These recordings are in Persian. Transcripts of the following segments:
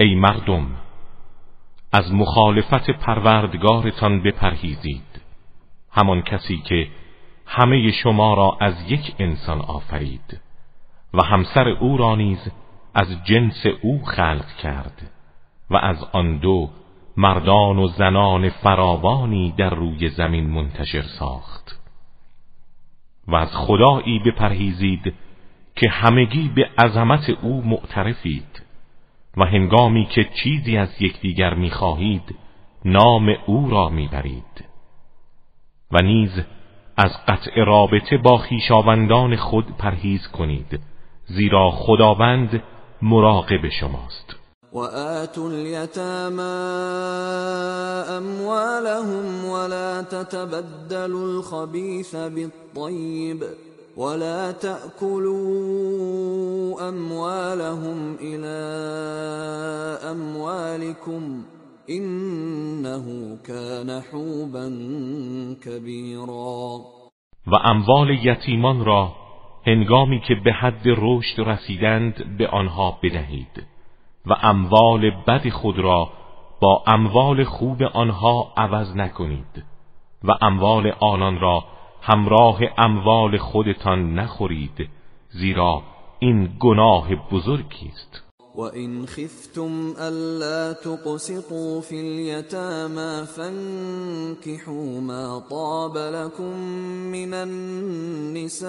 ای مردم از مخالفت پروردگارتان بپرهیزید. همان کسی که همه شما را از یک انسان آفرید و همسر او را نیز از جنس او خلق کرد و از آن دو مردان و زنان فراوانی در روی زمین منتشر ساخت. و از خدایی بپرهیزید که همگی به عظمت او معترفید. و هنگامی که چیزی از یکدیگر می‌خواهید نام او را می‌برید. و نیز از قطع رابطه با خیشاوندان خود پرهیز کنید زیرا خداوند مراقب شماست. و آتوا الیتاما اموالهم ولا تتبدلوا الخبيث بالطيب ولا تأكلوا أموالهم إلى أموالكم إنه كان حوبا كبيرا. و اموال یتیمان را هنگامی که به حد رشد رسیدند به آنها بدهید و اموال بد خود را با اموال خوب آنها عوض نکنید و اموال آنان را همراه اموال خودتان نخورید زیرا این گناه بزرگی است. و این خفتم الا تقسطوا فی الیتاما فانكحوا ما طاب لكم من النساء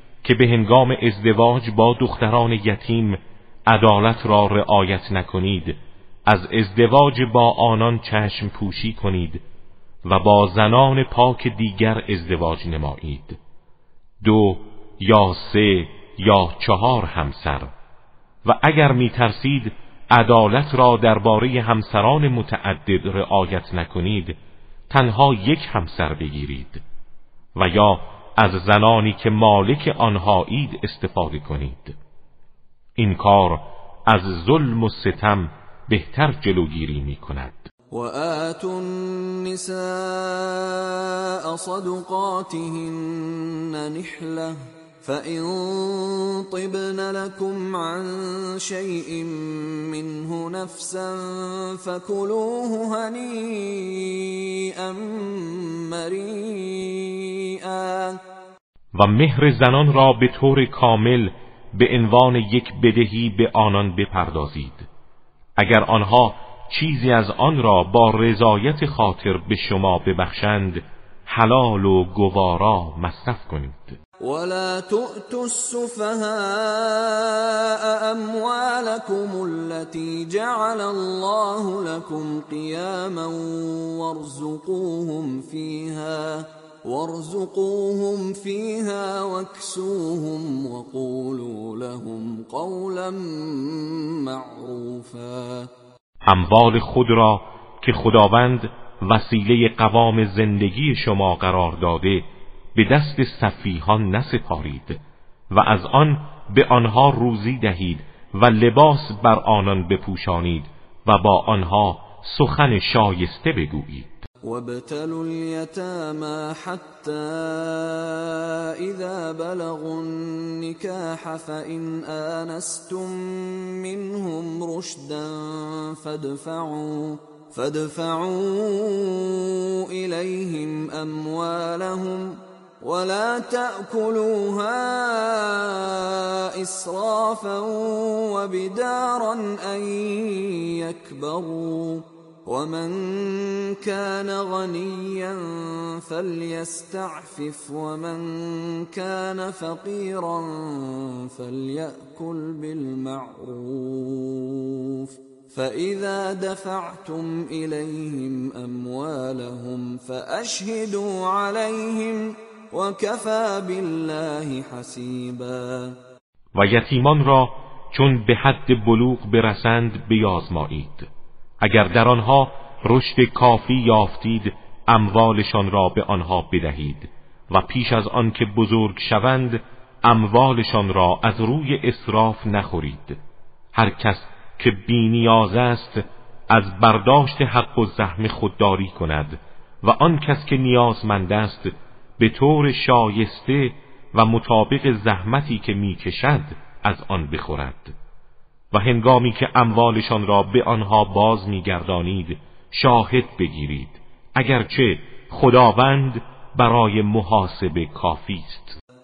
که به هنگام ازدواج با دختران یتیم عدالت را رعایت نکنید از ازدواج با آنان چشم پوشی کنید و با زنان پاک دیگر ازدواج نمایید. دو یا سه یا چهار همسر. و اگر می ترسید عدالت را درباره همسران متعدد رعایت نکنید تنها یک همسر بگیرید. و یا از زنانی که مالک آنها اید استفاده کنید. این کار از ظلم و ستم بهتر جلوگیری می کند و النساء صدقاتهن نحله فإن طبن لكم عن شيء منه نفسا فكلوه هنيئا مريئا. و مهر زنان را به طور کامل به عنوان یک بدهی به آنان بپردازید. اگر آنها چیزی از آن را با رضایت خاطر به شما ببخشند حلال و گوارا مصرف کنید. ولا تؤتوا السفهاء اموالكم التي جعل الله لكم قياما وارزقوهم فيها وارزقوهم فيها واكسوهم وقولوا لهم قولا معروفا. اموال خود را که خداوند وسیله قوام زندگی شما قرار داده به دست سفیهان نسپارید و از آن به آنها روزی دهید و لباس بر آنان بپوشانید و با آنها سخن شایسته بگویید. وابتلوا اليتامى حتى بلغوا النكاح فإن آنستم منهم رشدا فادفعوا فادفعوا إليهم أموالهم ولا تأكلوها إسرافا وبدارا أن يكبروا ومن كان غنيا فليستعفف ومن كان فقيرا فليأكل بالمعروف فإذا دفعتم إليهم أموالهم فأشهدوا عليهم و یتیمان را چون به حد بلوغ برسند بیازمایید. اگر در آنها رشد کافی یافتید اموالشان را به آنها بدهید. و پیش از آن که بزرگ شوند اموالشان را از روی اصراف نخورید. هر کس که بینیاز است از برداشت حق و زحم خودداری کند. و آن کس که نیازمند است به طور شایسته و مطابق زحمتی که می‌کشد از آن بخورد. و هنگامی که اموالشان را به آنها باز میگردانید شاهد بگیرید اگرچه خداوند برای محاسبه کافی است.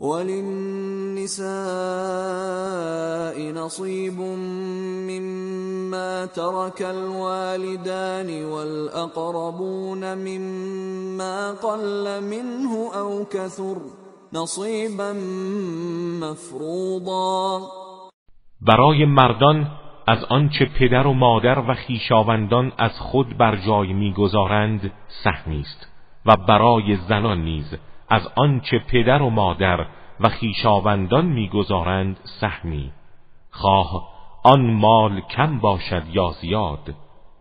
وللنساء نصيب مما ترك الوالدان والأقربون مما قل منه أو كثر نصيبا مفروضا. برای مردان از آنچه پدر و مادر و خیشاوندان از خود بر جای می‌گذارند سهمی است و برای زنان نیز. از آنچه پدر و مادر و خیشاوندان می‌گذارند سهمی. خواه آن مال کم باشد یا زیاد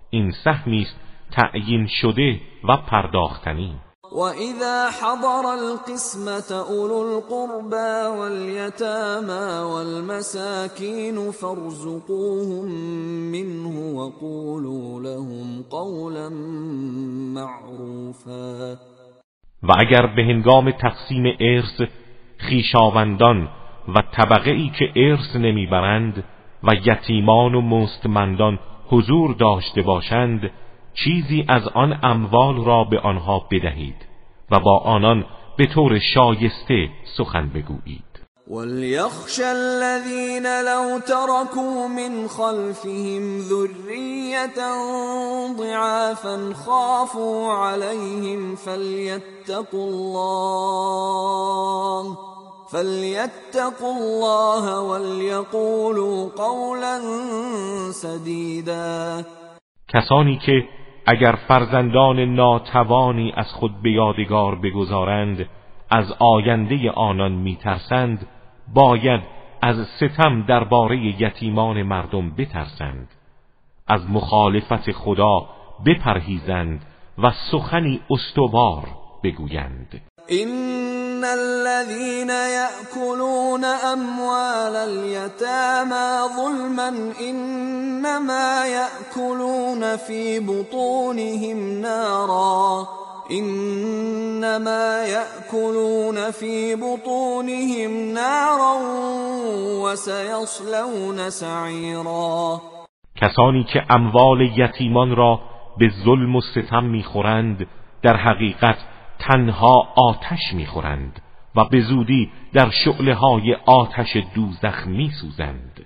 این سهمی است تعیین شده و پرداختنی. وإذا حضر القسمة أولو القربى واليتامى والمساكين فارزقوهم منه وقولوا لهم قولا معروفا. و اگر به هنگام تقسیم ارث خیشاوندان و طبقه ای که ارث نمی‌برند و یتیمان و مستمندان حضور داشته باشند چیزی از آن اموال را به آنها بدهید و با آنان به طور شایسته سخن بگویید. وليخشى الذين لو تركوا من خلفهم ذرية ضعافا خافوا عليهم فليتقوا الله فليتقوا الله وليقولوا قولا سديدا کسانی که اگر فرزندان ناتوانی از خود به یادگار بگذارند از آینده آنان میترسند. باید از ستم درباره یتیمان مردم بترسند از مخالفت خدا بپرهیزند و سخنی استوار بگویند. ان الذين ياكلون اموال اليتامى ظلما انما ياكلون في بطونهم نارا انما ياكلون في بطونهم نارا وسيصلون سعيرا. کسانی که اموال یتیمان را به ظلم و ستم می‌خورند در حقیقت تنها آتش می‌خورند و به زودی در شعله های آتش دوزخ میسوزند.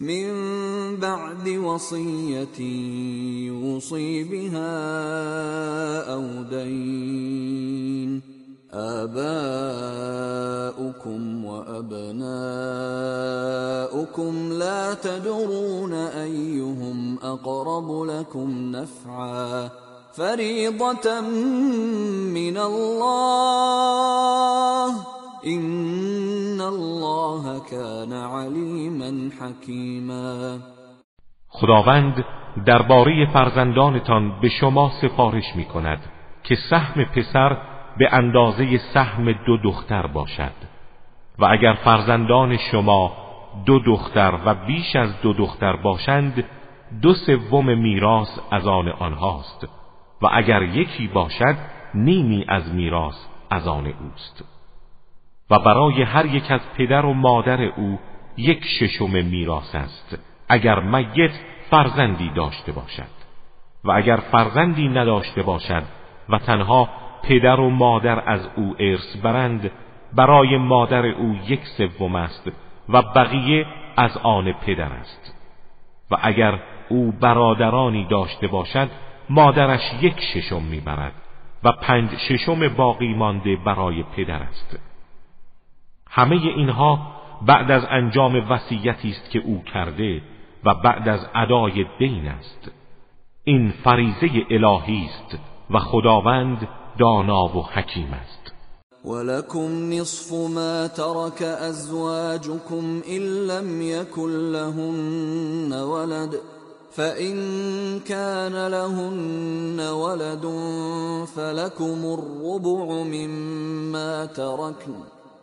من بعد وصية يوصي بها أو دين. آباؤكم وأبناؤكم لا تدرون أيهم أقرب لكم نفعا. فريضة من الله. این الله كان علیما حکیما خداوند درباره فرزندانتان به شما سفارش می کند که سهم پسر به اندازه سهم دو دختر باشد. و اگر فرزندان شما دو دختر و بیش از دو دختر باشند دو سوم میراث از آن آنهاست. و اگر یکی باشد نیمی از میراث از آن اوست. و برای هر یک از پدر و مادر او یک ششم میراث است اگر میت فرزندی داشته باشد. و اگر فرزندی نداشته باشد و تنها پدر و مادر از او ارث برند برای مادر او یک سوم است و بقیه از آن پدر است. و اگر او برادرانی داشته باشد مادرش یک ششم می‌برد و پنج ششم باقی مانده برای پدر است. همه اینها بعد از انجام وصیتی است که او کرده و بعد از ادای دین است. این فریضه الهی است و خداوند دانا و حکیم است. ولكم نصف ما ترك ازواجكم ان لم يكن لهن ولد فإن كان لهن ولد فلكم الربع مما تركن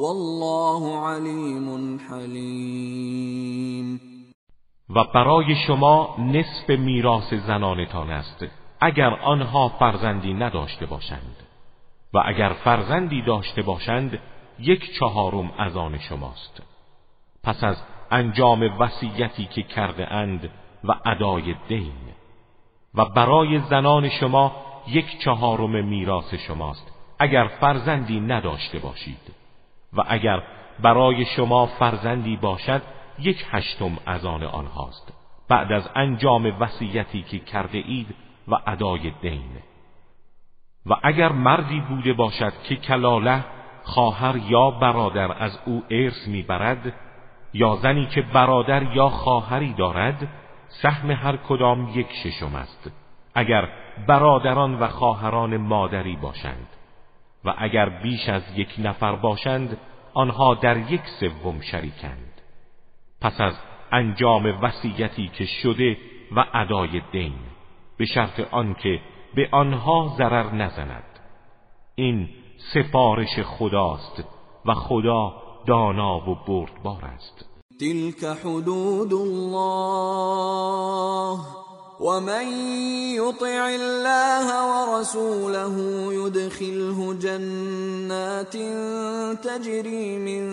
والله علیم حلیم و برای شما نصف میراث زنانتان است اگر آنها فرزندی نداشته باشند. و اگر فرزندی داشته باشند یک چهارم از آن شماست. پس از انجام وصیتی که کرده اند و ادای دین. و برای زنان شما یک چهارم میراث شماست اگر فرزندی نداشته باشید. و اگر برای شما فرزندی باشد یک هشتم از آن آنهاست. بعد از انجام وصیتی که کرده اید و ادای دین. و اگر مردی بوده باشد که کلاله خواهر یا برادر از او ارث می‌برد یا زنی که برادر یا خواهری دارد سهم هر کدام یک ششم است. اگر برادران و خواهران مادری باشند. و اگر بیش از یک نفر باشند آنها در یک سوم شریکند. پس از انجام وصیتی که شده و ادای دین به شرط آنکه به آنها ضرر نزند. این سفارش خداست و خدا دانا و بردبار است. تلك حدود الله. ومن يطع الله ورسوله يدخله جنات تجري من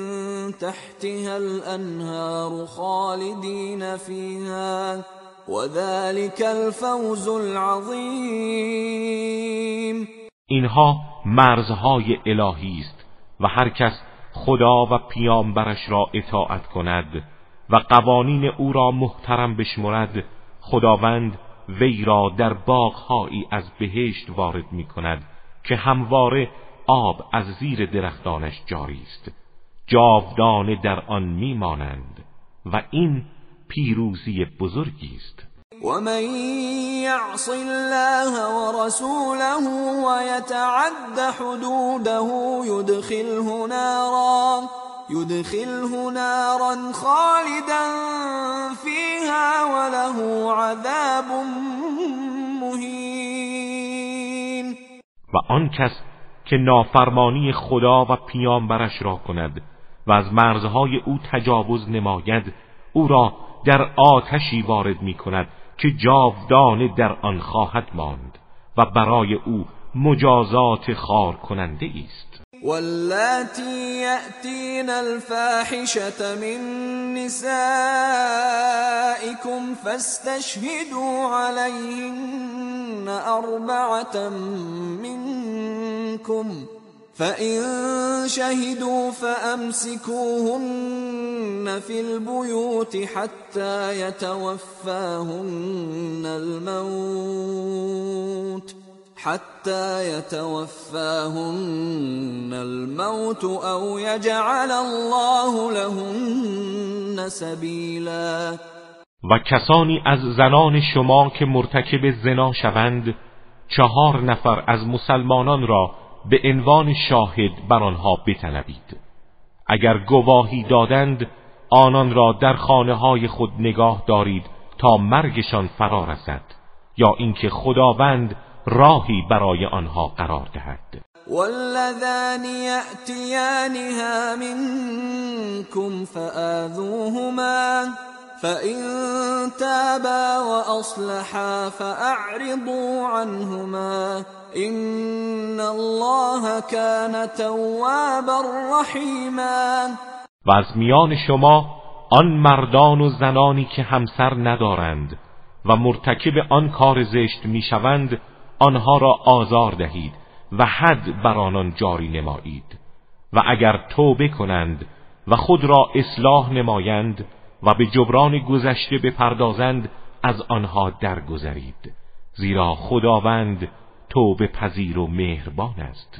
تحتها الانهار خالدين فيها وذلك الفوز العظیم اینها مرزهای الهی است و هر کس خدا و پیامبرش را اطاعت کند و قوانین او را محترم بشمرد خداوند وی را در باغهایی از بهشت وارد می کند که همواره آب از زیر درختانش جاری است. جاودانه در آن میمانند و این پیروزی بزرگی است. ومن يعص الله ورسوله ويتعد حدوده يدخله نارا يدخله نارا خالدا فيها وله عذاب مهین و آن کس که نافرمانی خدا و پیامبرش را کند و از مرزهای او تجاوز نماید او را در آتشی وارد می کند که جاودانه در آن خواهد ماند و برای او مجازات خار کننده است. واللاتی یأتین الفاحشة من نسائكم فاستشهدوا عليهن أربعة منكم فإن شهدوا فأمسكوهن في البيوت حتى يتوفاهن الموت حتى يتوفاهن الموت أو يجعل الله لهن سبيلا. و کسانی از زنان شما که مرتکب زنا شوند چهار نفر از مسلمانان را به عنوان شاهد بر آنها بطلبید. اگر گواهی دادند آنان را در خانه های خود نگاه دارید تا مرگشان فرا رسد یا اینکه خداوند راهی برای آنها قرار دهد. والذان یأتیانها منكم فآذوهما فإن تابا وأصلحا فأعرضوا عنهما. إن الله كان توابا رحیما و از میان شما آن مردان و زنانی که همسر ندارند و مرتکب آن کار زشت می‌شوند آنها را آزار دهید و حد بر آنان جاری نمایید و اگر توبه کنند و خود را اصلاح نمایند و به جبران گذشته بپردازند از آنها درگذرید. زیرا خداوند توبه پذیر و مهربان است.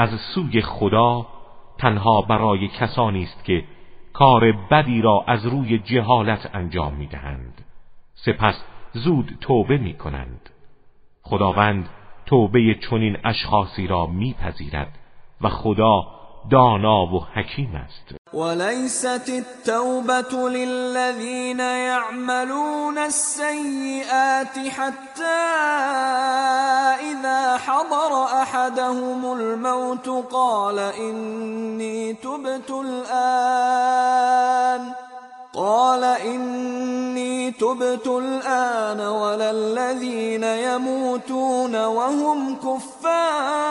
از سوی خدا تنها برای کسانی است که کار بدی را از روی جهالت انجام می‌دهند. سپس زود توبه می کنند خداوند توبه چنین اشخاصی را میپذیرد و خدا دانا و حکیم است. وليست التوبة للذين يعملون السيئات حتى إذا حضر أحدهم الموت قال إني تبت الآن. قال إني تبت الآن ولا الذين يموتون وهم كفار.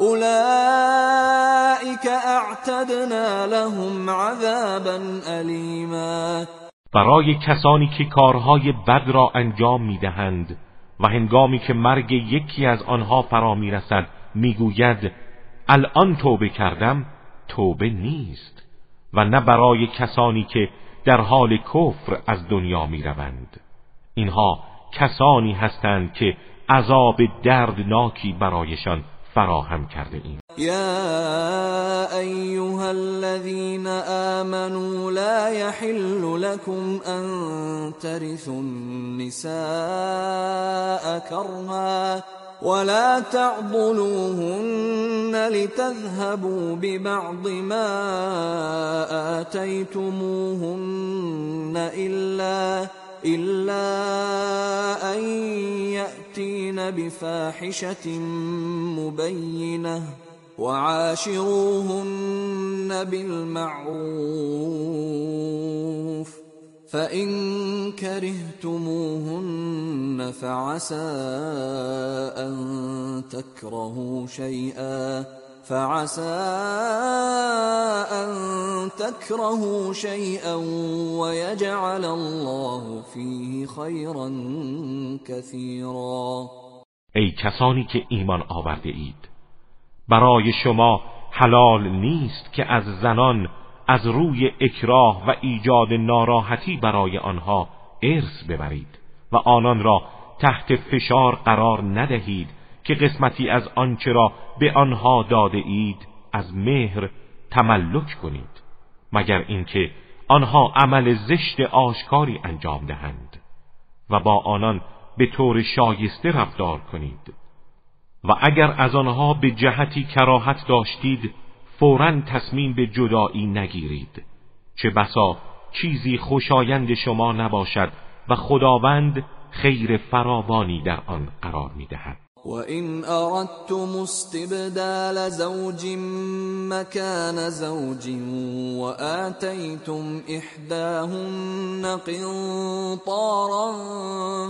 أولئك اعتدنا لهم عذابا ألیما برای کسانی که کارهای بد را انجام می‌دهند و هنگامی که مرگ یکی از آنها فرا می‌رسد می‌گوید الان توبه کردم توبه نیست و نه برای کسانی که در حال کفر از دنیا می روند. اینها کسانی هستند که عذاب دردناکی برایشان فراهم کرده ایم یا ایها الذين آمنوا لا يحل لكم ان ترثوا النساء كرها ولا تعضلوهن لتذهبوا ببعض ما آتيتموهن إلا إلا أن يأتين بفاحشة مبينة وعاشروهن بالمعروف فإن كرهتموهن فعسى أن تكرهوا شيئا فعسى أن تكرهوا شيئا ويجعل الله فيه خيرا كثيرا. ای کسانی که ایمان آورده اید برای شما حلال نیست که از زنان از روی اکراه و ایجاد ناراحتی برای آنها ارث ببرید و آنان را تحت فشار قرار ندهید که قسمتی از آنچه را به آنها داده اید از مهر تملک کنید مگر اینکه آنها عمل زشت آشکاری انجام دهند و با آنان به طور شایسته رفتار کنید. و اگر از آنها به جهتی کراهت داشتید فورا تصمیم به جدایی نگیرید چه بسا چیزی خوشایند شما نباشد و خداوند خیر فراوانی در آن قرار می‌دهد. وَإِنْ أَرَدْتُمُ اسْتِبْدَالَ زَوْجٍ مَكَانَ زَوْجٍ وَآتَيْتُمْ إِحْدَاهُنَّ قِنطَارًا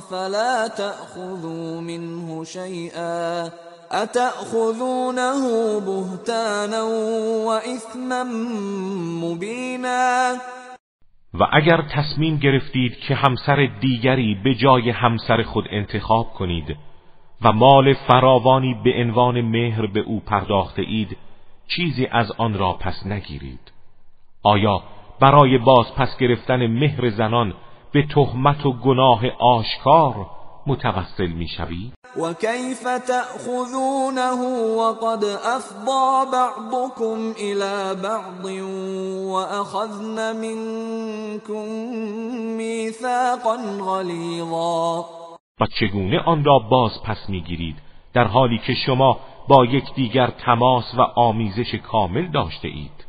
فَلَا تَأْخُذُوا مِنْهُ شَيْئًا أَتَأْخُذُونَهُ بُهْتَانًا وَإِثْمًا مُبِينًا و اگر تصمیم گرفتید که همسر دیگری به جای همسر خود انتخاب کنید و مال فراوانی به عنوان مهر به او پرداخته اید چیزی از آن را پس نگیرید. آیا برای باز پس گرفتن مهر زنان به تهمت و گناه آشکار متوسل می‌شوید و کیف تأخذونه وقد افضا بعضكم الى بعض واخذن منكم میثاقا غلیظا. و چگونه آن را باز پس می‌گیرید در حالی که شما با یکدیگر تماس و آمیزش کامل داشته اید.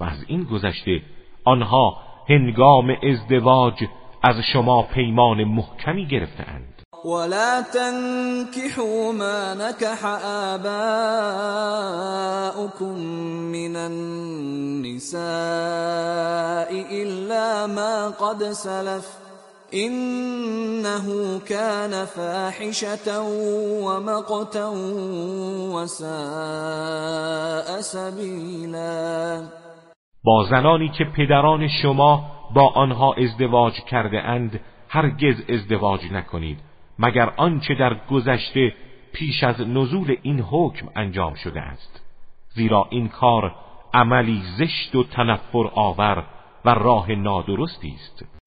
و از این گذشته آنها هنگام ازدواج از شما پیمان محکمی گرفتهاند. ولا تنكحوا ما نكح آباؤكم من النساء إلا ما قد سلف انه كان فاحشة ومقتا وساء سبیلا با زنانی که پدران شما با آنها ازدواج کرده اند هرگز ازدواج نکنید مگر آنچه در گذشته پیش از نزول این حکم انجام شده است. زیرا این کار عملی زشت و تنفر آور و راه نادرستی است.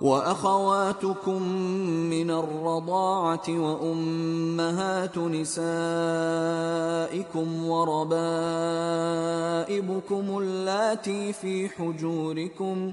وأخواتكم من الرضاعة وأمهات نسائكم وربائبكم اللاتي في حجوركم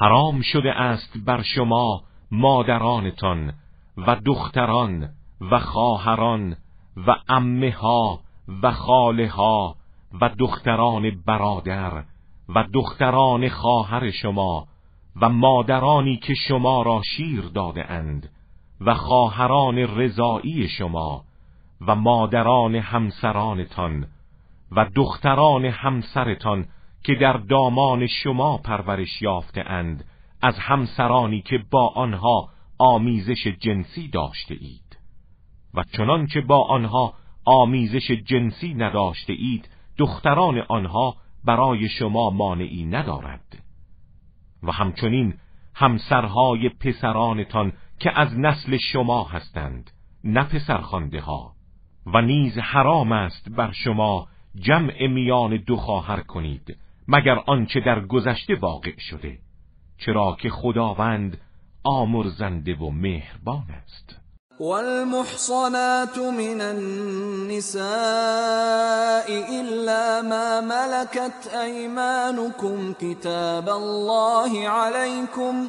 حرام شده است بر شما مادرانتان و دختران و خواهران و امه ها و خاله ها و دختران برادر و دختران خواهر شما و مادرانی که شما را شیر داده اند و خواهران رضایی شما و مادران همسرانتان و دختران همسرتان که در دامان شما پرورش یافته اند از همسرانی که با آنها آمیزش جنسی داشته اید. و چنان که با آنها آمیزش جنسی نداشته اید دختران آنها برای شما مانعی ندارد. و همچنین همسرهای پسرانتان که از نسل شما هستند نه پسرخوانده ها و نیز حرام است بر شما جمع میان دو خواهر کنید. مگر آنچه در گذشته واقع شده چرا که خداوند آمرزنده و مهربان است. والمحصنات من النساء إلا ما ملكت أيمانكم كتاب الله عليكم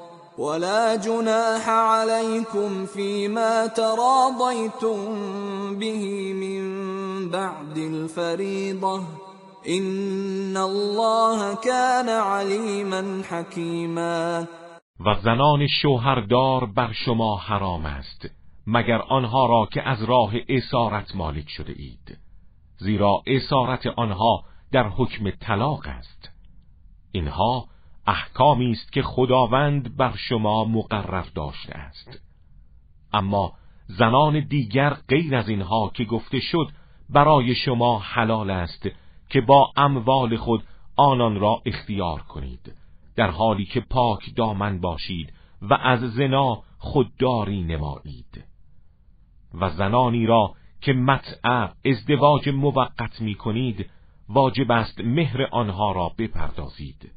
ولا جناح عليكم فيما تراضيتم به من بعد الفريضة. إن الله كان عليما حكيما. و زنان شوهردار بر شما حرام است مگر آنها را که از راه اسارت مالک شده اید. زیرا اسارت آنها در حکم طلاق است. اینها احکامی است که خداوند بر شما مقرر داشته است. اما زنان دیگر غیر از اینها که گفته شد برای شما حلال است که با اموال خود آنان را اختیار کنید در حالی که پاک دامن باشید و از زنا خودداری نمایید. و زنانی را که متع ازدواج موقت می کنید واجب است مهر آنها را بپردازید.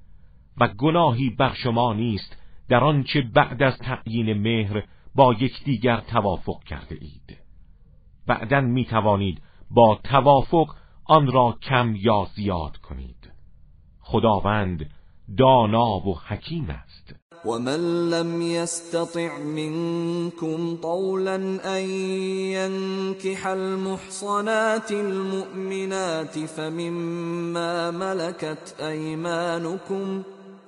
و گناهی بر شما نیست در آنچه بعد از تعیین مهر با یکدیگر توافق کرده اید. بعدا می توانید با توافق آن را کم یا زیاد کنید. خداوند دانا و حکیم است. ومن لم يستطع منكم طولا أن ينكح المحصنات المؤمنات فمما ملكت أيمانكم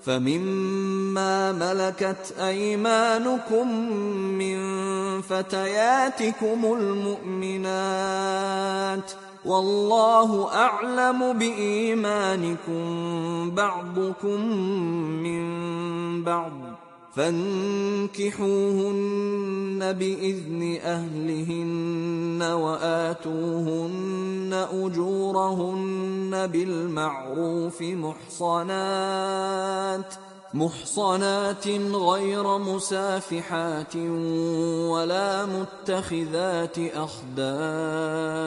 فمما ملكت أيمانكم من فتياتكم المؤمنات ۖ والله اعلم بايمانكم بعضكم من بعض فانكحوهن بإذن أهلهن وآتوهن أجورهن بالمعروف محصنات محصنات غير مسافحات ولا متخذات أخدان.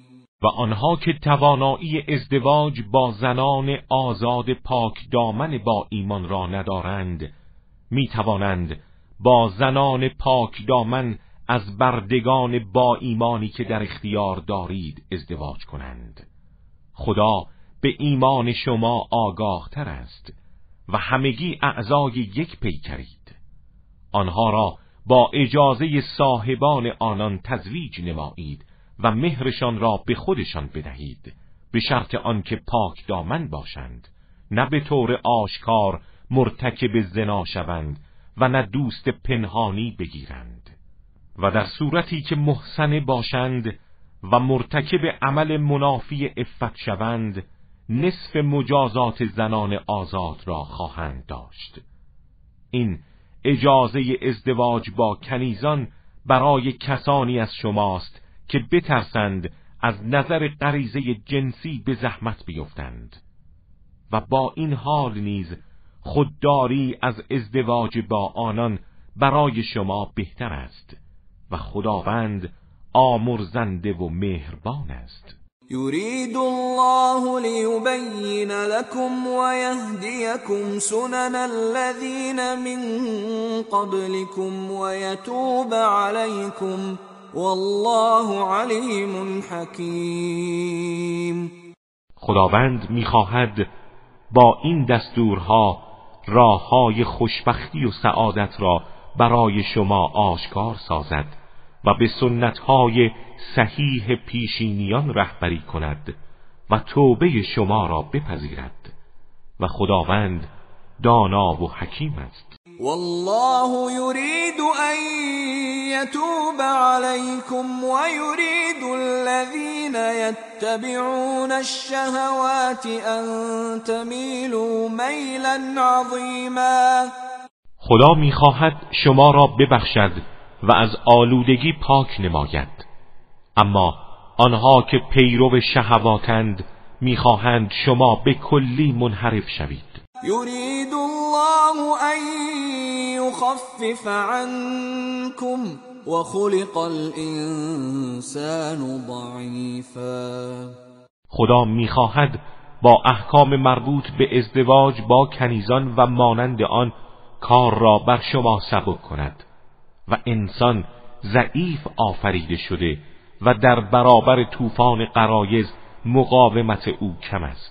و آنها که توانایی ازدواج با زنان آزاد پاک دامن با ایمان را ندارند می توانند با زنان پاک دامن از بردگان با ایمانی که در اختیار دارید ازدواج کنند. خدا به ایمان شما آگاه تر است و همگی اعضای یک پیکرید. آنها را با اجازه صاحبان آنان تزویج نمایید و مهرشان را به خودشان بدهید به شرط آنکه پاک دامن باشند نه به طور آشکار مرتکب زنا شوند و نه دوست پنهانی بگیرند. و در صورتی که محسنه باشند و مرتکب عمل منافی افت شوند نصف مجازات زنان آزاد را خواهند داشت. این اجازه ازدواج با کنیزان برای کسانی از شماست که بترسند از نظر غریزه جنسی به زحمت بیفتند. و با این حال نیز خودداری از ازدواج با آنان برای شما بهتر است و خداوند آمرزنده و مهربان است. يريد الله ليبين لكم ويهديكم سنن الذين من قبلكم ويتوب عليكم والله علیم حکیم خداوند می‌خواهد با این دستورها راههای خوشبختی و سعادت را برای شما آشکار سازد و به سنتهای صحیح پیشینیان رهبری کند و توبه شما را بپذیرد و خداوند دانا و حکیم است. والله يريد ان يتوب عليكم ويريد الذين يتبعون الشهوات ان تميلوا ميلا عظيما. خدا می‌خواهد شما را ببخشد و از آلودگی پاک نماید. اما آنها که پیرو شهواتند می‌خواهند شما به کلی منحرف شوید. يريد الله ان يخفف عنكم وخلق الانسان ضعیفا خدا می‌خواهد با احکام مربوط به ازدواج با کنیزان و مانند آن کار را بر شما سبک کند و انسان ضعیف آفریده شده و در برابر طوفان قرایز مقاومت او کم است.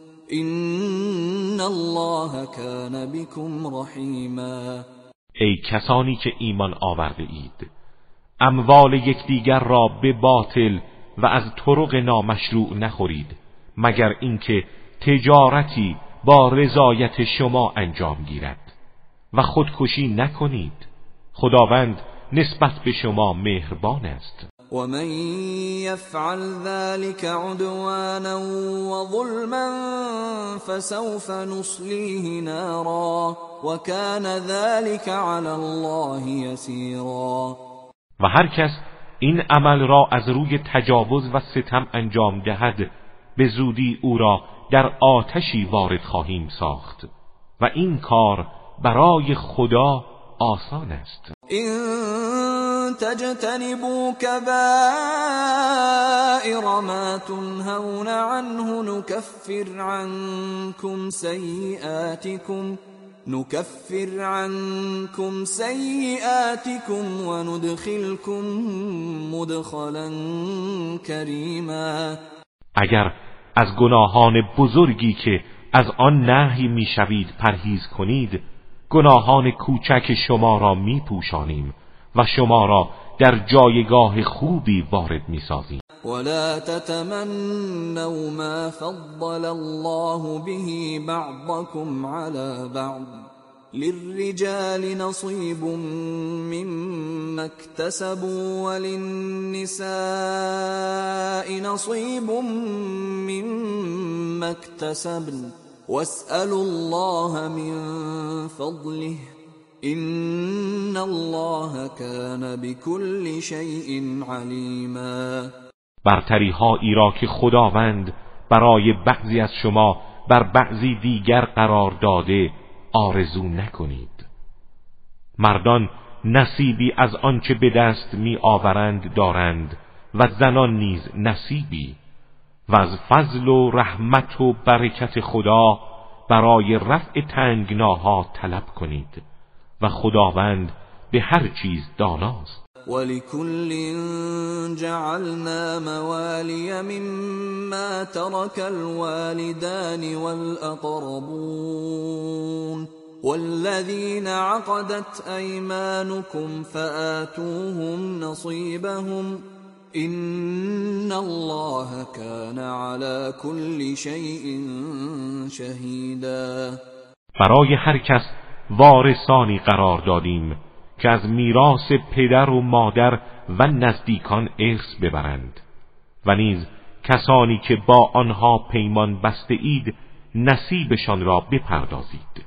این الله کان بكم رحیما ای کسانی که ایمان آورده اید اموال یکدیگر را به باطل و از طرق نامشروع نخورید مگر اینکه تجارتی با رضایت شما انجام گیرد. و خودکشی نکنید. خداوند نسبت به شما مهربان است. ومن يفعل ذلك عدوانا وظلما فسوف نصليه نارا وكان ذلك على الله يسيرا. و هر کس این عمل را از روی تجاوز و ستم انجام دهد به زودی او را در آتشی وارد خواهیم ساخت و این کار برای خدا آسان است. این تجتنبوا كبائر ما تنهون عنه نكفر عنكم سيئاتكم نكفر عنكم سيئاتكم وندخلكم مدخلا كريما. اگر از گناهان بزرگی که از آن نهی می‌شوید پرهیز کنید گناهان کوچک شما را میپوشانیم. و شما را در جایگاه خوبی وارد می‌سازیم. ولا تتمنوا ما فضل الله به بعضكم على بعض للرجال نصيب مما اكتسبوا وللنساء نصيب مما اكتسبن واسألوا الله من فضله این الله كان بكل شيء عليما برتری هایی را که خداوند برای بعضی از شما بر بعضی دیگر قرار داده آرزو نکنید. مردان نصیبی از آنچه به دست می آورند دارند و زنان نیز نصیبی. و از فضل و رحمت و برکت خدا برای رفع تنگناها طلب کنید. و خداوند به هر چیز داناست. ولكل جعلنا موالي مما ترك الوالدان والأقربون والذين عقدت أيمانكم فآتوهم نصيبهم إن الله كان على كل شيء شهيدا برای هر کس وارثانی قرار دادیم که از میراث پدر و مادر و نزدیکان ارث ببرند و نیز کسانی که با آنها پیمان بسته اید نصیبشان را بپردازید.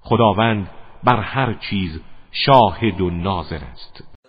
خداوند بر هر چیز شاهد و ناظر است.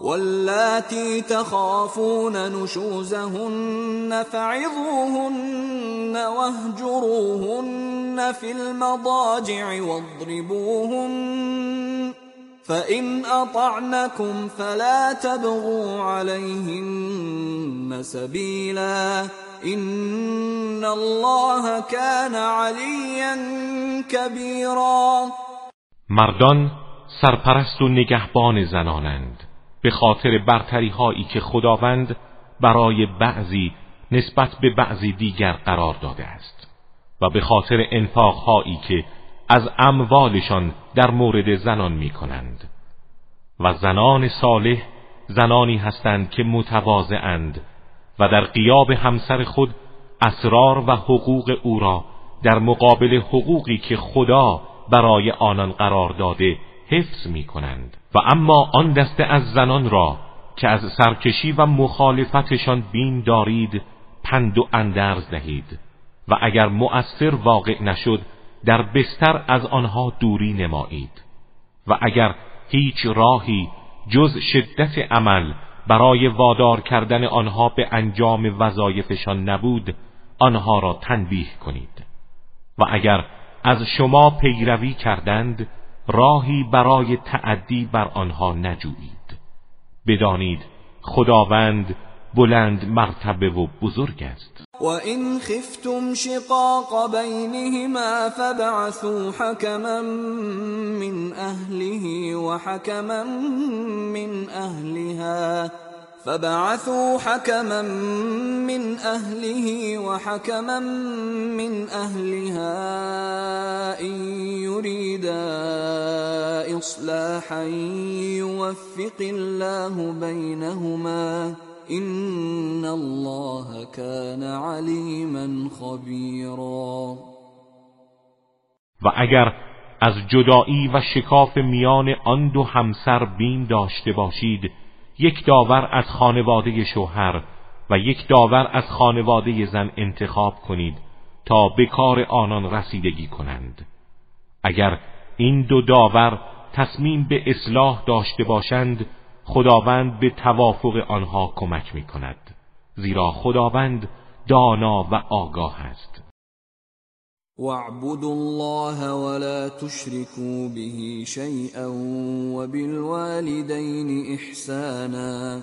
واللاتي تخافون نشوزهن فعظوهن واهجروهن في المضاجع واضربوهن فإن أطعنكم فلا تبغوا عليهن سبيلا إن الله كان عليا كبيرا مردان سرپرست و نگهبان زنانند. به خاطر برتری هایی که خداوند برای بعضی نسبت به بعضی دیگر قرار داده است و به خاطر انفاق هایی که از اموالشان در مورد زنان می کنند و زنان صالح زنانی هستند که متواضعند و در قیاب همسر خود اسرار و حقوق او را در مقابل حقوقی که خدا برای آنان قرار داده حفظ می کنند و اما آن دسته از زنان را که از سرکشی و مخالفتشان بین دارید پند و اندرز دهید. و اگر مؤثر واقع نشد در بستر از آنها دوری نمایید. و اگر هیچ راهی جز شدت عمل برای وادار کردن آنها به انجام وظایفشان نبود آنها را تنبیه کنید. و اگر از شما پیروی کردند راهی برای تعدی بر آنها نجویید. بدانید خداوند بلند مرتبه و بزرگ است. و این خفتم شقاق بینهما فبعثوا حکما من اهله و حکما من اهلها فبعثوا حكما من أهله وحكما من أهلها إصلاحا يوفق الله بينهما. إن الله كان عليما خبيرا. و اگر از جدایی و شکاف میان آن دو همسر بین داشته باشید یک داور از خانواده شوهر و یک داور از خانواده زن انتخاب کنید تا به کار آنان رسیدگی کنند. اگر این دو داور تصمیم به اصلاح داشته باشند خداوند به توافق آنها کمک می کند زیرا خداوند دانا و آگاه است. واعبدوا الله ولا تشركوا به شيئا وبالوالدين إحسانا.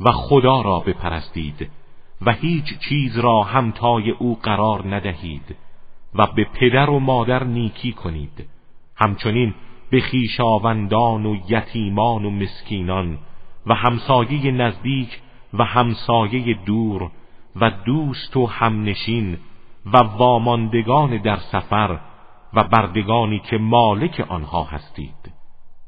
و خدا را بپرستید و هیچ چیز را همتای او قرار ندهید و به پدر و مادر نیکی کنید. همچنین به خیشاوندان و یتیمان و مسکینان و همسایه نزدیک و همسایه دور و دوست و همنشین و واماندگان در سفر و بردگانی که مالک آنها هستید.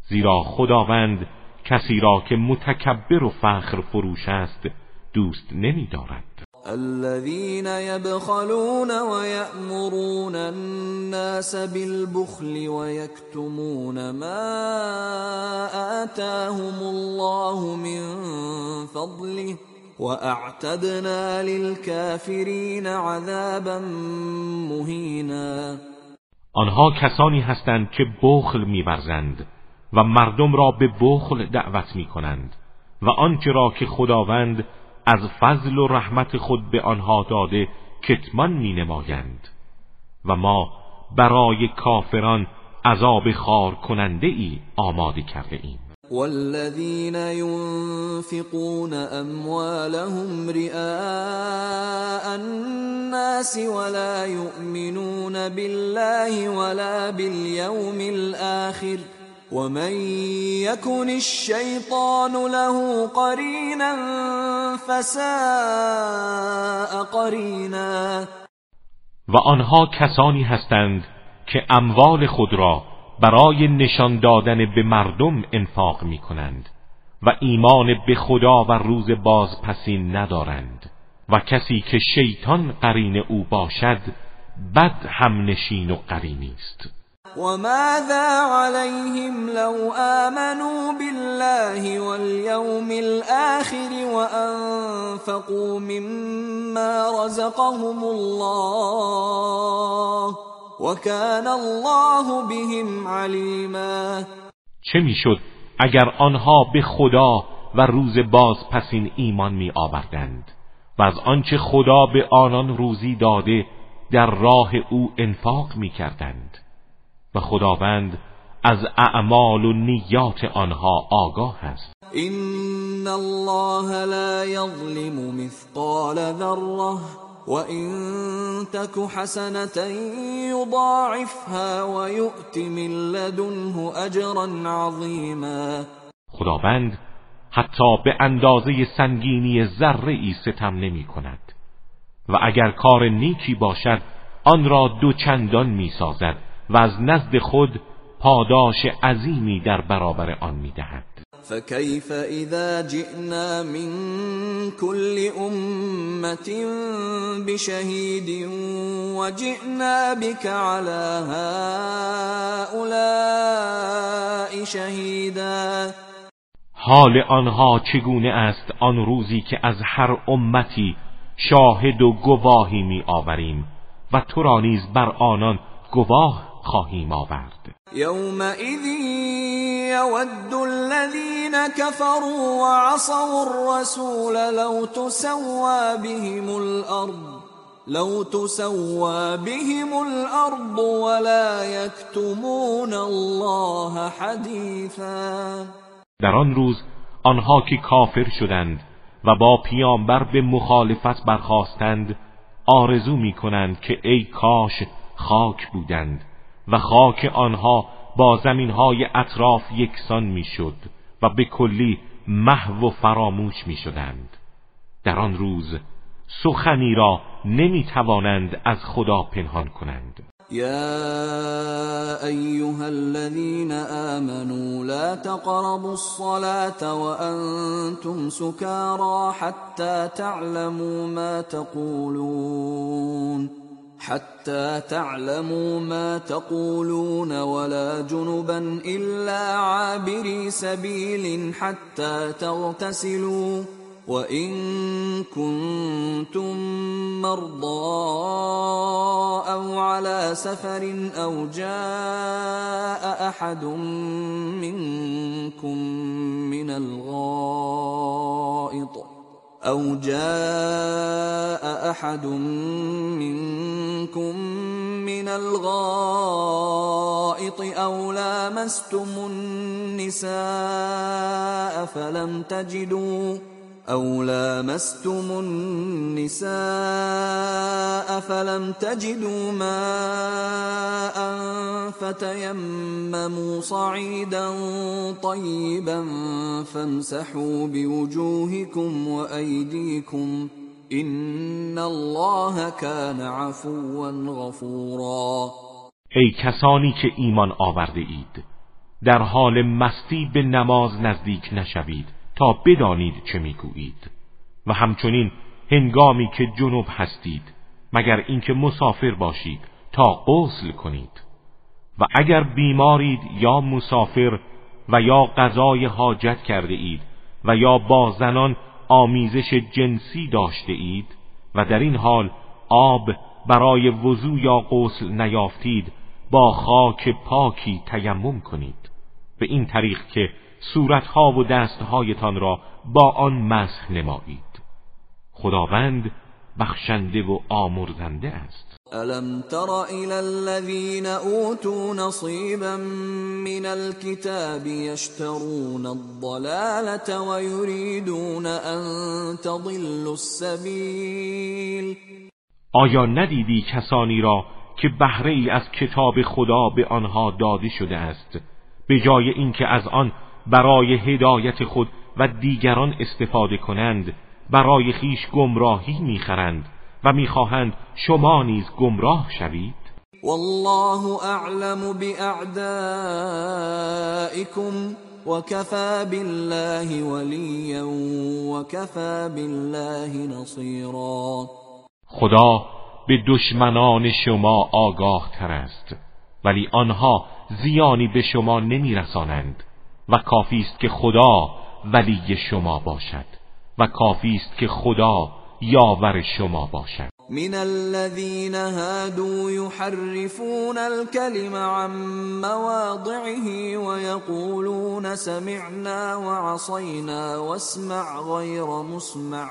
زیرا خداوند کسی را که متکبر و فخر فروش است دوست نمی دارد الذين يبخلون ويأمرون الناس بالبخل ويكتمون ما آتاهم الله من فضله واعتدنا للكافرین عذابا مهینا. آنها کسانی هستند که بخل میورزند. و مردم را به بخل دعوت می‌کنند و آنچه را که خداوند از فضل و رحمت خود به آنها داده کتمان می نمایند و ما برای کافران عذاب خار کننده ای آماده کرده ایم. والذين ينفقون اموالهم رئاء الناس ولا يؤمنون بالله ولا باليوم الاخر ومن يكن الشيطان له قرينا فساء قرینا و آنها کسانی هستند که اموال خود را برای نشان دادن به مردم انفاق می کنند و ایمان به خدا و روز بازپسین ندارند و کسی که شیطان قرین او باشد بد هم نشین و قرینی است وماذا عليهم لو آمنوا بالله واليوم الآخر وأنفقوا مما رزقهم الله وكان الله بهم علیما چه می‌شد اگر آنها به خدا و روز باز پسین ایمان می آوردند و از آنچه خدا به آنان روزی داده در راه او انفاق می کردند و خداوند از اعمال و نیات آنها آگاه است. این الله لا یظلم مثقال ذره وَإِن تَكُ حَسَنَةً يُضَاعِفْهَا وَيُؤْتِ مِن لَّدُنْهُ أَجْرًا عَظِيمًا. خداوند حتی به اندازه سنگینی ذره ای ستم نمی کند و اگر کار نیکی باشد آن را دو چندان می سازد و از نزد خود پاداش عظیمی در برابر آن می دهد فكيف اذا جئنا من كل امه بشهيد وجئنا بك على هؤلاء شهيدا حال آنها چگونه است آن روزی که از هر امتی شاهد و گواهی می آوریم و تو را نیز بر آنان گواه خواهیم آورد. یومئذ یود الذین كفروا وعصوا الرسول لو تسوا بهم الارض لو تسوا بهم الارض ولا يكتمون الله حدیثا. در آن روز آنها که کافر شدند و با پیامبر به مخالفت برخواستند آرزو می کنند که ای کاش خاک بودند. و خاک آنها با زمینهای اطراف یکسان می‌شد و به کلی محو و فراموش می‌شدند. در آن روز سخنی را نمی توانند از خدا پنهان کنند. یا ایها الذين آمنوا لا تقربوا الصلاة وأنتم سكارى حتى تعلموا ما تقولون. حتى تعلموا ما تقولون ولا جنبا إلا عابري سبيل حتى تغتسلوا وإن كنتم مرضى أو على سفر أو جاء أحد منكم من الغائط أو جاء أحد منكم من الغائط أو لامستم النساء فلم تجدوا أو لامستم النساء فلم تجدوا ماء فتيمموا صعيدا طيبا فامسحوا بوجوهكم وأيديكم إن الله كان عفوا غفورا. ای کسانی که ایمان آورده اید در حال مستی به نماز نزدیک نشوید. تا بدانید چه می‌گویید. و همچنین هنگامی که جنوب هستید مگر اینکه مسافر باشید تا غسل کنید. و اگر بیمارید یا مسافر و یا غذای حاجت کرده اید و یا با زنان آمیزش جنسی داشته اید و در این حال آب برای وضوع یا غسل نیافتید با خاک پاکی تیمم کنید. به این طریق که صورتها و دستهایتان را با آن مسح نمایید. خداوند بخشنده و آمرزنده است. الم تر الى الذين اوتوا نصيبا من الكتاب يشترون الضلاله ويريدون ان تضلوا السبيل؟ آیا ندیدی کسانی را که بهره ای از کتاب خدا به آنها داده شده است؟ به جای اینکه از آن برای هدایت خود و دیگران استفاده کنند برای خیش گمراهی می‌خرند و می‌خواهند شما نیز گمراه شوید. والله اعلم باعدائكم وكفى بالله وليا وكفى بالله نصيرا. خدا به دشمنان شما آگاه تر است ولی آنها زیانی به شما نمیرسانند. و کافی است که خدا ولی شما باشد و کافی است که خدا یاور شما باشد. من الذين هادوا يحرفون الكلم عن مواضعه ويقولون سمعنا وعصينا واسمع غير مسمع.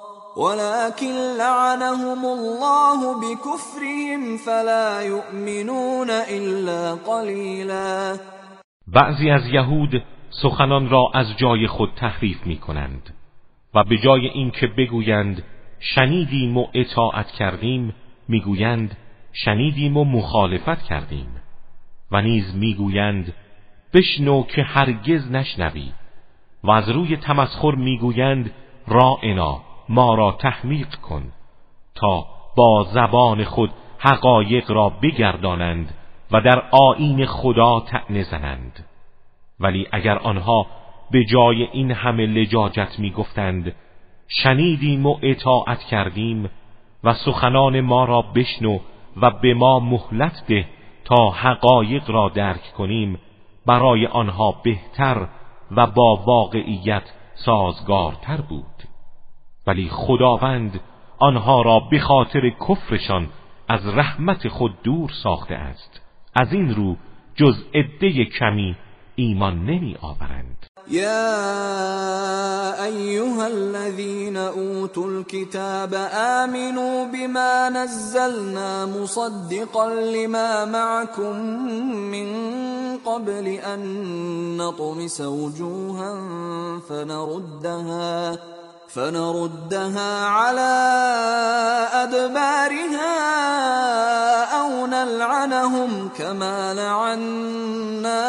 ولكن لعنهم الله بكفرهم فلا يؤمنون الا قليلا. بعضی از یهود سخنان را از جای خود تحریف می کنند و به جای اینکه بگویند شنیدیم و اطاعت کردیم می‌گویند شنیدیم و مخالفت کردیم و نیز می‌گویند بشنو که هرگز نشنوی و از روی تمسخر می‌گویند رائنا ما را تحمیق کن تا با زبان خود حقایق را بگردانند و در آین خدا تعنه زنند. ولی اگر آنها به جای این همه لجاجت می‌گفتند شنیدیم و اطاعت کردیم و سخنان ما را بشنو و به ما مهلت ده تا حقایق را درک کنیم برای آنها بهتر و با واقعیت سازگارتر بود. ولی خداوند آنها را به خاطر کفرشان از رحمت خود دور ساخته است. از این رو جز عده کمی ایمان نمی آورند. یا ایها الذين اوتوا الكتاب آمنوا بما نزلنا مصدقا لما معكم من قبل ان نطمس وجوها فنردها فنردها على ادبارها او نلعنهم كما لعنا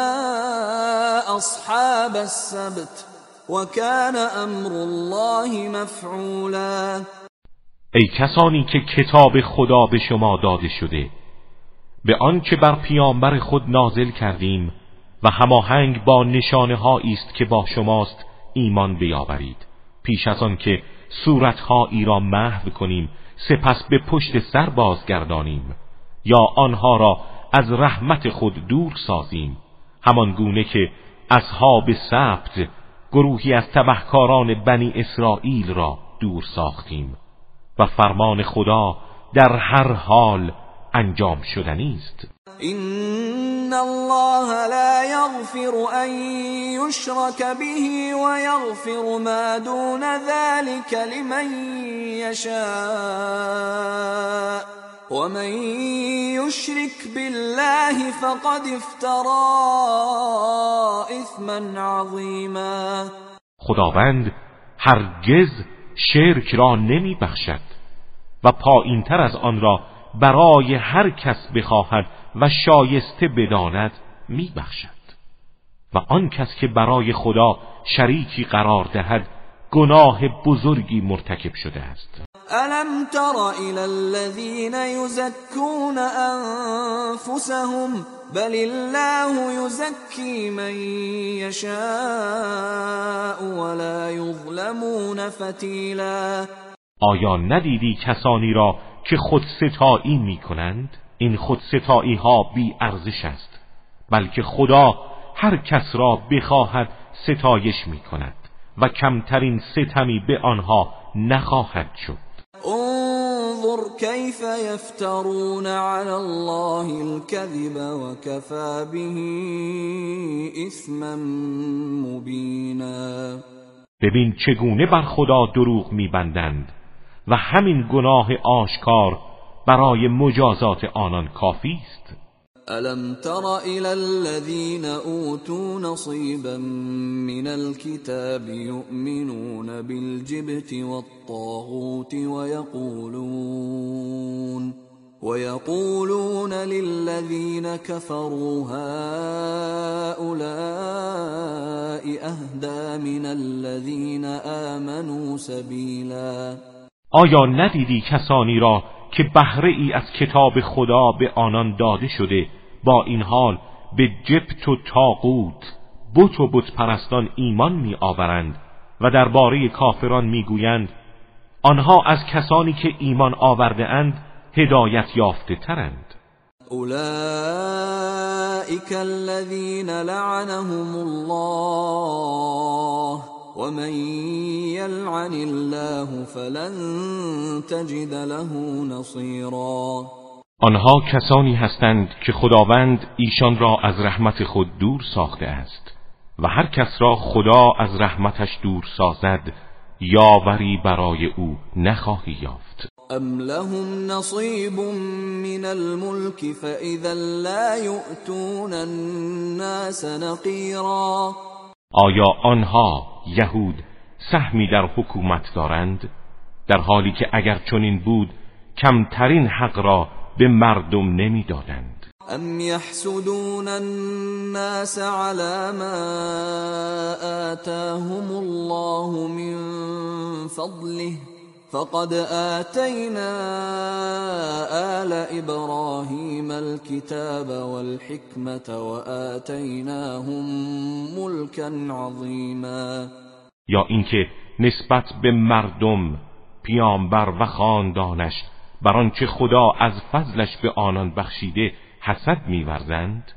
اصحاب السبت وكان امر الله مفعولا. ای کسانی که کتاب خدا به شما داده شده به آنچه بر پیامبر خود نازل کردیم و هماهنگ با نشانه است که با شماست ایمان بیاورید. پیش از آن که صورتهایی را محو کنیم سپس به پشت سر بازگردانیم. یا آنها را از رحمت خود دور سازیم. همان گونه که اصحاب سبت گروهی از تبهکاران بنی اسرائیل را دور ساختیم و فرمان خدا در هر حال انجام شدنی است. ان الله لا يغفر ان يشرك به ويغفر ما دون ذلك لمن يشاء ومن يشرك بالله فقد افترى اثما عظيما خداوند هرگز شرک را نمی بخشد و پایینتر از آن را برای هر کس بخواهد و شایسته بداند میبخشد. و آن کس که برای خدا شریکی قرار دهد گناه بزرگی مرتکب شده است. الم تر الى الذين يزكون انفسهم بل الله يزكي من يشاء ولا يظلمون فتیلا آیا ندیدی کسانی را که خود ستایی می کنند؟ این خود ستایی ها بی ارزش است بلکه خدا هر کس را بخواهد ستایش می کند و کمترین ستمی به آنها نخواهد شد. انظر كيف يفترون على الله الكذب وكفى به اثما مبینا. ببین چگونه بر خدا دروغ میبندند و همین گناه آشکار برای مجازات آنان کافی است. الم تر الى الذين اوتوا نصيبا من الكتاب يؤمنون بالجبت والطاغوت ويقولون ويقولون للذين كفروا هؤلاء اهدى من الذين آمنوا سبيلا. آیا ندیدی کسانی را که بهره ای از کتاب خدا به آنان داده شده با این حال به جبت و تاقوت بت و بت پرستان ایمان می آورند و درباره کافران می گویند آنها از کسانی که ایمان آورده اند هدایت یافته ترند. اولئك الذين لعنهم الله ومن يلعن الله فلن تجد له نصيرا. آنها کسانی هستند که خداوند ایشان را از رحمت خود دور ساخته است و هر کس را خدا از رحمتش دور سازد یاوری برای او نخواهی یافت. ام لهم نصیب من الملك فاذا لا يؤتون الناس نقیرا آیا آنها یهود سهمی در حکومت دارند در حالی که اگر چنین بود کمترین حق را به مردم نمی‌دادند. ام یحسدون الناس على ما آتاهم الله من فضله فقد آتينا آل إبراهيم الكتاب والحكمة وآتيناهم ملكا عظيما. یا اینکه نسبت به مردم پیامبر و خاندانش بر آنچه خدا از فضلش به آنان بخشیده حسد میورزند؟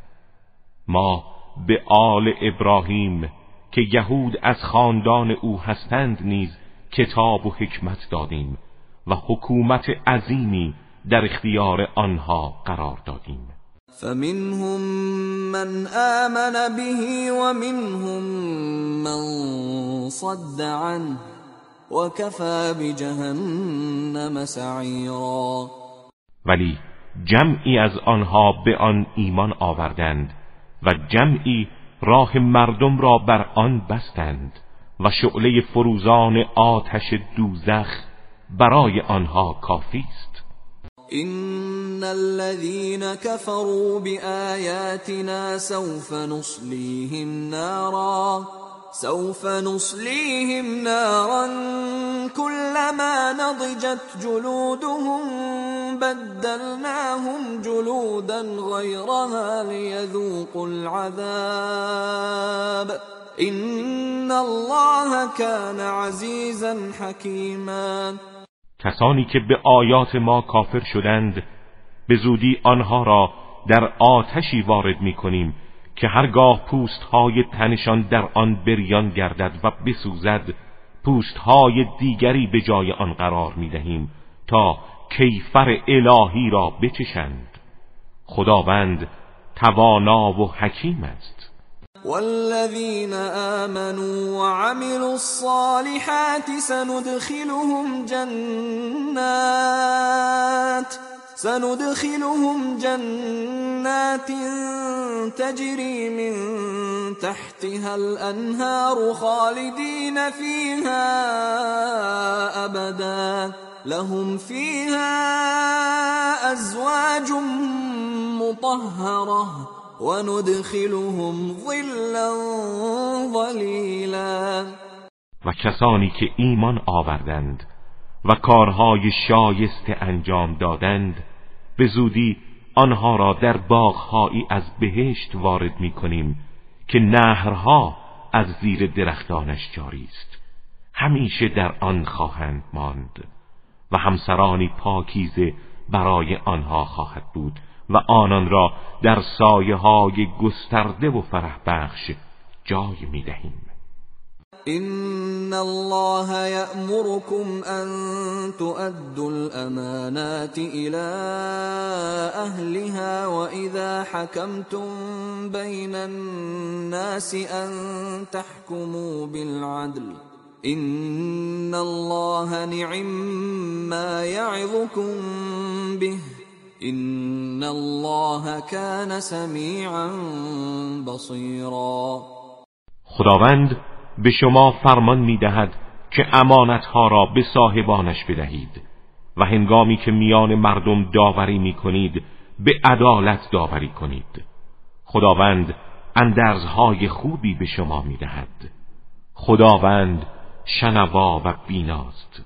ما به آل ابراهیم که یهود از خاندان او هستند نیز کتاب و حکمت دادیم و حکومت عظیمی در اختیار آنها قرار دادیم. فمنهم من آمن به ومنهم من صد عنه وكفى بجهنم سعیرا. ولی جمعی از آنها به آن ایمان آوردند و جمعی راه مردم را بر آن بستند. و شعله فروزان آتش دوزخ برای آنها کافی است. إن الذين كفروا بآياتنا سوف نصليهم نارا سوف نصليهم نارا كلما نضجت جلودهم بدلناهم جلودا غيرها ليذوقوا العذاب. این الله کان عزیزا حکیما کسانی که به آیات ما کافر شدند به زودی آنها را در آتشی وارد می کنیم که هرگاه پوست های تنشان در آن بریان گردد و بسوزد پوست های دیگری به جای آن قرار می دهیم تا کیفر الهی را بچشند. خداوند توانا و حکیم است. والذين آمنوا وعملوا الصالحات سندخلهم جنات سندخلهم جنات تجري من تحتها الأنهار خالدين فيها أبدا. لهم فيها ظلا ظلیلا و کسانی که ایمان آوردند و کارهای شایسته انجام دادند به زودی آنها را در باغهایی از بهشت وارد می کنیم که نهرها از زیر درختانش جاری است. همیشه در آن خواهند ماند و همسرانی پاکیزه برای آنها خواهد بود. و آنان را در سایه های گسترده و فرح بخش جای می دهیم ان الله يأمركم ان تؤدوا الامانات الى اهلها واذا حكمتم بين الناس ان تحكموا بالعدل ان الله نعم ما يعظكم به ان الله كان سميعا بصيرا خداوند به شما فرمان می دهد که امانتها را به صاحبانش بدهید و هنگامی که میان مردم داوری می کنید به عدالت داوری کنید. خداوند اندرزهای خوبی به شما می دهد خداوند شنوا و بیناست.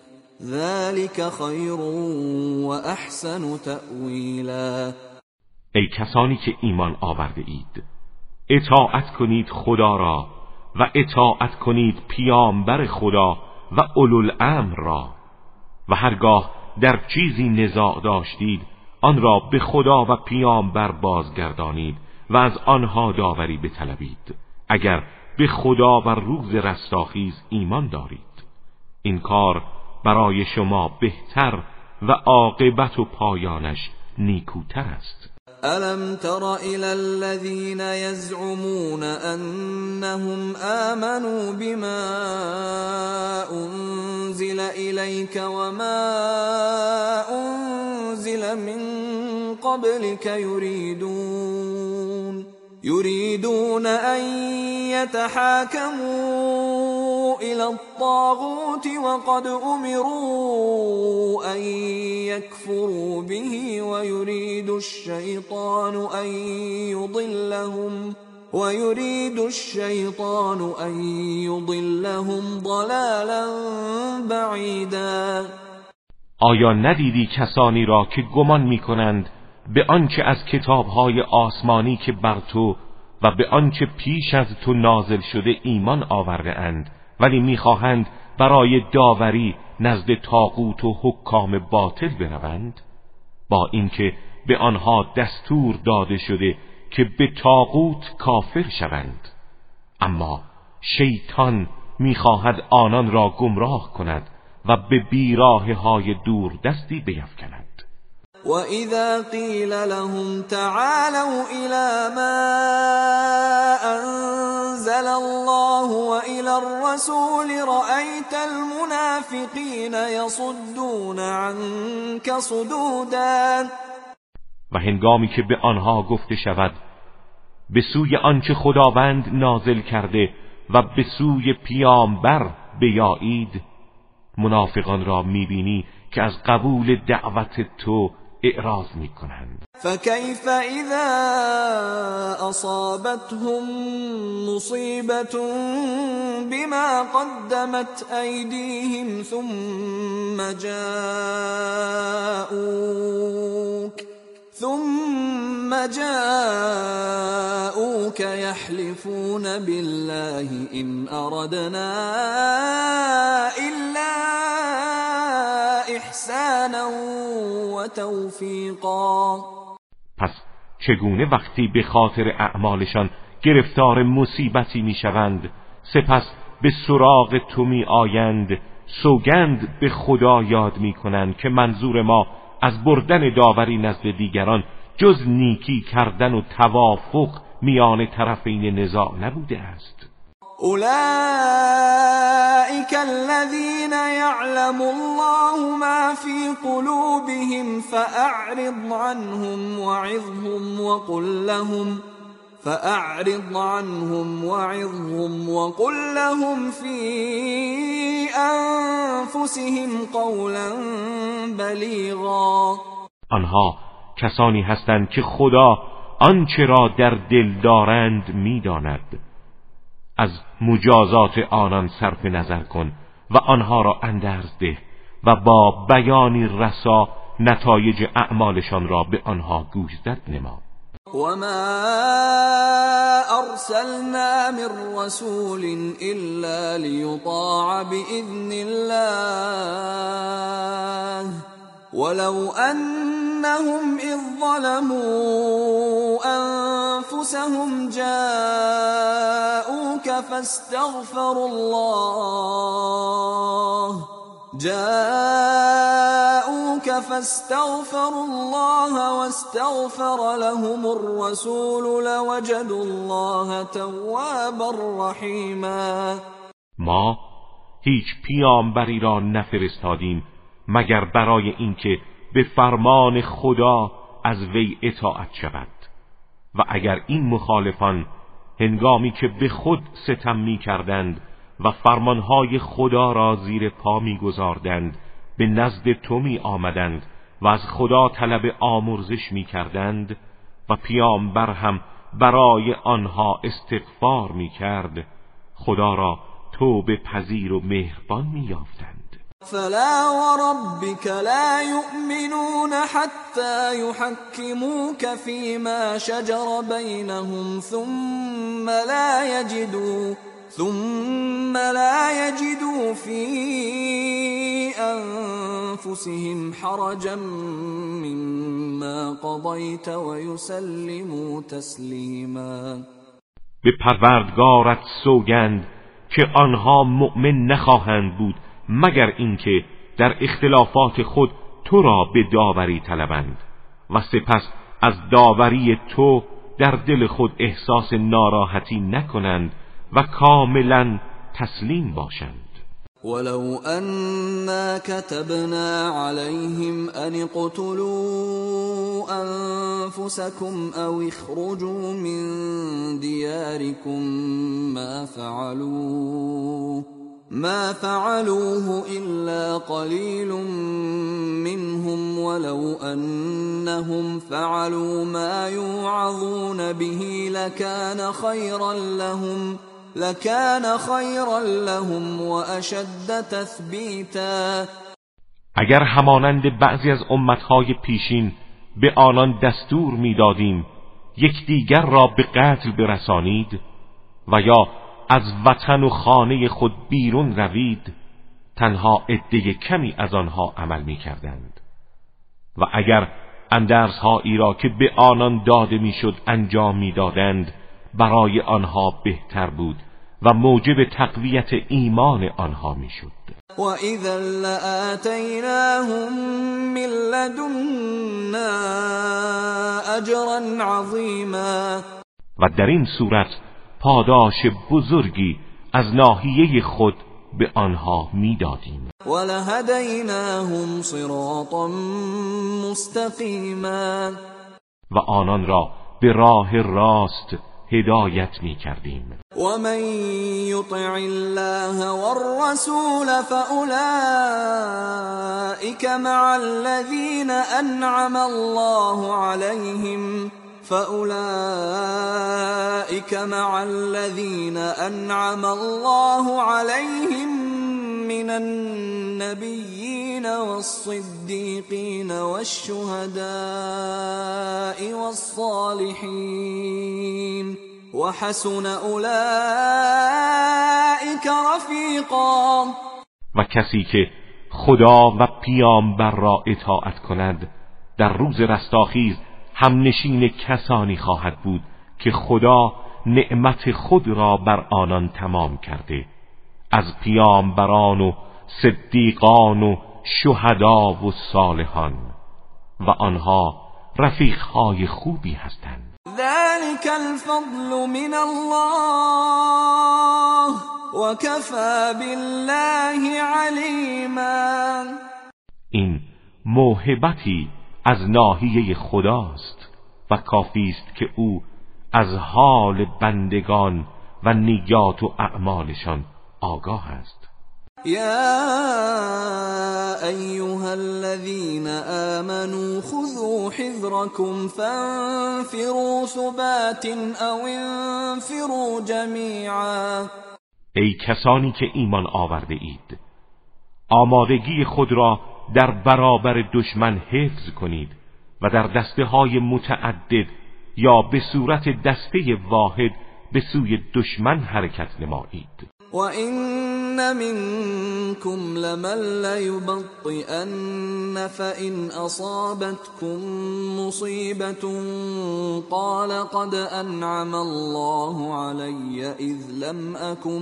ذلك خیر و احسن تأویلا ای کسانی که ایمان آورده اید اطاعت کنید خدا را و اطاعت کنید پیامبر خدا و اولوالامر را. و هرگاه در چیزی نزاع داشتید آن را به خدا و پیامبر بازگردانید و از آنها داوری بطلبید. اگر به خدا و روز رستاخیز ایمان دارید این کار برای شما بهتر و عاقبت و پایانش نیکوتر است. الم تر الى الذين يزعمون انهم آمنوا بما انزل اليك وما انزل من قبلك يريدون يريدون أن يتحاكموا إلى الطاغوت وقد أمروا أن يكفروا به ويريد الشيطان أن يضلهم ويريد الشيطان أن يضلهم ضلالا بعيدا. آیا ندیدی کسانی را که گمان میکنند به آنچه از کتابهای آسمانی که بر تو و به آنچه پیش از تو نازل شده ایمان آورده اند ولی می‌خواهند برای داوری نزد تاقوت و حکام باطل بروند؟ با اینکه به آنها دستور داده شده که به تاقوت کافر شوند. اما شیطان می‌خواهد آنان را گمراه کند و به بیراه های دور دستی بیفکند. وَإِذَا قِيلَ لَهُمْ تَعَالَوْا إِلَى مَا أَنزَلَ اللَّهُ وَإِلَى الرَّسُولِ رَأَيْتَ الْمُنَافِقِينَ يَصُدُّونَ عَنكَ صُدُودًا. و هنگامی که به آنها گفته شود به سوی آنچه خداوند نازل کرده و به سوی پیامبر بیایید منافقان را می‌بینی که از قبول دعوت تو إعراض می کنند فكيف إذا أصابتهم مصيبة بما قدمت أيديهم ثم جاءوك ثم جاءوك يحلفون بالله إن أردنا إلا احسانا و توفیقا پس چگونه وقتی به خاطر اعمالشان گرفتار مصیبتی می‌شوند سپس به سراغ تو می آیند سوگند به خدا یاد می کنند که منظور ما از بردن داوری نزد دیگران جز نیکی کردن و توافق میان طرفین نزاع نبوده است. اولئك الذين يعلم الله ما في قلوبهم فأعرض عنهم وعظهم وقل لهم فأعرض عنهم وعظهم وقل لهم في أنفسهم قولا بلیغا آنها کسانی هستند که خدا آنچه را در دل دارند می‌داند. از مجازات آنان صرف نظر کن و آنها را اندرز ده و با بیانی رسا نتایج اعمالشان را به آنها گوشزد نما. وما ارسلنا من رسول الا ليطاع باذن الله. ولو انهم اذ ظلموا انفسهم جاءوك فاستغفروا الله جاءوك فاستغفروا الله واستغفر لهم الرسول لوجدوا الله توابا رحیما ما هیچ پیامبری را نفرستادیم مگر برای اینکه به فرمان خدا از وی اطاعت شود. و اگر این مخالفان هنگامی که به خود ستم می کردند و فرمانهای خدا را زیر پا میگذاردند به نزد تو می آمدند و از خدا طلب آمرزش می کردند و پیامبر هم برای آنها استغفار می کرد خدا را به پذیر و مهربان می یافتند فلا وربك لا يؤمنون حتى يحكموك فيما شجر بينهم ثم لا يجدوا ثم لا يجدوا في أنفسهم حرجا مما قضيت ويسلموا تسلیما به پروردگارت سوگند که آنها مؤمن نخواهند بود. مگر اینکه در اختلافات خود تو را به داوری طلبند و سپس از داوری تو در دل خود احساس ناراحتی نکنند و کاملا تسلیم باشند. ولو أنا كتبنا عليهم أن اقتلوا أنفسكم أو اخرجوا من دياركم ما فعلوه ما فعلوه إلا قليل منهم ولو أنهم فعلوا ما يوعظون به لكان خيرا لهم ۖ لكان خيرا لهم واشد تثبیتا اگر همانند بعضی از امتهای پیشین به آنان دستور می‌دادیم یکدیگر را به قتل برسانید و یا از وطن و خانه خود بیرون روید تنها عده کمی از آنها عمل می‌کردند. و اگر اندرزهایی را که به آنان داده می‌شد انجام می‌دادند برای آنها بهتر بود و موجب تقویت ایمان آنها می‌شد. و اذا لآتیناهم من لدنا اجرا عظیما. و در این صورت پاداش بزرگی از ناحیه خود به آنها می‌دادیم. ولهدیناهم صراطا مستقیما. و آنان را به راه راست هدایت می کردیم و من یطع الله والرسول فأولئك مع الذين انعم الله عليهم فأولئك مع الذين أنعم الله عليهم من النبيين والصديقين والشهداء والصالحين وحسن أولئك رفيقا و کسی که خدا و پیامبر را اطاعت کند در روز رستاخیز همنشین کسانی خواهد بود که خدا نعمت خود را بر آنان تمام کرده از پیامبران و صدیقان و شهدا و صالحان و آنها رفیقهای خوبی هستند. ذلك الفضل من الله وكفى بالله علیما. این موهبتی از ناحیه خداست و کافی است که او از حال بندگان و نیات و اعمالشان آگاه است. یا ایها الذين آمنوا خذوا حذركم فانفروا ثبات او انفروا جميعا ای کسانی که ایمان آورده اید آمادگی خود را در برابر دشمن حفظ کنید و در دسته های متعدد یا به صورت دسته واحد به سوی دشمن حرکت نمایید. و این منکم لمن لیبطئن فإن اصابتكم مصیبت قال قد انعم الله علی اذ لم اكن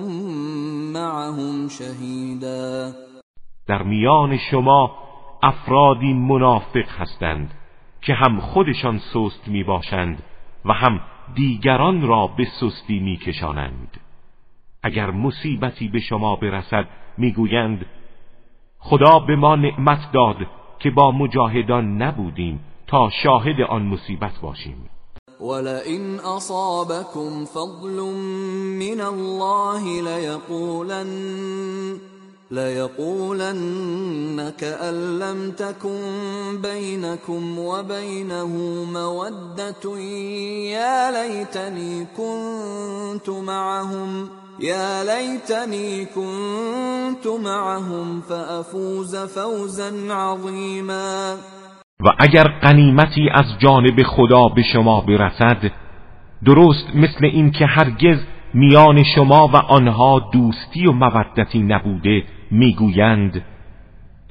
معهم شهیدا در میان شما افرادی منافق هستند که هم خودشان سست می باشند و هم دیگران را به سستی می کشانند. اگر مصیبتی به شما برسد می‌گویند خدا به ما نعمت داد که با مجاهدان نبودیم تا شاهد آن مصیبت باشیم ولئن اصابكم فضل من الله لیقولن ليقولن كأن لم تكن بينكم وبينه مودة يا ليتني كنت معهم يا ليتني كنت معهم فأفوز فوزا عظيما. و اگر قنیمتی از جانب خدا به شما برسد درست مثل این که هرگز میان شما و آنها دوستی و مودتی نبوده می‌گویند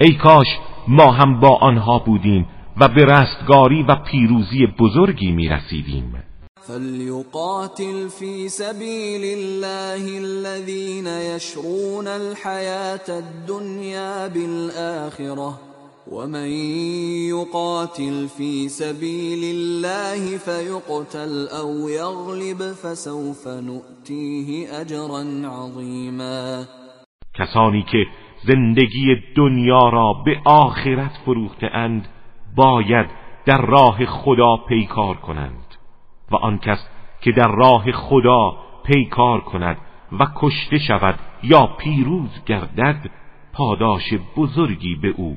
ای کاش ما هم با آنها بودیم و به رستگاری و پیروزی بزرگی می‌رسیدیم. فلیقاتل فی سبیل الله الذين يشرون الحياة الدنيا بالآخرة ومن يقاتل في سبيل الله فيقتل او يغلب فسوف نؤتيه اجرا عظيما. کسانی که زندگی دنیا را به آخرت فروخته اند باید در راه خدا پیکار کنند. و آن کس که در راه خدا پیکار کند و کشته شود یا پیروز گردد پاداش بزرگی به او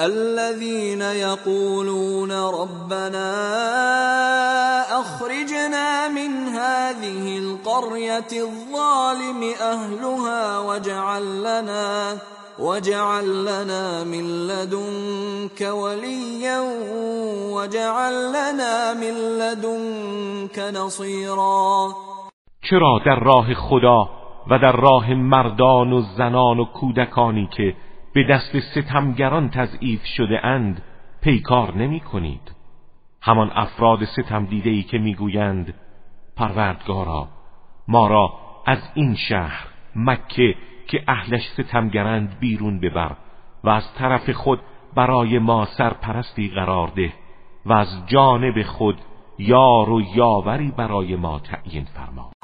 الذين يقولون ربنا اخرجنا من هذه القرية الظالم اهلها واجعل لنا واجعل لنا من لدنك وليا واجعل لنا من لدنك نصيرا. چرا در راه خدا و در راه مردان و زنان و کودکانی که به دست ستمگران تضعیف شده اند پیکار نمی کنید. همان افراد ستم دیده ای که می‌گویند پروردگارا ما را از این شهر مکه که اهلش ستمگرند بیرون ببر و از طرف خود برای ما سرپرستی قرار ده و از جانب خود یار و یاوری برای ما تعیین فرما.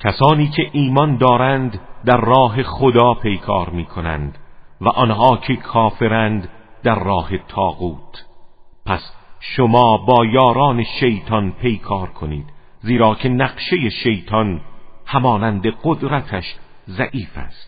کسانی که ایمان دارند در راه خدا پیکار می کنند و آنها که کافرند در راه تاغوت پس شما با یاران شیطان پیکار کنید زیرا که نقشه شیطان همانند قدرتش ضعیف است.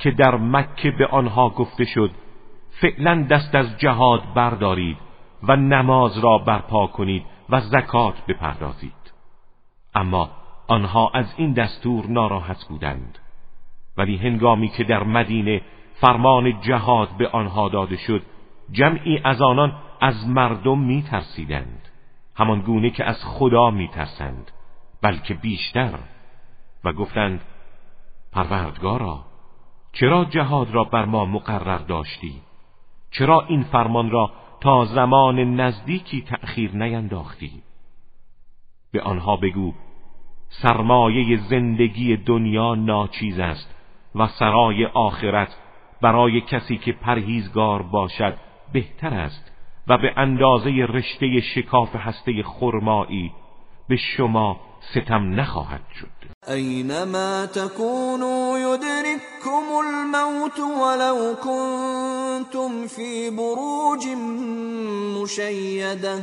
که در مکه به آنها گفته شد فعلا دست از جهاد بردارید و نماز را برپا کنید و زکات بپردازید. اما آنها از این دستور ناراحت بودند. ولی هنگامی که در مدینه فرمان جهاد به آنها داده شد جمعی از آنان از مردم می ترسیدند همان گونه که از خدا می ترسند بلکه بیشتر. و گفتند پروردگارا چرا جهاد را بر ما مقرر داشتی؟ چرا این فرمان را تا زمان نزدیکی تأخیر نینداختی؟ به آنها بگو سرمایه زندگی دنیا ناچیز است و سرای آخرت برای کسی که پرهیزگار باشد بهتر است و به اندازه رشته شکاف هسته خرمایی به شما ستم نخواهد شد. أينما تكونوا يدرككم الموت ولو كنتم في بروج مشيدة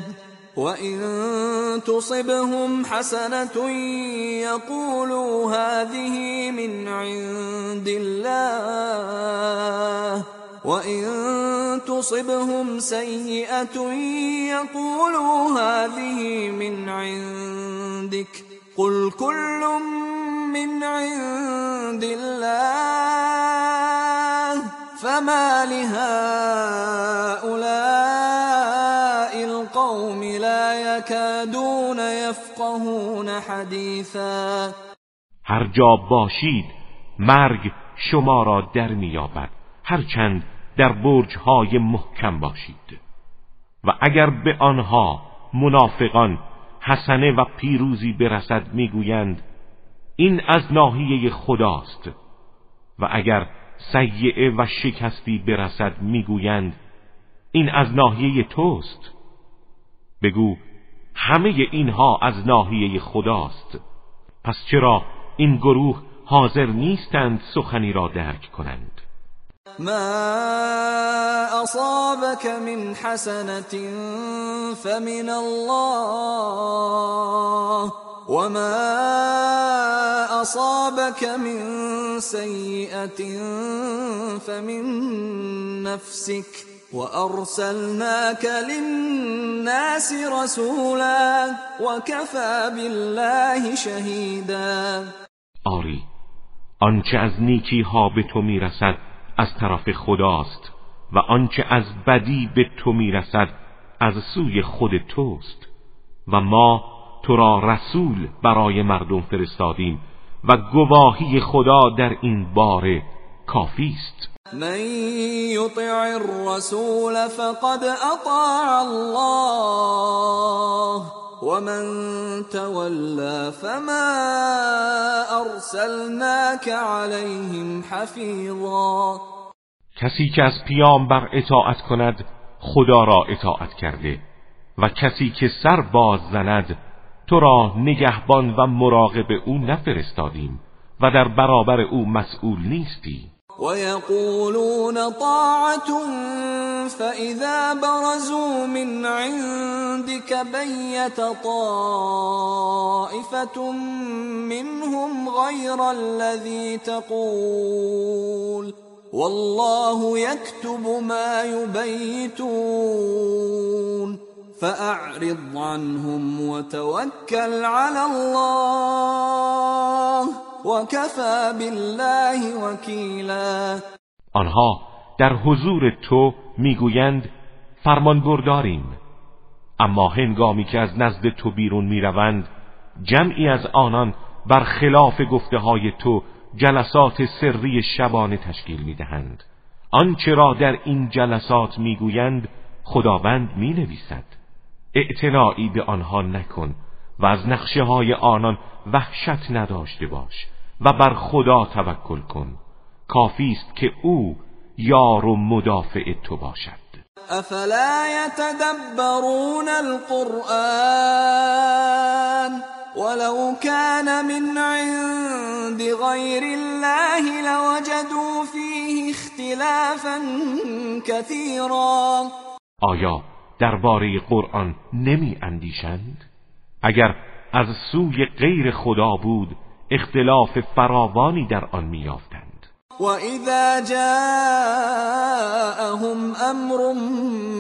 وإن تصبهم حسنة يقولوا هذه من عند الله وإن تصبهم سيئة يقولوا هذه من عندك. قل كل من عند الله فما لهؤلاء القوم لا يكادون يفقهون حديثا هر جا باشید مرگ شما را در میابد هرچند در برجهای محکم باشید. و اگر به آنها منافقان حسنه و پیروزی برسد می‌گویند این از ناحیه خداست. و اگر سیعه و شکستی برسد می‌گویند این از ناحیه توست. بگو همه اینها از ناحیه خداست. پس چرا این گروه حاضر نیستند سخنی را درک کنند؟ ما أصابك من حسنة فمن الله وما أصابك من سيئة فمن نفسك وأرسلناك للناس رسولا وكفى بالله شهيدا آری آنچه از نیکی ها به تو از طرف خداست و آنچه از بدی به تو می‌رسد از سوی خود توست و ما تو را رسول برای مردم فرستادیم و گواهی خدا در این باره کافی است. من یطع الرسول فقد اطاع الله. ومن تولى فما ارسلناك عليهم حفیظا کسی که از پیامبر اطاعت کند خدا را اطاعت کرده. و کسی که سر باز زند تو را نگهبان و مراقب او نفرستادیم و در برابر او مسئول نیستی. ويقولون طاعة فإذا برزوا من عندك بيت طائفة منهم غير الذي تقول والله يكتب ما يبيتون فأعرض عنهم وتوكل على الله وكفى بالله وكيلا. آنها در حضور تو می‌گویند فرمان برداریم اما هنگامی که از نزد تو بیرون می‌روند جمعی از آنان بر خلاف گفته های تو جلسات سری شبانه تشکیل می‌دهند. آنچه را در این جلسات می‌گویند خداوند می‌نویسد. اعتناعی به آنها نکن و از نقشه های آنان وحشت نداشته باش و بر خدا توکل کن. کافی است که او یار و مدافع تو باشد. افلا يتدبرون القرآن ولو كان من عند غير الله لوجدوا فيه اختلافا كثيرا آیا درباره قرآن نمی اندیشند؟ اگر از سوی غیر خدا بود اختلاف فراوانی در آن میافتند وَإِذَا جَاءَهُمْ أَمْرٌ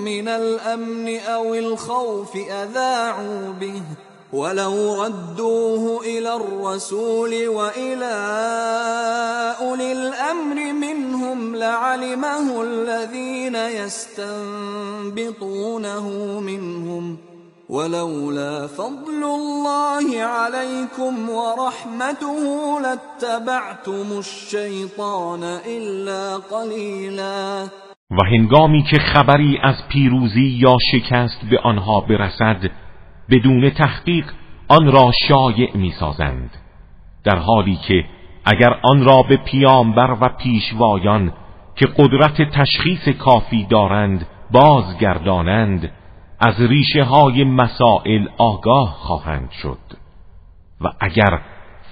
مِّنَ الْأَمْنِ أَوِ الْخَوْفِ أَذَاعُوا بِهِ وَلَوْ رَدُّوهُ إِلَى الرَّسُولِ وَإِلَى أُولِي الْأَمْرِ مِنْهُمْ لَعَلِمَهُ الَّذِينَ يَسْتَنبِطُونَهُ مِنْهُمْ ولولا فضل الله عليكم ورحمته لاتبعتم الشیطان الا قلیلا و هنگامی که خبری از پیروزی یا شکست به آنها برسد بدون تحقیق آن را شایع می‌سازند. در حالی که اگر آن را به پیامبر و پیشوایان که قدرت تشخیص کافی دارند بازگردانند از ریشه های مسائل آگاه خواهند شد. و اگر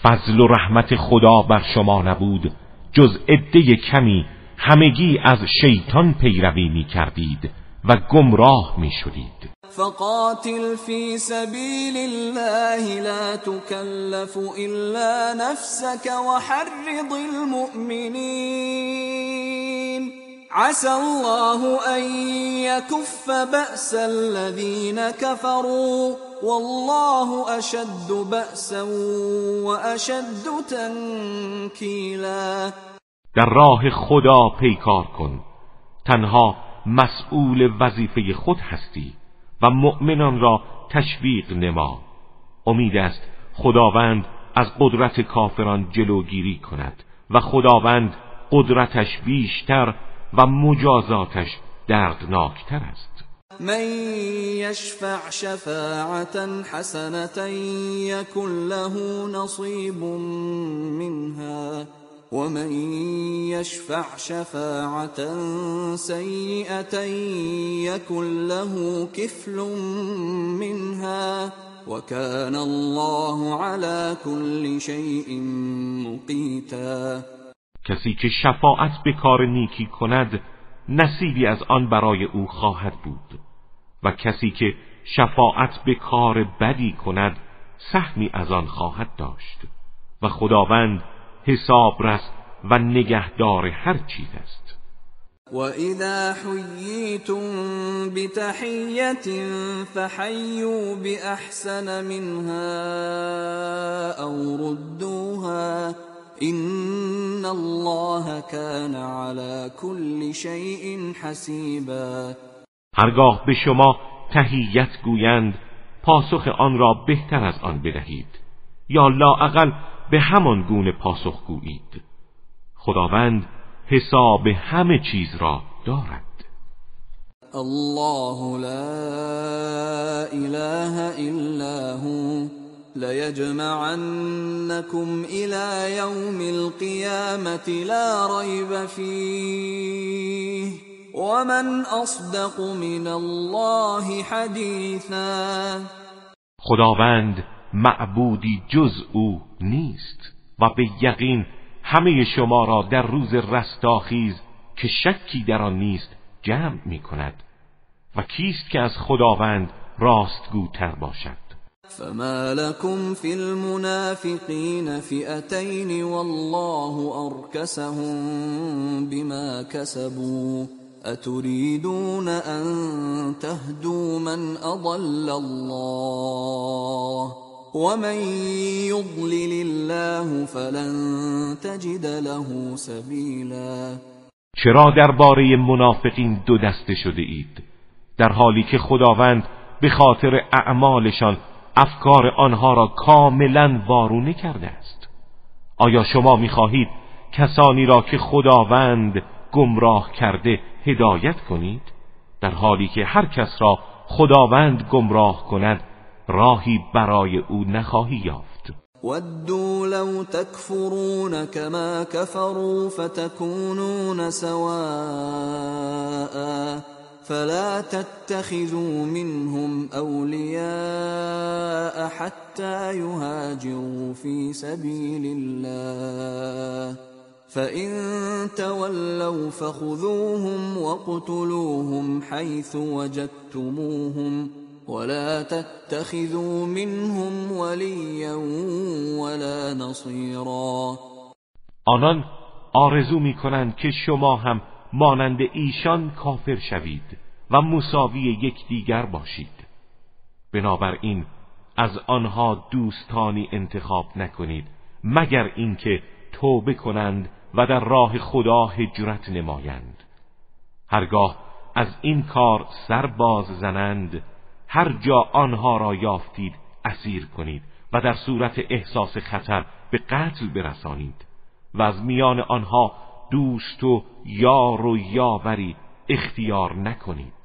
فضل و رحمت خدا بر شما نبود جز عده کمی همگی از شیطان پیروی می کردید و گمراه می شدید فقاتل في سبيل الله لا تكلف إلا نفسك وحرض المؤمنين. عسى الله أن يكف بأس الذين كفروا. والله أشد بأسا وأشد تنكيلا. در راه خدا پیکار کن. تنها مسئول وظیفه خود هستی. و مؤمنان را تشویق نما. امید است خداوند از قدرت کافران جلوگیری کند و خداوند قدرتش بیشتر و مجازاتش دردناکتر است. من یشفع شفاعتا حسنة یکن له نصیب منها. ومن یشفع شفاعتا سیئة یکن له کفل منها وكان الله على كل شيء مقيتا کسی که شفاعت به کار نیکی کند نصیبی از آن برای او خواهد بود. و کسی که شفاعت به کار بدی کند سهمی از آن خواهد داشت. و خداوند حساب رست و نگهدار هر چیز است. و اذا حییتم بتحیت فحیوا باحسن منها او ردوها این الله كان على كل شيء حسیبا. هرگاه به شما تهیت گویند پاسخ آن را بهتر از آن بدهید. یا لااقل به همان گونه پاسخ گویید. خداوند حساب همه چیز را دارد. الله لا اله الا هو. ليجمعنكم الى يوم القيامه لا ريب فيه. ومن اصدق من الله حديثا. خداوند معبودی جز او نیست. و به یقین همه شما را در روز رستاخیز که شکی در آن نیست جمع می کند. و کیست که از خداوند راستگوتر باشد؟ فما لكم في المنافقين فئتين والله أركسهم بما كسبوا. أتريدون أن تهدوا من أضل الله؟ ومن يضلل الله فلن تجد له سبيلا. چرا درباره منافقین دو دسته شده اید؟ در حالی که خداوند به خاطر اعمالشان افکار آنها را کاملا وارونه کرده است. آیا شما می‌خواهید کسانی را که خداوند گمراه کرده هدایت کنید؟ در حالی که هر کس را خداوند گمراه کند راهی برای أو نخواهی یافت. ودوا لو تكفرون كما كفروا فتكونون سواء فلا تتخذوا منهم اولياء حتى يهاجروا في سبيل الله. فإن تولوا فخذوهم وقتلوهم حيث وجدتموهم ولا تتخذوا منهم وليا ولا نصيرا. آنان آرزو می کنند که شما هم مانند ایشان کافر شوید و مساوی یکدیگر باشید. بنابراین از آنها دوستانی انتخاب نکنید مگر اینکه توبه کنند و در راه خدا هجرت نمایند. هرگاه از این کار سر باز زنند هر جا آنها را یافتید اسیر کنید و در صورت احساس خطر به قتل برسانید و از میان آنها دوست و یار و یاوری اختیار نکنید.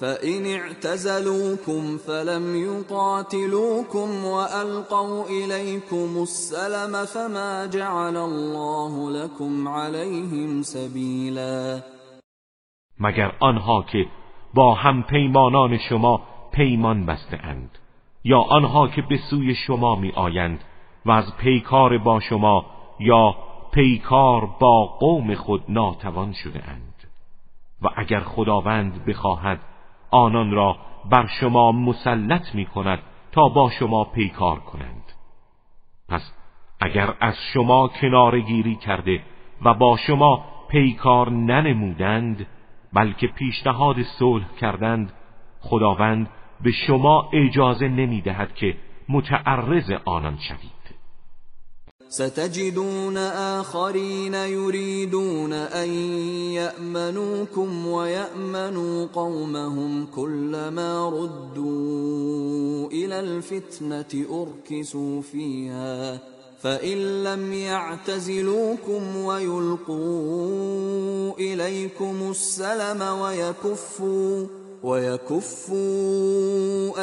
فإن اعتزلوكم فلم يقاتلوكم وألقوا إليكم السلم فما جعل الله لكم عليهم سبيلا. مگر آنها که با هم پیمانان شما پیمان بسته اند یا آنها که به سوی شما می آیند و از پیکار با شما یا پیکار با قوم خود ناتوان شده اند و اگر خداوند بخواهد آنان را بر شما مسلط می کند تا با شما پیکار کنند. پس اگر از شما کنار گیری کرده و با شما پیکار ننمودند بلکه پیشنهاد صلح کردند خداوند به شما اجازه نمی دهد که متعرض آنان شوید. ستجدون آخرين يريدون أن يأمنوكم ويأمنوا قومهم كلما ردوا إلى الفتنة أركسوا فيها فإن لم يعتزلوكم ويلقوا إليكم السلم ويكفوا ويكفوا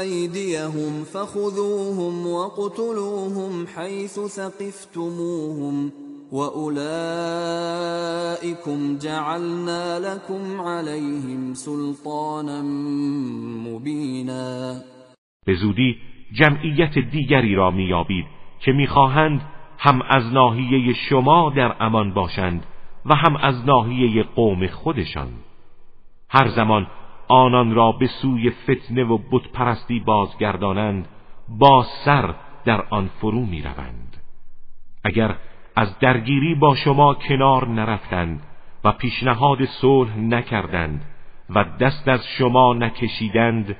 أيديهم فخذوهم وقتلوهم حيث ثقفتموهم وأولئكم جعلنا لكم عليهم سلطانا مبینا به زودی جمعیت دیگری را میابید که می‌خواهند هم از ناحیه شما در امان باشند و هم از ناحیه قوم خودشان. هر زمان آنان را به سوی فتنه و بتپرستی بازگردانند با سر در آن فرو می روند. اگر از درگیری با شما کنار نرفتند و پیشنهاد صلح نکردند و دست از شما نکشیدند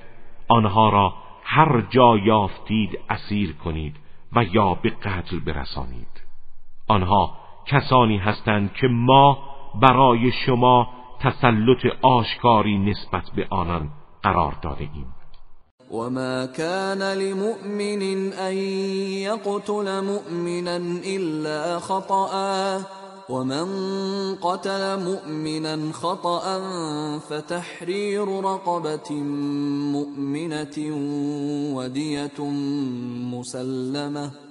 آنها را هر جا یافتید اسیر کنید و یا به قتل برسانید آنها کسانی هستند که ما برای شما تسلط آشکاری نسبت به آنان قرار داده ایم وما كان لمؤمن ان يقتل مؤمنا الا خطأ ومن قتل مؤمنا خطأ فتحرير رقبة مؤمنة ودية مسلمة.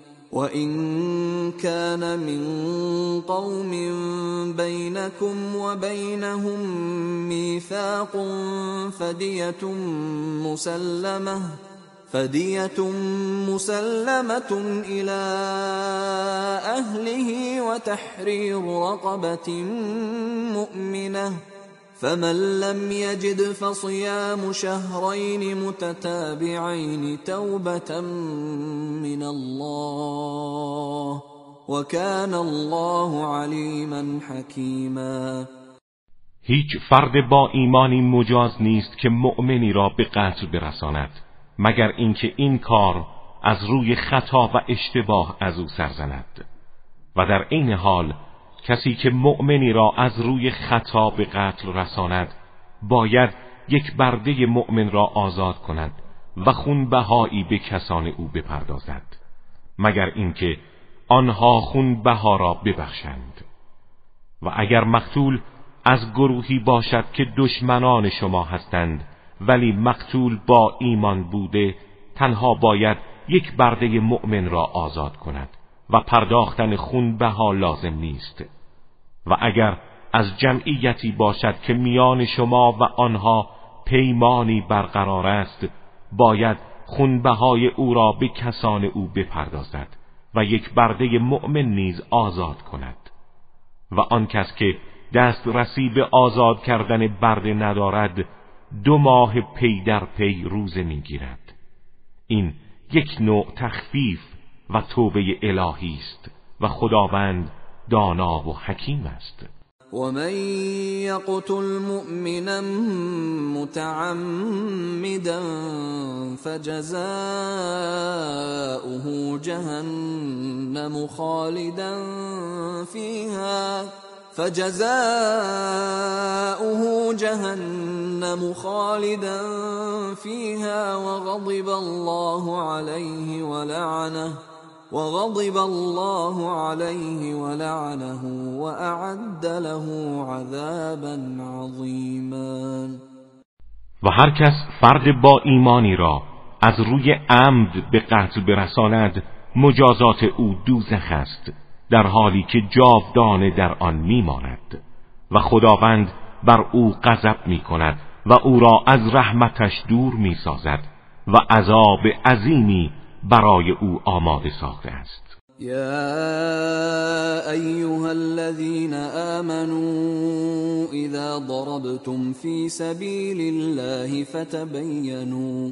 وإن كان من قوم بينكم وبينهم ميثاق فدية مسلمة فدية مسلمة إلى أهله وتحرير رقبة مؤمنة فمن لم يجد فصيام شهرين متتابعين توبة من الله وكان الله عليما حكيما. هیچ فرد با ایمانی مجاز نیست که مؤمنی را به قتل برساند مگر اینکه این کار از روی خطا و اشتباه از او سرزند. و در عین حال کسی که مؤمنی را از روی خطا به قتل رساند باید یک برده مؤمن را آزاد کند و خون بهایی به کسان او بپردازد مگر اینکه آنها خون بها را ببخشند. و اگر مقتول از گروهی باشد که دشمنان شما هستند ولی مقتول با ایمان بوده تنها باید یک برده مؤمن را آزاد کند. و پرداختن خون بها لازم نیست. و اگر از جمعیتی باشد که میان شما و آنها پیمانی برقرار است باید خونبهای او را به کسان او بپردازد و یک برده مؤمن نیز آزاد کند. و آن کس که دسترسی به آزاد کردن برده ندارد دو ماه پی در پی روزه می‌گیرد. این یک نوع تخفیف و توبه الهی است و خداوند دانا و حکیم است. ومن يقتل مؤمنا متعمدا فجزاؤه جهنم خالدا فيها فجزاؤه جهنم خالدا فيها وغضب الله عليه ولعنه. وغضب الله عليه ولعنه واعد له عذابا عظیما و هر کس فرد با ایمانی را از روی عمد به قتل برساند مجازات او دوزخ است در حالی که جاودانه در آن میماند. و خداوند بر او غضب می کند و او را از رحمتش دور می سازد و عذاب عظیمی برای او آماده ساخته است. یا ایها الذين آمنوا اذا ضربتم في سبيل الله فتبينوا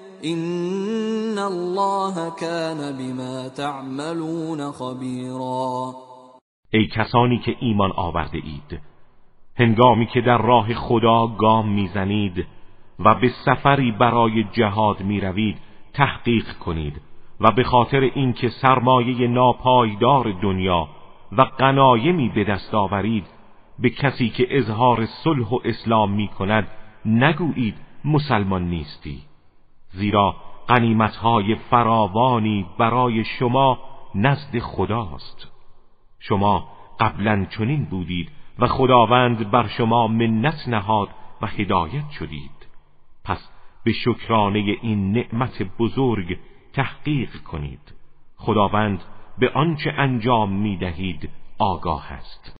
این الله كان بما تعملون خبیرا ای کسانی که ایمان آورده اید هنگامی که در راه خدا گام می‌زنید و به سفری برای جهاد می‌روید تحقیق کنید و به خاطر اینکه سرمایه ناپایدار دنیا و قنایمی به دست آورید به کسی که اظهار صلح و اسلام می کند نگویید مسلمان نیستی. زیرا قنیمتهای فراوانی برای شما نزد خداست. شما قبلا چنین بودید و خداوند بر شما منت نهاد و هدایت شدید. پس به شکرانه این نعمت بزرگ تحقیق کنید. خداوند به آنچه انجام می دهید آگاه است.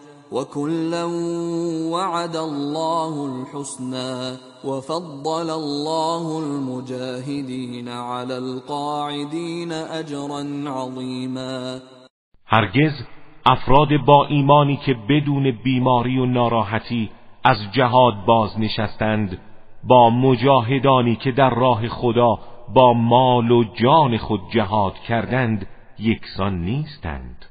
وكلا وعد الله الحسنى وفضل الله المجاهدين على القاعدين اجرا عظیما هرگز افراد با ایمانی که بدون بیماری و ناراحتی از جهاد باز نشستند با مجاهدانی که در راه خدا با مال و جان خود جهاد کردند یکسان نیستند.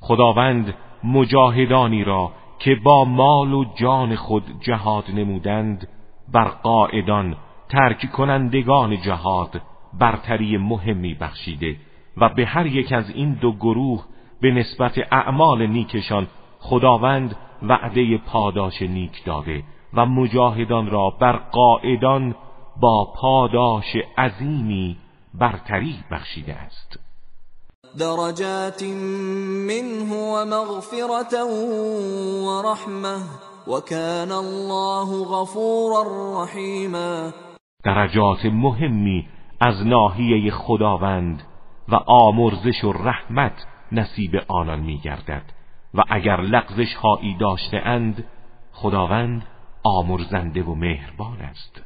خداوند مجاهدانی را که با مال و جان خود جهاد نمودند بر قاعدان ترک کنندگان جهاد برتری مهمی بخشیده و به هر یک از این دو گروه به نسبت اعمال نیکشان خداوند وعده پاداش نیک داده و مجاهدان را بر قاعدان با پاداش عظیمی برتری بخشیده است. درجات منه و مغفرت و رحمه و کان الله غفورا رحیما درجات مهمی از ناحیه خداوند و آمرزش و رحمت نصیب آنان میگردد. و اگر لغزش هایی داشته اند خداوند آمرزنده و مهربان است.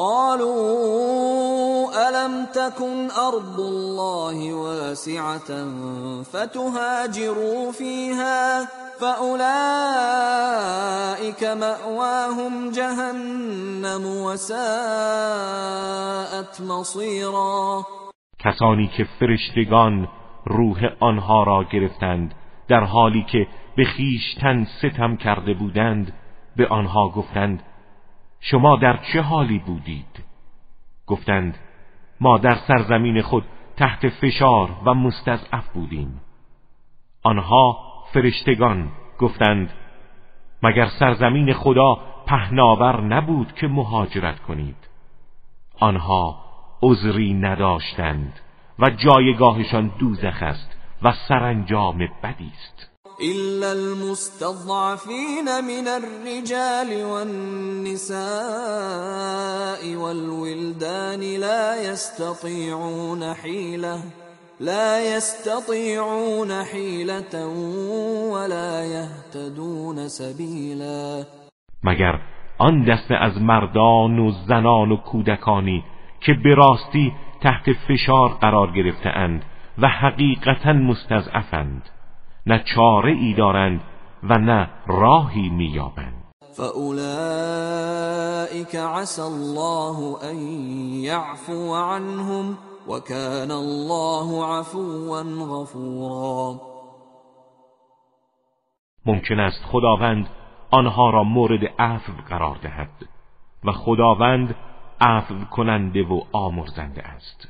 قالوا ألم تكن أرض الله واسعة فتهاجروا فيها فأولئك مأواهم جهنم وساءت مصيرا. کسانی که فرشتگان روح آنها را گرفتند در حالی که به خیشتن ستم کرده بودند به آنها گفتند شما در چه حالی بودید؟ گفتند ما در سرزمین خود تحت فشار و مستضعف بودیم. آنها فرشتگان گفتند مگر سرزمین خدا پهناور نبود که مهاجرت کنید؟ آنها عذری نداشتند و جایگاهشان دوزخ است و سرانجام بدی است. إلا المستضعفين من الرجال والنساء والولدان لا يستطيعون حيلة لا يستطيعون حيلة ولا يهتدون سبيلا. مگر آن دسته از مردان و زنان و کودکانی که به راستی تحت فشار قرار گرفتهاند و حقیقتا مستضعفند. نه چاره ای دارند و نه راهی مییابند. فاولئک عسى الله ان يعفو عنهم وكان الله عفوا غفورا. ممکن است خداوند آنها را مورد عفو قرار دهد و خداوند عفو کننده و آمرزنده است.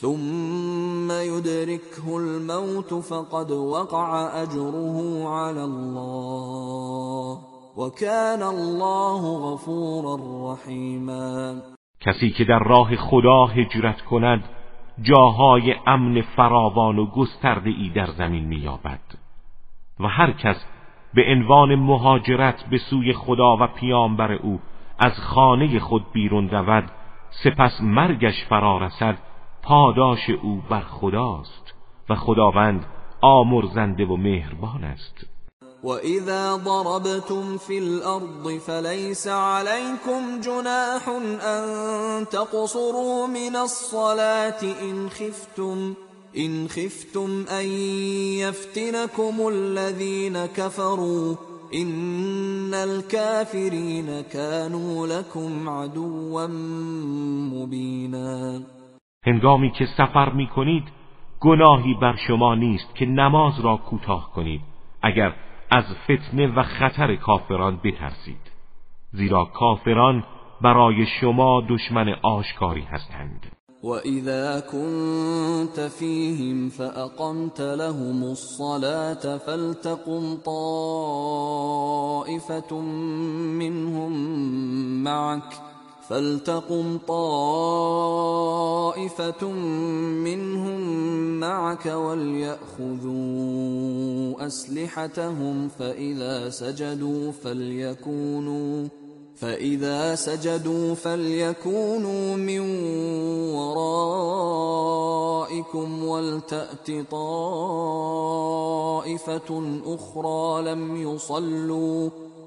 ثم يدركه الموت فقد وقع اجره على الله وكان الله غفورا رحیما کسی که در راه خدا هجرت کند جاهای امن فراوان و گسترده ای در زمین مییابد. و هر کس به عنوان مهاجرت به سوی خدا و پیامبر او از خانه خود بیرون رود سپس مرگش فرا رسد پاداش او بر خداست و خداوند آمرزنده و مهربان است. وَإِذَا ضَرَبْتُمْ فِي الْأَرْضِ فَلَيْسَ عَلَيْكُمْ جُنَاحٌ أَن تَقْصُرُوا مِنَ الصَّلَاةِ إِنْ خِفْتُمْ إِنْ خِفْتُمْ أَن يَفْتِنَكُمُ الَّذِينَ كَفَرُوا إِنَّ الْكَافِرِينَ كَانُوا لَكُمْ عَدُوًّا مُبِينًا هنگامی که سفر می کنید گناهی بر شما نیست که نماز را کوتاه کنید. اگر از فتنه و خطر کافران بترسید. زیرا کافران برای شما دشمن آشکاری هستند. وَإِذَا كُنْتَ فِيهِمْ فَأَقَمْتَ لَهُمُ الصَّلَاةَ فَلْتَقُمْ طَائِفَةٌ مِّنْهُمْ مَعَكَ فلتقم طائفة منهم معك وليأخذوا أسلحتهم فإذا سجدوا فليكونوا فإذا سجدوا فليكونوا من ورائكم ولتأت طائفة أخرى لم يصلوا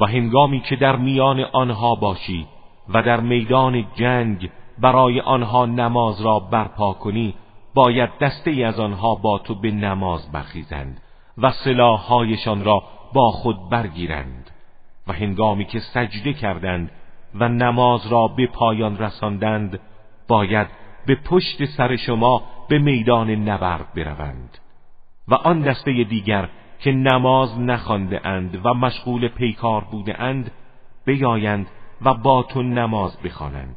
و هنگامی که در میان آنها باشی و در میدان جنگ برای آنها نماز را برپا کنی باید دسته ای از آنها با تو به نماز برخیزند و سلاحهایشان را با خود برگیرند. و هنگامی که سجده کردند و نماز را به پایان رساندند باید به پشت سر شما به میدان نبرد بروند. و آن دسته دیگر که نماز نخوانده اند و مشغول پیکار بوده اند بیایند و با تو نماز بخوانند.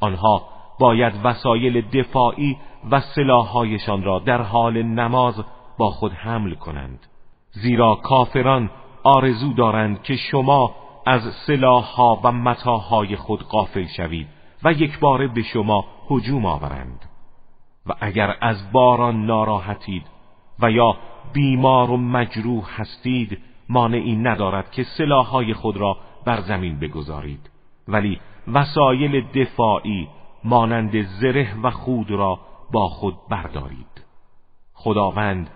آنها باید وسایل دفاعی و سلاحهایشان را در حال نماز با خود حمل کنند. زیرا کافران آرزو دارند که شما از سلاحها و متاهای خود غافل شوید و یک بار به شما هجوم آورند. و اگر از باران ناراحتید و یا بیمار و مجروح هستید مانعی ندارد که سلاحهای خود را بر زمین بگذارید. ولی وسایل دفاعی مانند زره و خود را با خود بردارید. خداوند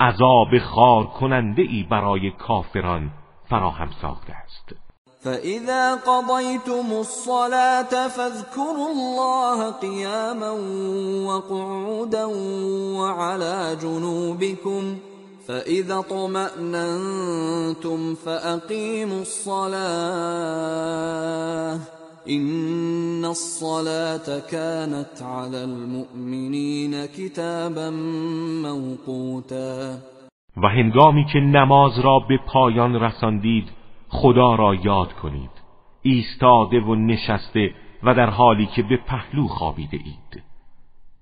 عذاب خار کننده ای برای کافران فراهم ساخته است. فإذا قضيتم الصلاة فاذكروا الله قياما وقعودا وعلى جنوبكم فإذا طمأننتم فأقيموا الصلاة إن الصلاة كانت على المؤمنين كتابا موقوتا و هنگامی که نماز را به پایان رساندید خدا را یاد کنید. ایستاده و نشسته و در حالی که به پهلو خوابیده اید.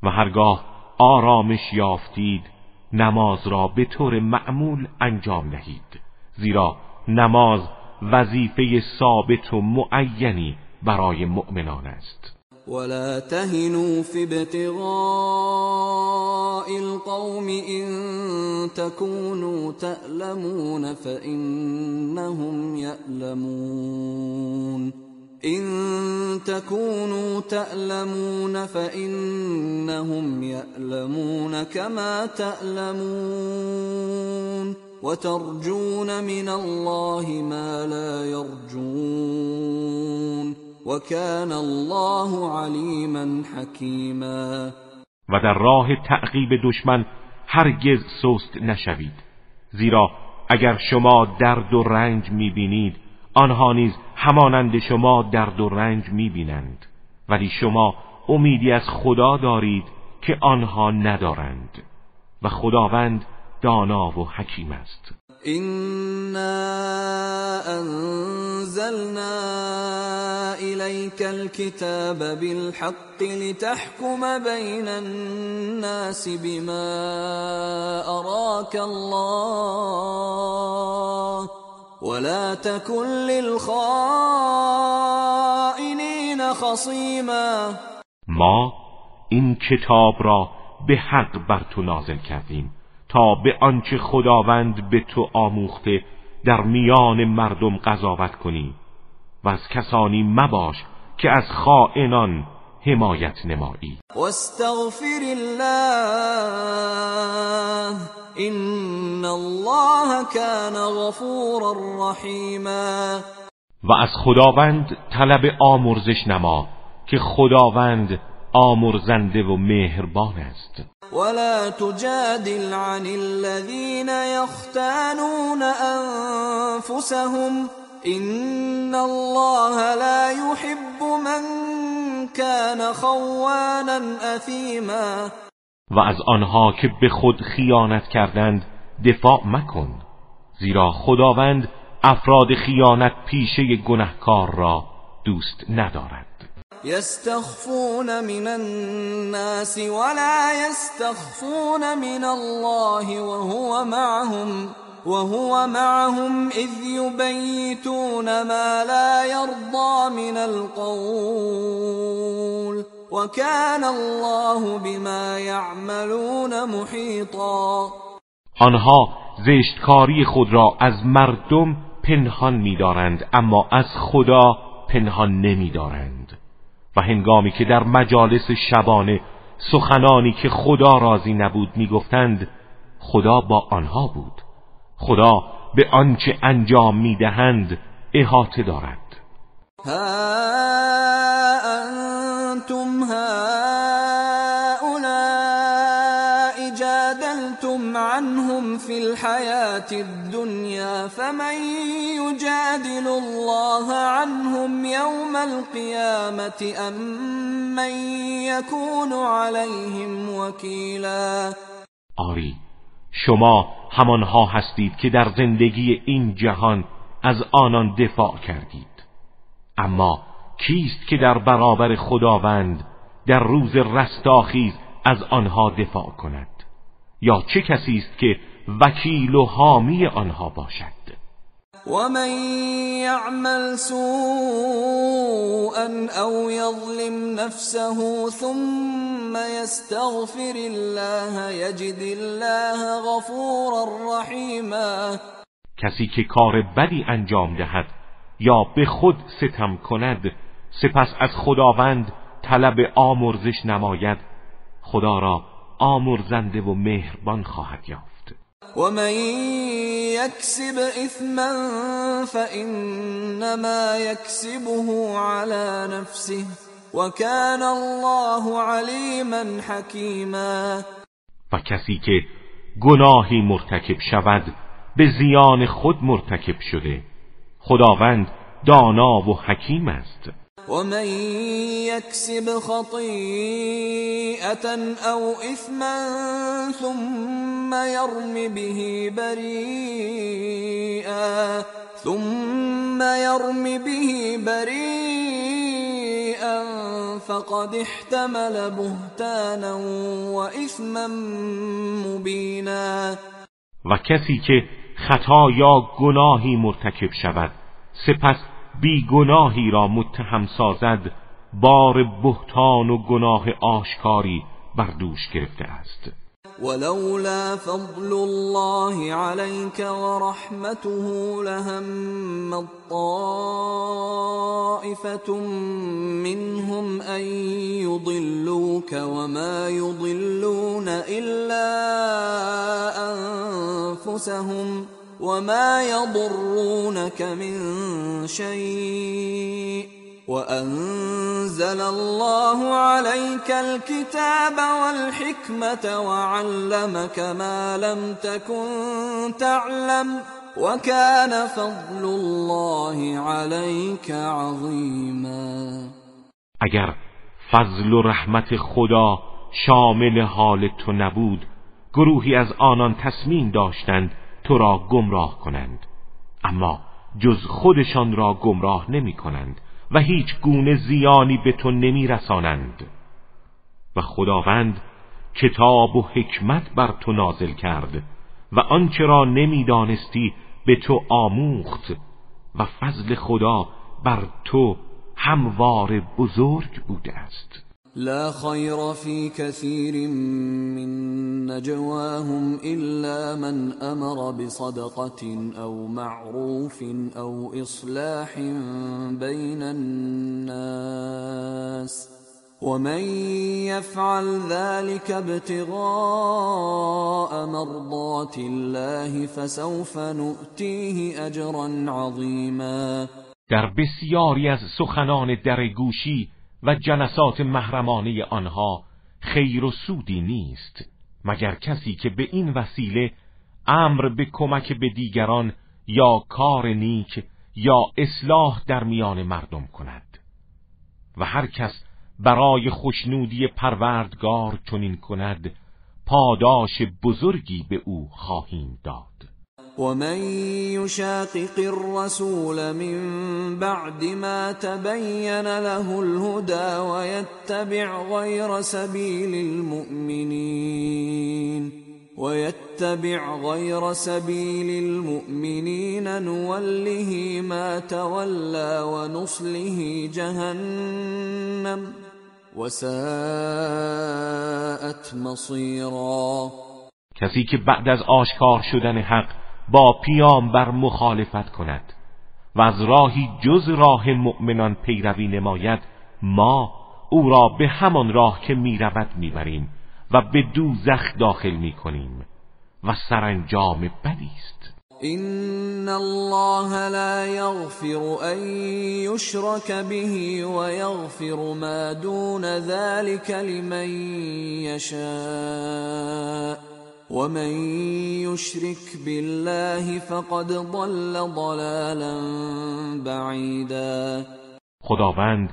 و هرگاه آرامش یافتید نماز را به طور معمول انجام دهید. زیرا نماز وظیفه ثابت و معینی برای مؤمنان است. ولا تهنوا في ابتغاء القوم إن تكونوا تألمون فإنهم يألمون. إن تكونوا تألمون فإنهم يألمون كما تألمون وترجون من الله ما لا يرجون وكان الله علیما حکیما و در راه تعقیب دشمن هرگز سست نشوید. زیرا اگر شما درد و رنج می‌بینید آنها نیز همانند شما درد و رنج می‌بینند ولی شما امیدی از خدا دارید که آنها ندارند و خداوند دانا و حکیم است. إنا أنزلنا إليك الكتاب بالحق لتحكم بين الناس بما أراك الله ولا تكن للخائنين خصيما ما این کتاب را به حق بر تو نازل کردیم تا به آنچه خداوند به تو آموخته در میان مردم قضاوت کنی. و از کسانی مباش که از خائنان حمایت نمایی. واستغفر الله این الله کان غفورا رحیما و از خداوند طلب آمرزش نما که خداوند آمرزنده و مهربان است. ولا تجادل عن الذين يختانون انفسهم ان الله لا يحب من كان خوانا اثیما و از آنها که به خود خیانت کردند دفاع مکن زیرا خداوند افراد خیانت پیشه گنهکار را دوست ندارد. یستخفون من الناس ولا یستخفون من الله وهو معهم. وهو معهم اذ يبيتون ما لا يرضى من القول وكان الله بما يعملون محيطا. آنها زشتکاری خود را از مردم پنهان می‌دارند اما از خدا پنهان نمی‌دارند. و هنگامی که در مجالس شبانه سخنانی که خدا راضی نبود می‌گفتند خدا با آنها بود. خدا به آنچه انجام می‌دهند احاطه دارد. ها انتم هؤلاء جادلتم عنهم في الحياة الدنيا فمن يجادل الله عنهم يوم القيامة أم من يكون عليهم وكيلا آری شما همانها هستید که در زندگی این جهان از آنان دفاع کردید. اما کیست که در برابر خداوند در روز رستاخیز از آنها دفاع کند؟ یا چه کسی است که وکیل و حامی آنها باشد؟ ومن يعمل سوءا او يظلم نفسه ثم يستغفر الله يجد الله غفورا رحيما. کسی که کار بدی انجام دهد یا به خود ستم کند سپس از خداوند طلب آمرزش نماید. خدا را آمرزنده و مهربان خواهد یافت. ومن يكسب اثما فانما يكسبه على نفسه وكان الله عليما حكيما و کسی که گناهی مرتکب شود به زیان خود مرتکب شده. خداوند دانا و حکیم است. ومن يكسب خطيئة أو إثما ثم يرم به بريئا ثم يرم به بريئا فقد احتمل بهتانا وإثما مبينا. و کسی خطا یا گناهی مرتکب شود سپس بیگناهی را متهم سازد بار بهتان و گناه آشکاری بر دوش گرفته است. ولولا فضل الله عليك ورحمته لهم الطائفة منهم أن يضلوك وما يضلون إلا أنفسهم وما يضرونك من شيء وأنزل الله عليك الكتاب والحكمة وعلمك ما لم تكن تعلم وكان فضل الله عليك عظيما. اگر فضل و رحمت خدا شامل حال تو نبود گروهی از آنان تصمیم داشتند تو را گمراه کنند. اما جز خودشان را گمراه نمی کنند و هیچ گونه زیانی به تو نمی رسانند. و خداوند کتاب و حکمت بر تو نازل کرد و آنچه را نمی‌دانستی به تو آموخت و فضل خدا بر تو هموار بزرگ بوده است. لا خير في كثير من نجواهم إلا من أمر بصدقة أو معروف أو إصلاح بين الناس. ومن يفعل ذلك ابتغاء مرضات الله فسوف نؤتيه أجرا عظیما در بسیاری از سخنان درگوشی و جلسات محرمانه آنها خیر و سودی نیست مگر کسی که به این وسیله امر به کمک به دیگران یا کار نیک یا اصلاح در میان مردم کند. و هر کس برای خوشنودی پروردگار چنین کند پاداش بزرگی به او خواهیم داد. ومن يشاقق الرسول من بعد ما تبين له الهدى ويتبع غير سبيل المؤمنين ويتبع غير سبيل المؤمنين نوله ما تولى ونصله جهنم وساءت مصيرا که بعد از آشکار شدن حق با بر مخالفت کند و از راهی جز راه مؤمنان پیروی نماید ما او را به همان راه که می‌رود می‌بریم و به دوزخ داخل می‌کنیم و سرانجام بدی است. این الله لا یغفر ان یشرک به و یغفر ما دون ذلك لمن یشاء ومن يشرك بالله فقد ضل ضلالا بعیدا خداوند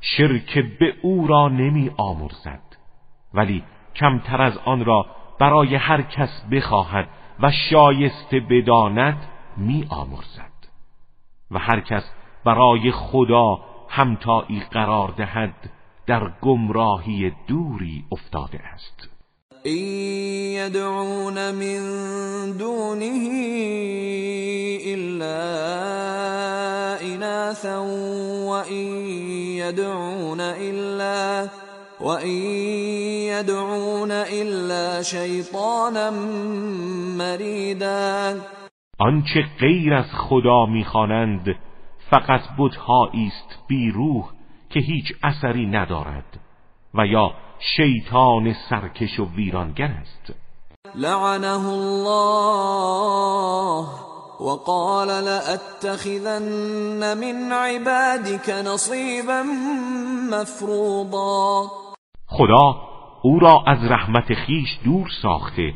شرک به او را نمی آمرزد ولی کمتر از آن را برای هر کس بخواهد و شایسته بداند می آمرزد. و هر کس برای خدا همتایی قرار دهد در گمراهی دوری افتاده است. إن يدعون من دونه إلا إناثا وإن يدعون إلا وإن يدعون إلا شيطانا مريدا آنچه غیر از خدا می‌خوانند فقط بتهایی است بی روح که هیچ اثری ندارد و یا شیطان سرکش و ویرانگر است. لعنه الله وقال لأتخذن من عبادك نصیبا مفروضا. خدا او را از رحمت خیش دور ساخته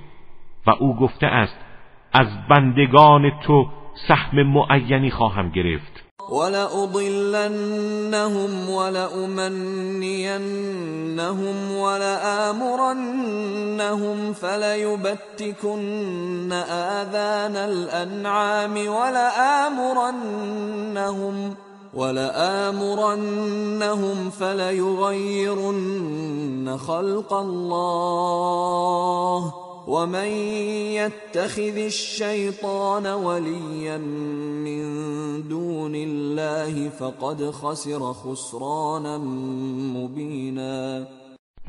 و او گفته است از بندگان تو سهم معینی خواهم گرفت. ولأضلنهم ولأمنينهم ولآمرنهم فليبتكن آذان الأنعام ولآمرنهم ولآمرنهم فليغيرن خلق الله ومن يتخذ الشيطان وليا من دون الله فقد خسر خسرانا مبینا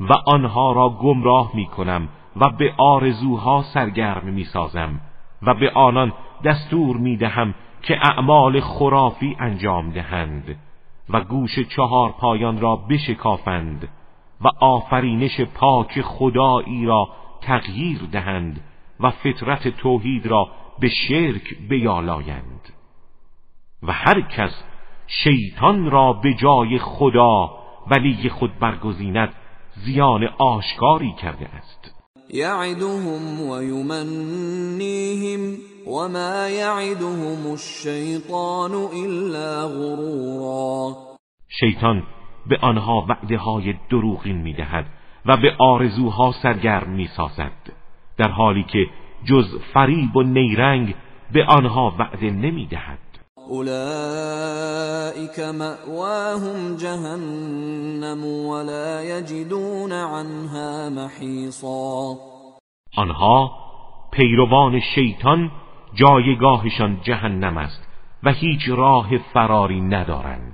و آنها را گمراه می کنم و به آرزوها سرگرم می سازم و به آنان دستور می دهم که اعمال خرافی انجام دهند و گوش چهار پایان را بشکافند و آفرینش پاک خدایی را تغییر دهند و فطرت توحید را به شرک بیالایند. و هر کس شیطان را به جای خدا ولی خود برگزیند زیان آشکاری کرده است. یعدهم و یمنیهم وما یعدهم الشیطان الا غرورا. شیطان به آنها وعده های دروغین می‌دهد و به آرزوها سرگرم می‌سازد در حالی که جز فریب و نیرنگ به آنها وعده نمی‌دهد. اولئك مأواهم جهنم ولا يجدون عنها محیصا. آنها پیروان شیطان جایگاهشان جهنم است و هیچ راه فراری ندارند.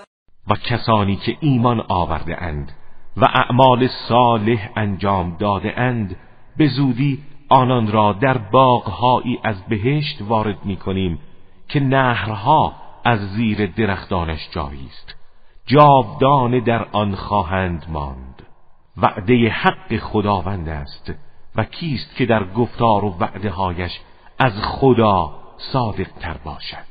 و کسانی که ایمان آورده اند و اعمال صالح انجام داده اند به زودی آنان را در باغهایی از بهشت وارد می کنیم که نهرها از زیر درختانش جاری است جاودانه در آن خواهند ماند. وعده حق خداوند است و کیست که در گفتار و وعده هایش از خدا صادق تر باشد.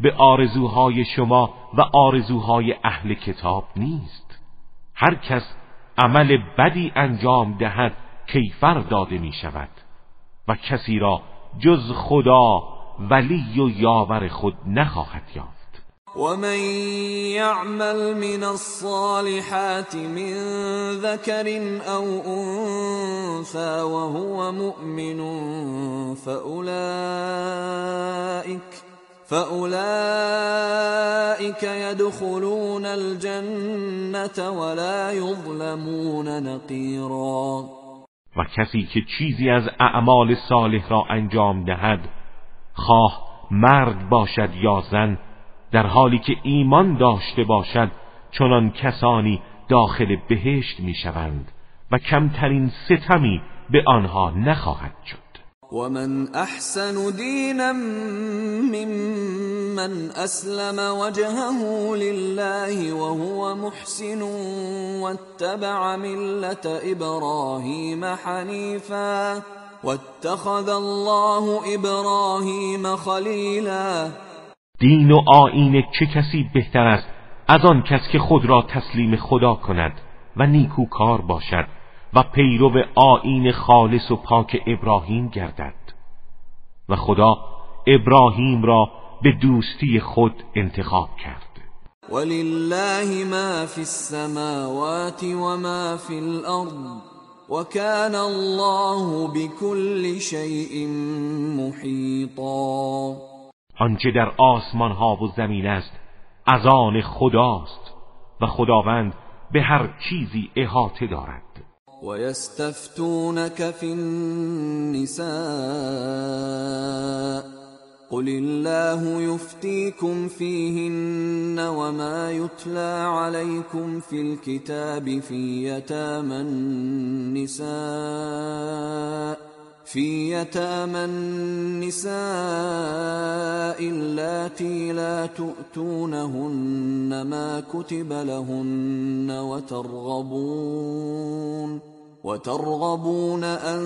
به آرزوهای شما و آرزوهای اهل کتاب نیست. هر کس عمل بدی انجام دهد کیفر داده می شود. و کسی را جز خدا ولی و یاور خود نخواهد یافت. ومن يعمل من الصالحات من ذكر او انثى وهو مؤمن فاولئك فاولئك يدخلون الجنه ولا يظلمون نقيرا. و کسی که چیزی از اعمال صالح را انجام دهد خواه مرد باشد یا زن در حالی که ایمان داشته باشد چنان کسانی داخل بهشت می‌شوند و کمترین ستمی به آنها نخواهد شد. ومن احسن دینا ممن اسلم وجهه لله وهو محسن واتبع ملت ابراهیم حنیفا واتخذ الله ابراهیم خلیلا دین و آین چه کسی بهتر است از آن کس که خود را تسلیم خدا کند و نیکوکار باشد؟ و پیرو آین خالص و پاک ابراهیم گردد. و خدا ابراهیم را به دوستی خود انتخاب کرد. ولله ما فی السماوات و ما فی الارض وكان الله بكل شيء محيطا آنچه در آسمان ها و زمین است از آن خداست و خداوند به هر چیزی احاطه دارد. و یستفتونک فی النساء قل الله يفتيكم فيهن وما يتلى عليكم في الكتاب في يتامى النساء في يتامى النساء اللاتي لا تؤتونهن ما كتب لهن وترغبون وترغبون أن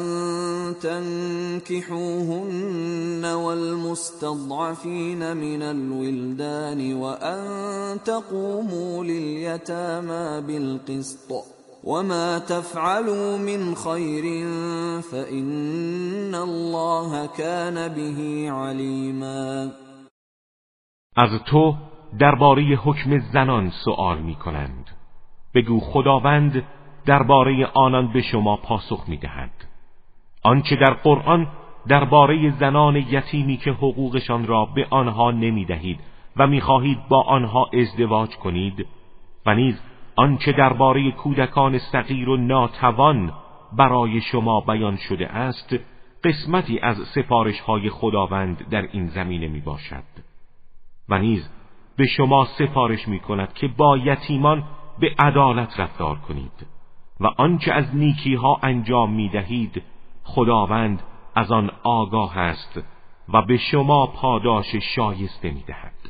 تنكحوهن والمستضعفين من الولدان وأن تقوموا لليتامى بالقسط. وما تفعلوا من خير فإن الله كان به عليما. از تو درباره حکم زنان سؤال می کنند بگو خداوند درباره آنان به شما پاسخ می‌دهد. آنچه در قرآن درباره زنان یتیمی که حقوقشان را به آنها نمی‌دهید و می‌خواهید با آنها ازدواج کنید و نیز آنچه درباره کودکان صغیر و ناتوان برای شما بیان شده است قسمتی از سفارش های خداوند در این زمینه می باشد و نیز به شما سفارش می کند که با یتیمان به عدالت رفتار کنید و آنچه از نیکی ها انجام می دهید خداوند از آن آگاه است و به شما پاداش شایسته می دهد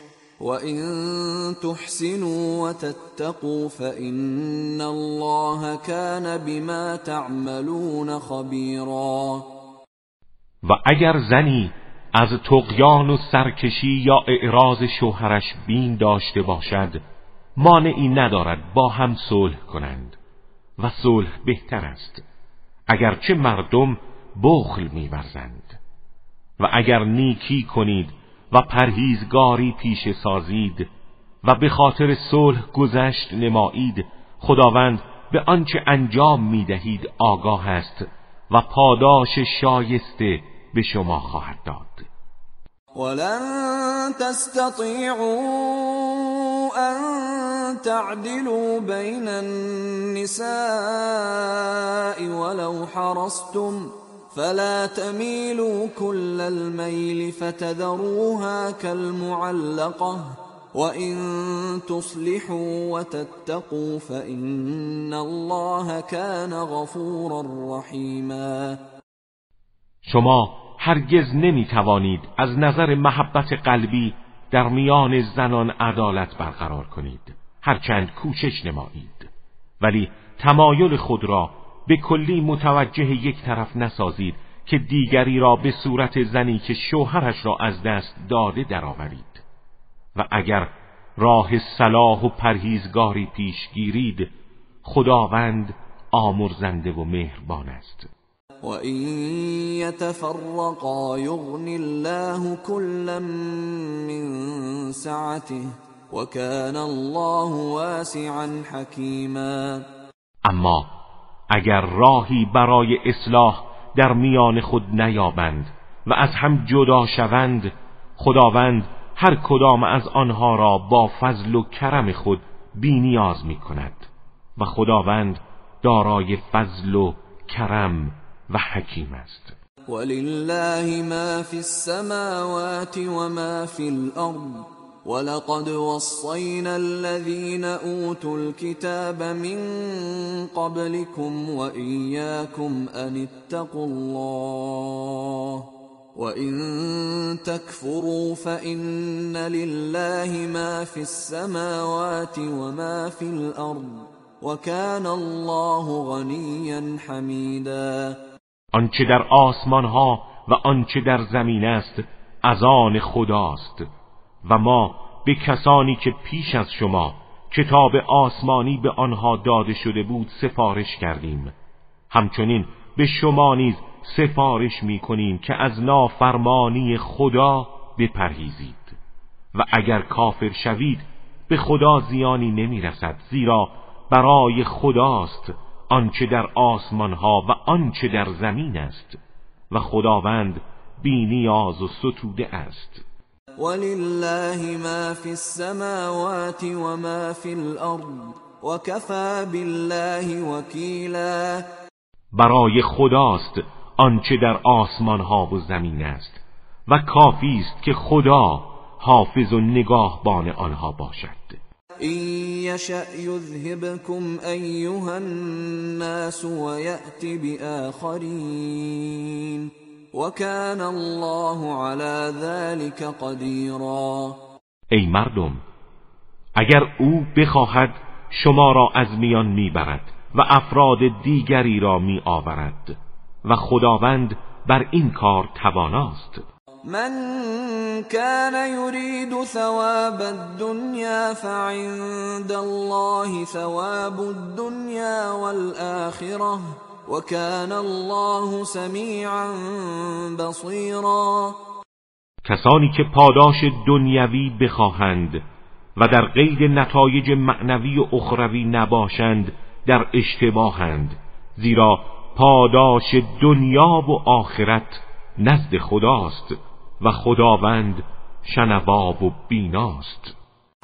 وإن تحسنوا وتتقوا فإن الله كان بما تعملون خبيرا. و اگر زنی از تقیان و سرکشی یا اعراض شوهرش بین داشته باشد مانعی ندارد با هم صلح کنند و صلح بهتر است اگرچه مردم بخل میورزند. و اگر نیکی کنید و پرهیزگاری پیش سازید و به خاطر صلح گذشت نمایید. خداوند به آنچه انجام می‌دهید آگاه است و پاداش شایسته به شما خواهد داد. ولن تستطيعوا ان تعدلوا بين النساء ولو حرصتم فلا تميلوا كل الميل فتذروها كالمعلقه وان تصلحوا وتتقوا فان الله كان غفورا رحيما. شما هرگز نمی توانید از نظر محبت قلبی در میان زنان عدالت برقرار کنید هرچند کوشش نمایید. ولی تمایل خود را به کلی متوجه یک طرف نسازید که دیگری را به صورت زنی که شوهرش را از دست داده درآورید. و اگر راه صلاح و پرهیزگاری پیش گیرید خداوند آمرزنده و مهربان است. وَإِن يَتَفَرَّقَا يُغْنِ اللَّهُ كُلًّا مِّن سَعَتِهِ وَكَانَ اللَّهُ وَاسِعًا حَكِيمًا. اما اگر راهی برای اصلاح در میان خود نیابند و از هم جدا شوند خداوند هر کدام از آنها را با فضل و کرم خود بینیاز می کند و خداوند دارای فضل و کرم و حکیم است. ولله ما فی السماوات و ما فی الارض. ولقد وصينا الذين اوتوا الكتاب من قبلكم واياكم ان اتقوا الله وان تكفروا فان لله ما في السماوات وما في الأرض وكان الله غنيا حميدا آنچه در آسمان ها و آنچه در زمین است از آن خداست. و ما به کسانی که پیش از شما کتاب آسمانی به آنها داده شده بود سفارش کردیم. همچنین به شما نیز سفارش می کنیم که از نافرمانی خدا بپرهیزید. و اگر کافر شوید به خدا زیانی نمی رسد زیرا برای خداست آنچه در آسمان ها و آنچه در زمین است. و خداوند بینیاز و ستوده است. ولله ما فی السماوات و ما فی الارض وكفى بالله وکیلا برای خداست آنچه در آسمان ها و زمین است و کافی است که خدا حافظ و نگاهبان آنها باشد. إن يشأ يذهبكم أيها الناس ويأت بآخرين وكان الله على ذلك قديرا. ای مردم اگر او بخواهد شما را از میان می‌برد و افراد دیگری را می آورد و خداوند بر این کار تواناست. من كان يريد ثواب الدنيا فعند الله ثواب الدنيا والآخرة. وكان الله سميعا بصيرا. کسانی که پاداش دنیوی بخواهند و در قید نتایج معنوی و اخروی نباشند در اشتباهند زیرا پاداش دنیا و آخرت نزد خداست و خداوند شنواب و بیناست.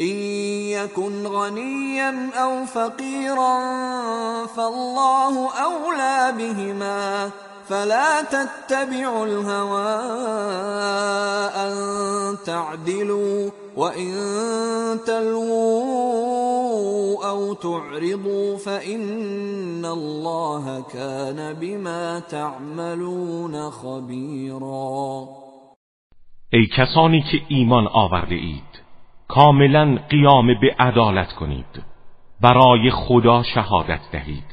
إن يكن غنيا أو فقيرا فالله أولى بهما فلا تتبعوا الهوى أن تعدلوا وإن تلووا أو تعرضوا فإن الله كان بما تعملون خبيرا کسانی که ایمان آورده اید کاملا قیام به عدالت کنید. برای خدا شهادت دهید.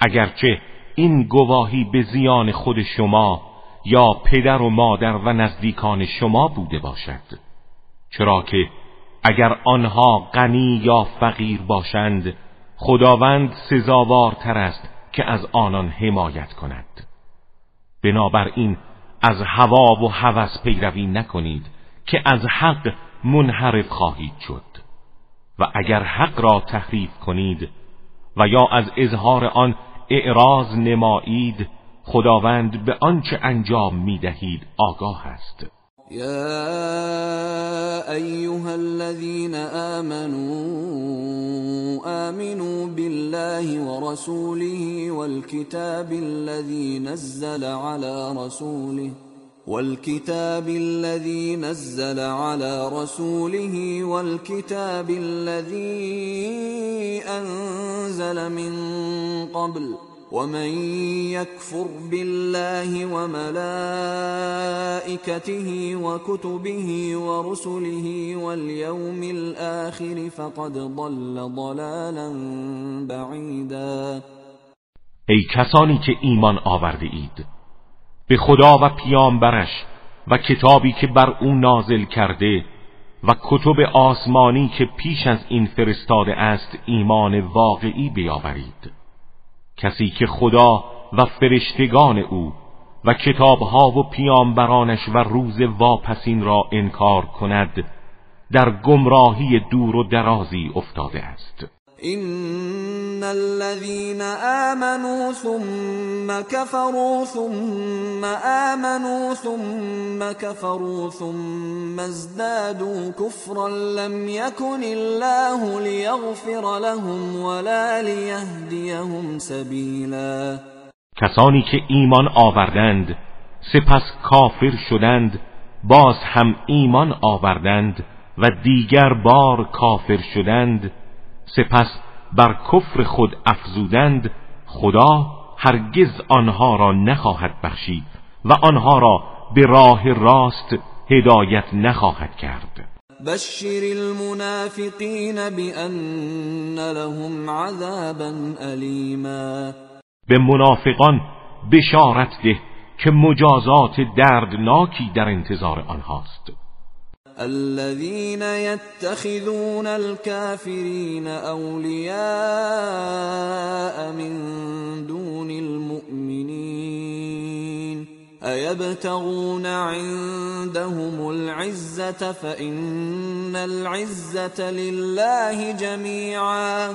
اگرچه این گواهی به زیان خود شما یا پدر و مادر و نزدیکان شما بوده باشد. چرا که اگر آنها غنی یا فقیر باشند خداوند سزاوارتر است که از آنان حمایت کند. بنابراین از هوا و هوس پیروی نکنید که از حق منحرف خواهید شد. و اگر حق را تحریف کنید و یا از اظهار آن اعراض نمایید خداوند به آنچه انجام می‌دهید آگاه است. یا ایها الذين آمنوا آمنوا بالله ورسوله والكتاب الذي نزل على رسوله والكتاب الذي نزل على رسوله والكتاب الذي أنزل من قبل ومن يكفر بالله وملائكته وكتبه ورسله واليوم الآخر فقد ضل ضلالا بعيدا. ای کسانی که ایمان آورده اید به خدا و پیامبرش و کتابی که بر او نازل کرده و کتب آسمانی که پیش از این فرستاده است ایمان واقعی بیاورید. کسی که خدا و فرشتگان او و کتابها و پیامبرانش و روز واپسین را انکار کند در گمراهی دور و درازی افتاده است. ان الذين آمنوا ثم كفروا ثم آمنوا ثم كفروا ثم ازدادوا كفرا لم يكن الله ليغفر لهم ولا ليهديهم سبيلا کسانی که ایمان آوردند سپس کافر شدند باز هم ایمان آوردند و دیگر بار کافر شدند سپس بر کفر خود افزودند خدا هرگز آنها را نخواهد بخشید و آنها را به راه راست هدایت نخواهد کرد. بشر المنافقین بأن لهم عذابا الیما به منافقان بشارت ده که مجازات دردناکی در انتظار آنهاست. الذين يتخذون الكافرين أولياء من دون المؤمنين أيبتغون عندهم العزة فإن العزة لله جميعا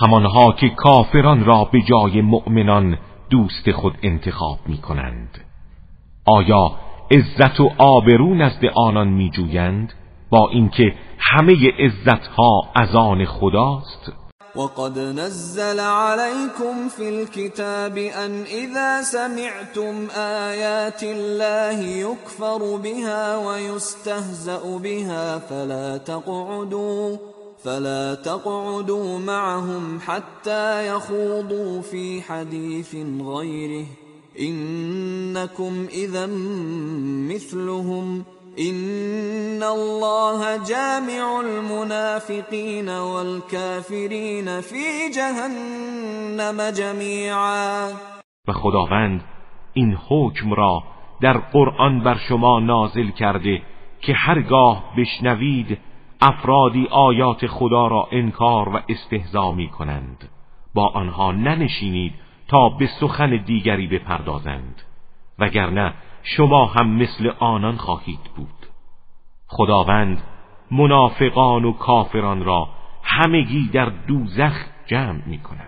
همانها که کافران را به جای مؤمنان دوست خود انتخاب می کنند آیا عزت و آبرو نزد آنان میجویند با اینکه همه عزتها از آن خداست. وقد نزل عليكم في الكتاب أن إذا سمعتم آيات الله يكفر بها ويستهزأ بها فلا تقعدوا فلا تقعدوا معهم حتى يخوضوا في حديث غيره. انكم اذا مثلهم ان الله جامع المنافقين والكافرين في جهنم جميعا. و خداوند این حکم را در قرآن بر شما نازل کرده که هرگاه بشنوید افرادی آیات خدا را انکار و استهزا می کنند با آنها ننشینید تا به سخن دیگری بپردازند وگرنه شما هم مثل آنان خواهید بود. خداوند منافقان و کافران را همگی در دوزخ جمع می کند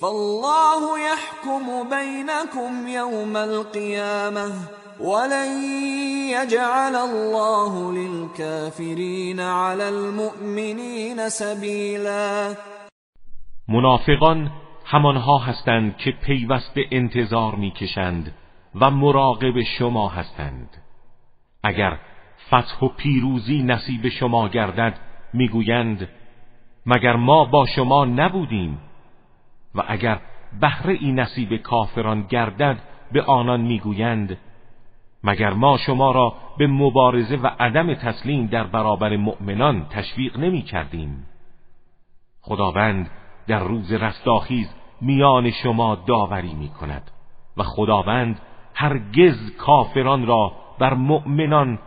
فالله يحكم بينكم يوم القيامة ولن يجعل الله للكافرين على المؤمنين سبيلا. منافقان همانها هستند که پیوسته انتظار می‌کشند و مراقب شما هستند. اگر فتح و پیروزی نصیب شما گردد می‌گویند مگر ما با شما نبودیم؟ و اگر بهره ای نصیب کافران گردد به آنان می‌گویند مگر ما شما را به مبارزه و عدم تسلیم در برابر مؤمنان تشویق نمی کردیم خداوند در روز رستاخیز میان شما داوری می کند و خداوند هرگز کافران را بر مؤمنان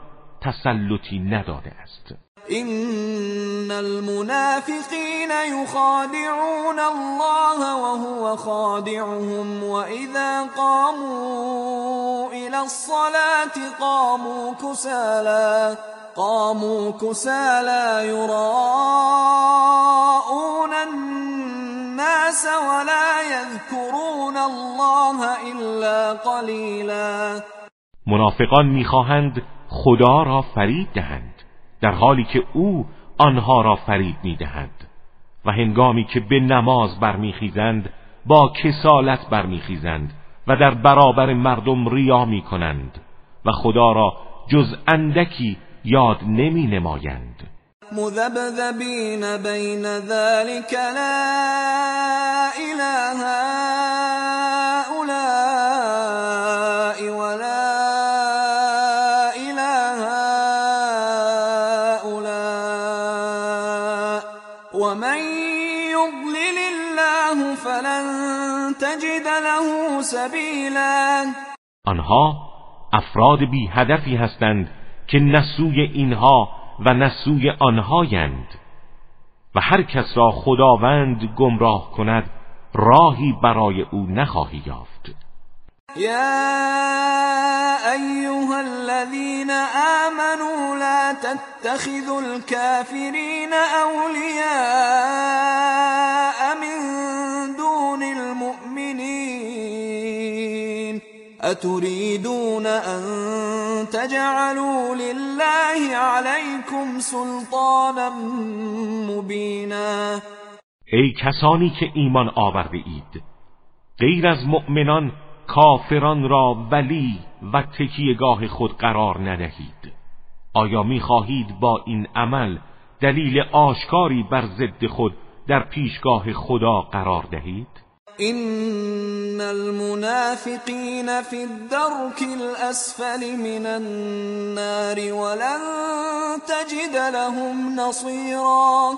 تسلطی نداده است. إن المنافقين يخادعون الله وهو خادعهم وإذا قاموا إلى الصلاة قاموا كسالى قاموا كسالى يراءون الناس ولا يذكرون الله إلا قليلا. منافقان میخواهند خدا را دهند. در حالی که او آنها را فرید می‌دهد و هنگامی که به نماز برمیخیزند با کسالت برمیخیزند و در برابر مردم ریا می کنند و خدا را جز اندکی یاد نمی نمایند مذبذبین بین ذلك لا اله آنها افراد بی هدفی هستند که نسوی اینها و نسوی آنهایند. و هر کس را خداوند گمراه کند راهی برای او نخواهی یافت. یا ایها الذین آمنوا لا تتخذوا الكافرین اولیاء من دون المؤمنین. اتريدون ان تجعلوا لله عليكم سلطانا مبینا ای کسانی که ایمان آورده اید غیر از مؤمنان کافران را ولی و تکیهگاه خود قرار ندهید. آیا می‌خواهید با این عمل دلیل آشکاری بر ضد خود در پیشگاه خدا قرار دهید؟ ان المنافقین فی الدرك الاسفل من النار ولن تجد لهم نصیرا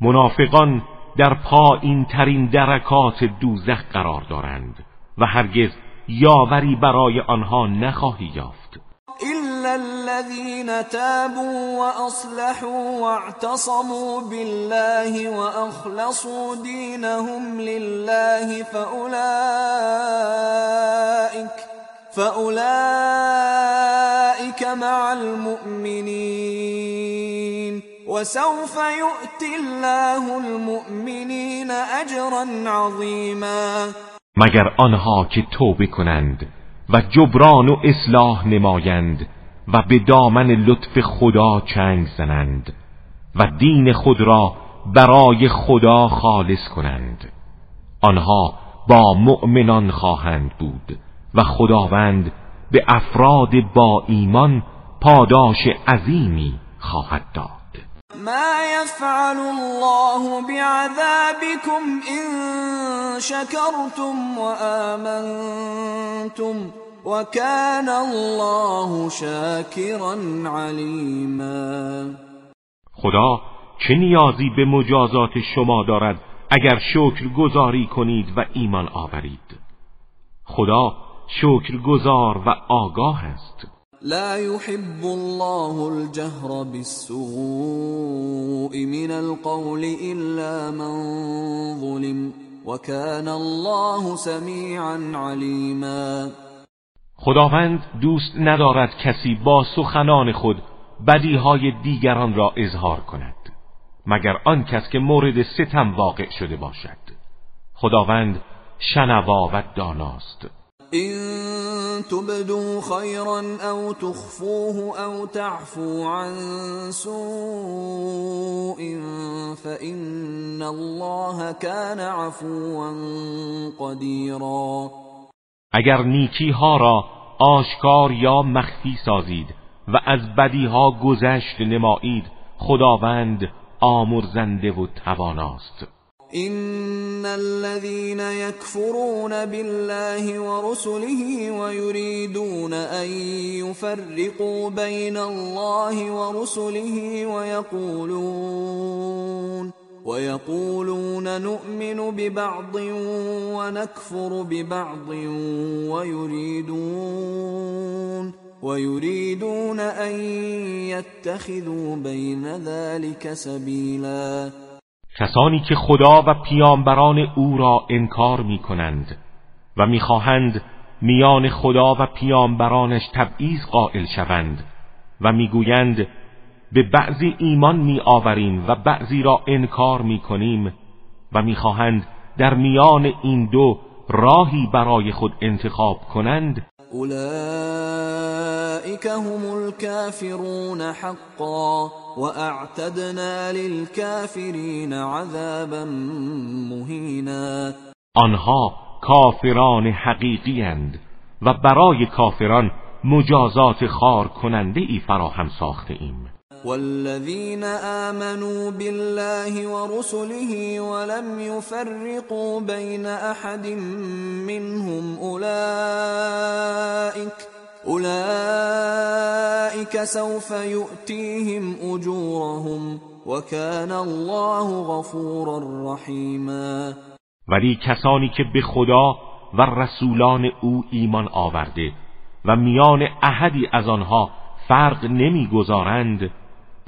منافقان در پایین ترین درکات دوزخ قرار دارند و هرگز یاوری برای آنها نخواهی یافت. الذين تابوا وأصلحوا واعتصموا بالله وأخلصوا دينهم لله فأولئك فأولئك مع المؤمنين. وسوف يؤتي الله المؤمنين أجرا عظيما. مگر آنها که توبه کنند و جبران و اصلاح نمایند و به دامن لطف خدا چنگ زنند و دین خود را برای خدا خالص کنند. آنها با مؤمنان خواهند بود و خداوند به افراد با ایمان پاداش عظیمی خواهد داد. ما يفعل الله بعذابكم إن شكرتم وآمنتم وكان الله شاكرا عليما. خدا چه نیازی به مجازات شما دارد اگر شکر گذاری کنید و ایمان آورید؟ خدا شکر گذار و آگاه است. لا يحب الله الجهر بالسوء من القول الا من ظلم وكان الله سمیعا علیما خداوند دوست ندارد کسی با سخنان خود بدیهای دیگران را اظهار کند مگر آن کس که مورد ستم واقع شده باشد. خداوند شنوا و داناست. إن تبدوا خيرا أو تخفوه أو تعفو عن سوء فإن الله كان عفوا قديرا اگر نیکی ها را آشکار یا مخفی سازید و از بدی ها گذشت نمایید خداوند آمرزنده و تواناست. ان الذين يكفرون بالله ورسله ويريدون ان يفرقوا بين الله ورسله ويقولون ويقولون نؤمن ببعض ونكفر ببعض ويريدون ويريدون ان يتخذوا بين ذلك سبيلا. کسانی که خدا و پیامبران او را انکار می کنند و می‌خواهند میان خدا و پیامبرانش تبعیض قائل شوند و می‌گویند به بعضی ایمان می آوریم و بعضی را انکار می کنیم و می‌خواهند در میان این دو راهی برای خود انتخاب کنند. اولئك هم الكافرون حقا واعتدنا للكافرين عذابا مهینا. آنها کافران حقیقی اند و برای کافران مجازات خار کننده ای فراهم ساخته ایم. والذين آمنوا بالله ورسله ولم يفرقوا بين أحد منهم أولئك أولئك سوف يؤتيهم أجورهم وكان الله غفورا رحيما. ولی کسانی که به خدا و رسولان او ایمان آورده و میان احدی از آنها فرق نمی‌گذارند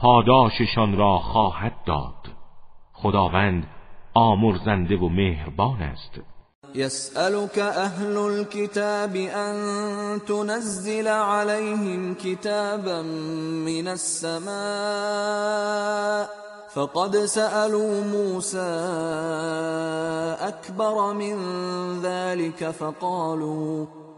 پاداششان را خواهد داد. خداوند آمرزنده و مهربان است. يسألك اهل الكتاب ان تنزل عليهم كتابا من السماء فقد سألوا موسى أكبر من ذلك فقالوا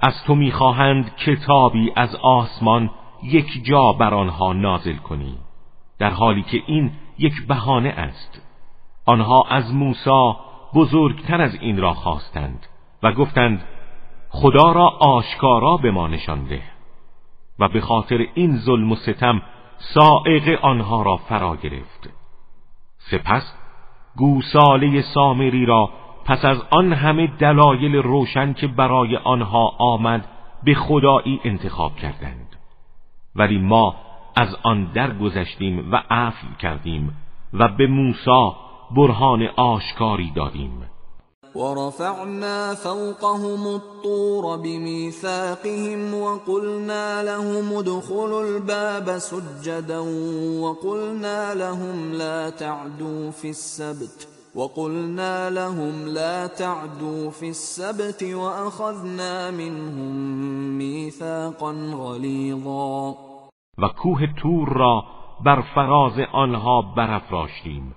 از تو می‌خواهند کتابی از آسمان یک جا بر آنها نازل کنی در حالی که این یک بهانه است. آنها از موسی بزرگتر از این را خواستند و گفتند خدا را آشکارا به ما نشان ده. و به خاطر این ظلم و ستم سائق آنها را فرا گرفت. سپس گوساله سامری را پس از آن همه دلایل روشن که برای آنها آمد به خدایی انتخاب کردند. ولی ما از آن درگذشتیم و عفو کردیم و به موسی برهان آشکاری دادیم. ورفعنا فوقهم الطور بميثاقهم وقلنا لهم ادخلوا الباب سجدا وقلنا لهم لا تعدوا في السبت. وقلنا لهم لا تعدوا في السبت واخذنا منهم ميثاقا غلیظا و کوه تور را بر فراز آنها برافراشتیم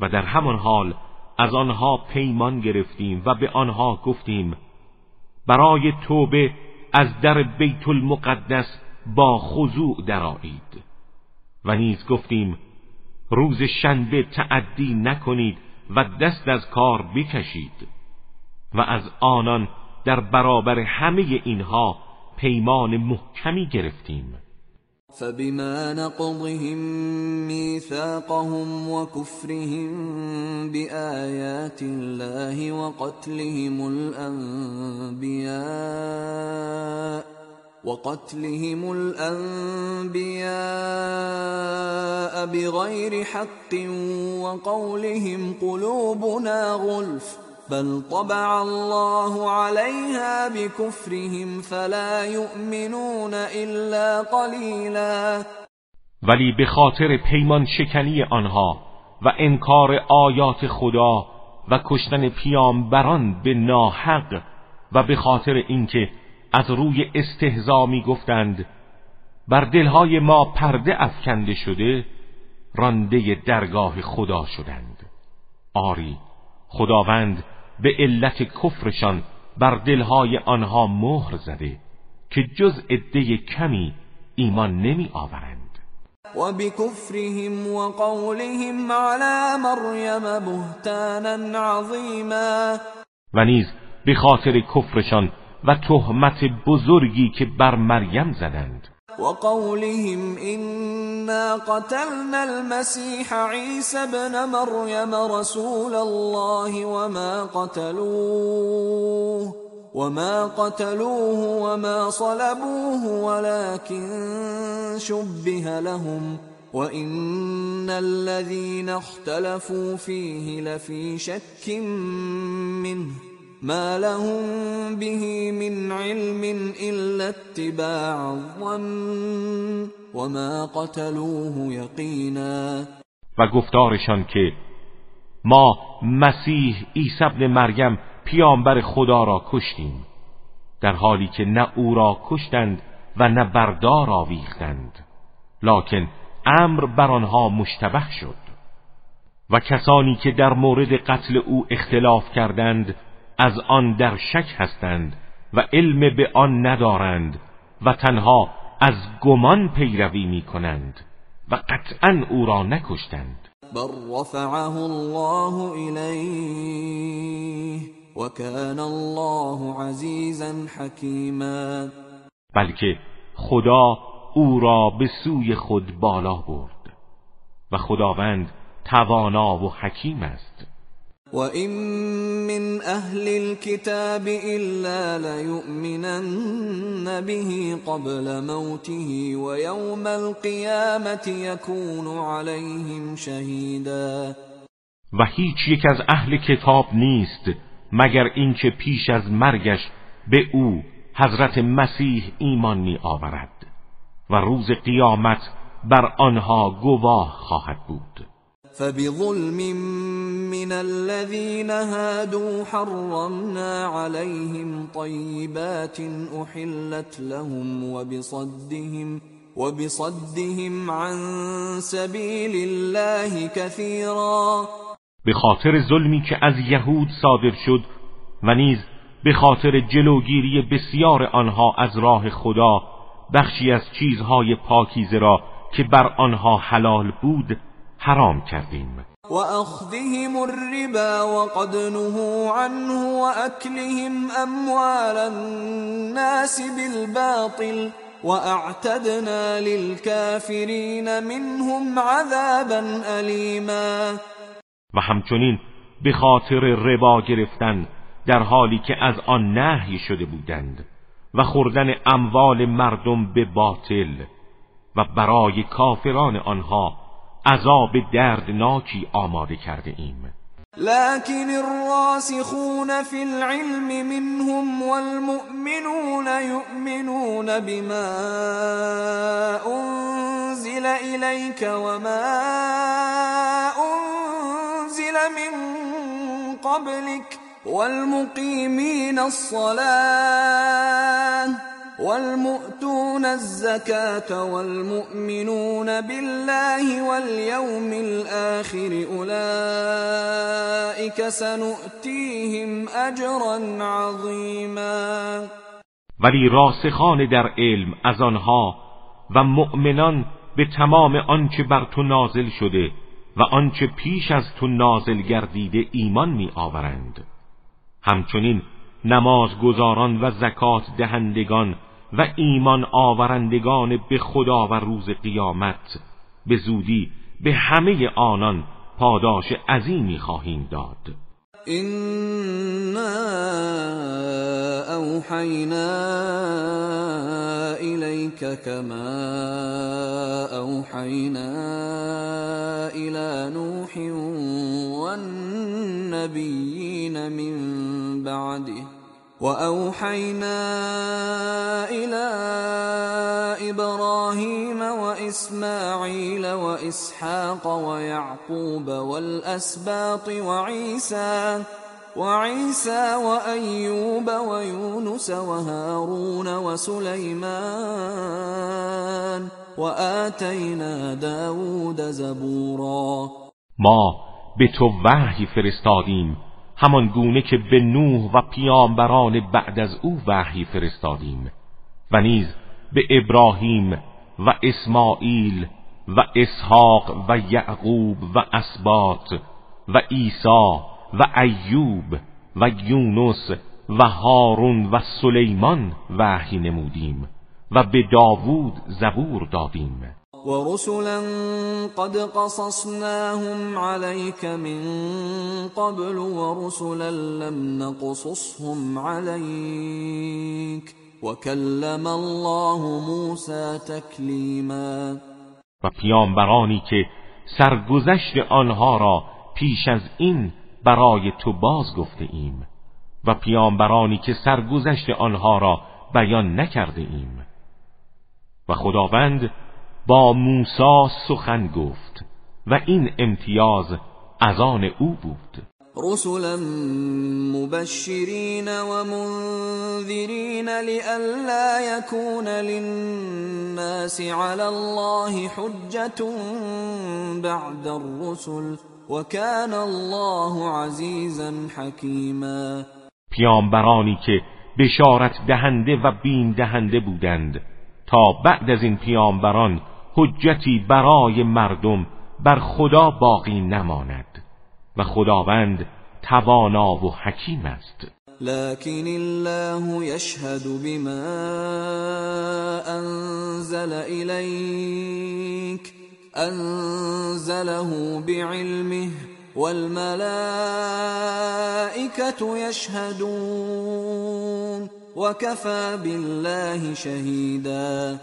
و در همان حال از آنها پیمان گرفتیم و به آنها گفتیم برای توبه از در بیت المقدس با خضوع درآیید. و نیز گفتیم روز شنبه تعدی نکنید و دست از کار بکشید و از آنان در برابر همه اینها پیمان محکمی گرفتیم. فبما نقضهم ميثاقهم وكفرهم بآيات الله وقتلهم الأنبياء وقتلهم الأنبياء بغير حق وقولهم قلوبنا غلف بل طبع الله عليها بكفرهم فلا يؤمنون الا قليلا. ولی به خاطر پیمان شکنی آنها و انکار آیات خدا و کشتن پیامبران به ناحق و به خاطر اینکه از روی استهزا می گفتند بر دلهای ما پرده افکنده شده رانده درگاه خدا شدند. آری خداوند به علت کفرشان بر دلهای آنها مهر زده که جز عده کمی ایمان نمی آورند و بکفرهم و قولهم علی مریم بهتانا عظیما. و نیز به خاطر کفرشان و تهمت بزرگی که بر مریم زدند. وقولهم إنا قتلنا المسيح عيسى ابن مريم رسول الله وما قتلوه وما قتلوه وما صلبوه ولكن شبه لهم وإن الذين اختلفوا فيه لفي شك منه. ما لهم به من علم الا اتباع الظن وما قتلوه یقینا و گفتارشان که ما مسیح عیسی ابن مریم پیامبر خدا را کشتیم در حالی که نه او را کشتند و نه بردار آویختند لکن امر بر آنها مشتبه شد. و کسانی که در مورد قتل او اختلاف کردند از آن در شک هستند و علم به آن ندارند و تنها از گمان پیروی می کنند و قطعا او را نکشتند. بر رفعه الله الیه و کان الله عزیزا حکیما بلکه خدا او را به سوی خود بالا برد و خداوند توانا و حکیم است. وَإِن من أهل الكتاب إلا ليؤمنن به قبل موته ويوم القيامة يكون عليهم شهيدا. و هیچ یک از اهل کتاب نیست مگر اینکه پیش از مرگش به او حضرت مسیح ایمان می آورد و روز قیامت بر آنها گواه خواهد بود. فبظلم من الذين هادوا حرمنا عليهم طيبات أحلت لهم وبصدهم وبصدهم عن سبيل الله كثيرا. به خاطر ظلمی که از یهود صادر شد و نیز به خاطر جلوگیری بسیار آنها از راه خدا بخشی از چیزهای پاکیزه را که بر آنها حلال بود حرام کردیم. و اخذهم الربا وقد نهوا عنه واكلهم اموال الناس بالباطل واعتدنا للكافرين منهم عذابا الیما و همچنین به خاطر ربا گرفتن در حالی که از آن نهی شده بودند و خوردن اموال مردم به باطل و برای کافران آنها عذاب دردناکی آماده کرده ایم. لكن الراسخون في العلم منهم والمؤمنون يؤمنون بما أنزل إليك وما أنزل من قبلك والمقيمين الصلاة والمؤتون الزكاة والمؤمنون بالله واليوم الآخر أولئك سنؤتيهم أجرا عظيما. ولی راسخان در علم از آنها و مؤمنان به تمام آنچه بر تو نازل شده و آنچه پیش از تو نازل گردیده ایمان می آورند همچنین نمازگزاران و زکات دهندگان و ایمان آورندگان به خدا و روز قیامت به زودی به همه آنان پاداش عظیمی خواهیم داد. إنا أوحينا إليك كما أوحينا إلى نوح والنبيين من بعده وأوحينا إلى إبراهيم وإسماعيل وإسحاق ويعقوب والأسباط وعيسى وعيسى وأيوب ويونس وهارون وسليمان وآتينا داود زبورا. ما به تو وحی فرستادیم. همان گونه که به نوح و پیامبران بعد از او وحی فرستادیم و نیز به ابراهیم و اسماعیل و اسحاق و یعقوب و اسبات و عیسی و ایوب و یونس و هارون و سلیمان وحی نمودیم و به داوود زبور دادیم. ورسلا قد قصصناهم عليك من قبل ورسلا لم نقصصهم عليك وكلم الله موسى تكلیما و پیامبرانی که سرگذشت آنها را پیش از این برای تو باز گفته ایم و پیامبرانی که سرگذشت آنها را بیان نکرده ایم. و خداوند با موسی سخن گفت و این امتیاز از آن او بود. رسلا مبشرین و منذرین لئلا یکون للناس علی الله حجة بعد الرسل وكان الله عزیزا حکیما. پیامبرانی که بشارت دهنده و بین دهنده بودند تا بعد از این پیامبران حجتی برای مردم بر خدا باقی نماند و خداوند توانا و حکیم است. لكن الله يشهد بما انزل اليك انزله بعلمه والملائكه يشهدون وكفى بالله شهيدا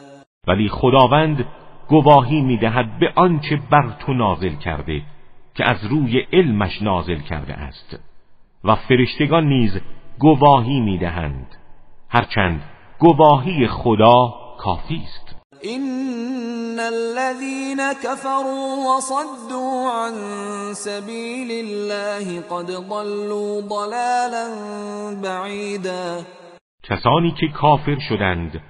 ولی خداوند گواهی می‌دهد به آنچه بر تو نازل کرده که از روی علمش نازل کرده است. و فرشتگان نیز گواهی می‌دهند. هرچند گواهی خدا کافی است. ان الذين كفروا وصدوا عن سبيل الله قد ضلوا ضلالا بعيدا. کسانی که کافر شدند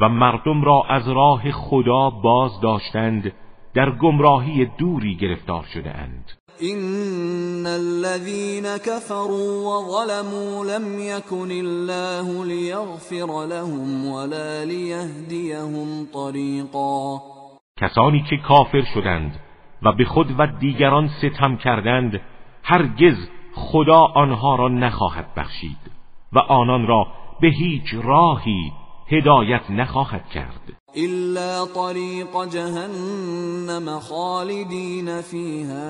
و مردم را از راه خدا باز داشتند در گمراهی دوری گرفتار شده اند این الذين كفروا وظلموا لم يكن الله ليغفر لهم ولا ليهديهم طريقا. کسانی که کافر شدند و به خود و دیگران ستم کردند هرگز خدا آنها را نخواهد بخشید و آنان را به هیچ راهی هدایت نخواهد کرد. الا طریق جهنم خالدین فیها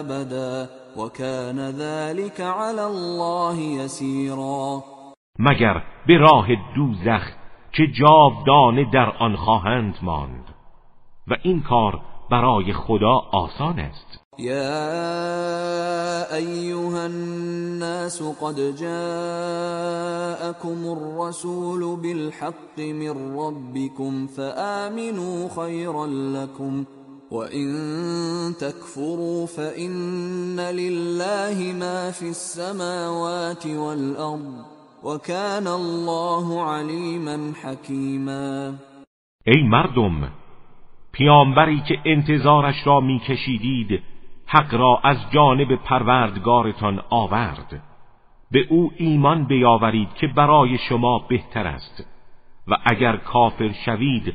ابدا وكان ذلك على الله يسيرا. مگر به راه دوزخ که جاودانه در آن خواهند ماند؟ و این کار برای خدا آسان است. يا أيها الناس قد جاءكم الرسول بالحق من ربكم فآمنوا خيرا لكم وإن تكفروا فإن لله ما في السماوات والأرض وكان الله عليما حكيما. ای مردم پیامبری که انتظارش را میکشیدید حق را از جانب پروردگارتان آورد. به او ایمان بیاورید که برای شما بهتر است و اگر کافر شوید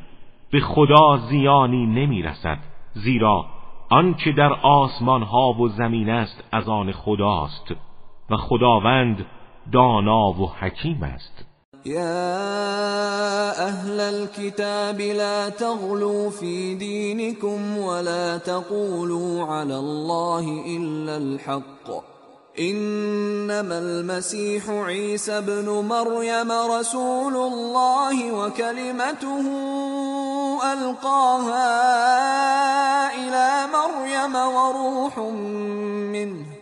به خدا زیانی نمی‌رسد زیرا آنچه در آسمان ها و زمین است از آن خداست و خداوند دانا و حکیم است. يا أهل الكتاب لا تغلوا في دينكم ولا تقولوا على الله إلا الحق. إنما المسيح عيسى ابن مريم رسول الله وكلمته ألقاها إلى مريم وروح منه.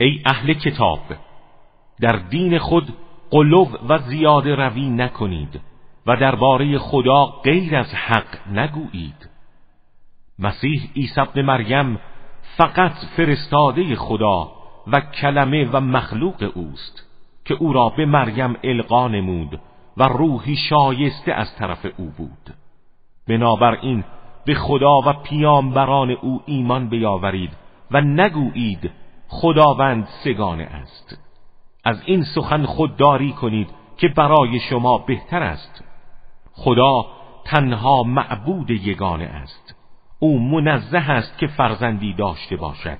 ای اهل کتاب در دین خود قلوب و زیاده روی نکنید و درباره خدا غیر از حق نگویید. مسیح عیسی ابن مریم فقط فرستاده خدا و کلمه و مخلوق اوست که او را به مریم القا نمود و روحی شایسته از طرف او بود. بنابراین به خدا و پیامبران او ایمان بیاورید و نگویید خداوند سگانه است. از این سخن خودداری کنید که برای شما بهتر است. خدا تنها معبود یگانه است. او منزه است که فرزندی داشته باشد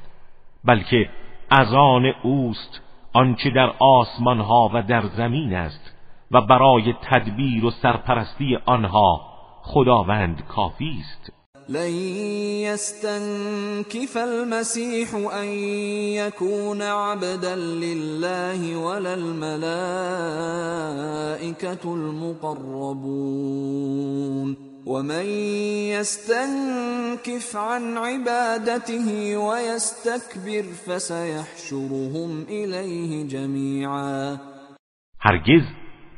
بلکه از آن اوست آنچه در آسمان ها و در زمین است و برای تدبیر و سرپرستی آنها خداوند کافی است. لن يستنكف المسيح أن يكون عبدا لله ولا الملائكة المقربون. ومن يستنكف عن عبادته ويستكبر فسيحشرهم إليه جميعا. هرگز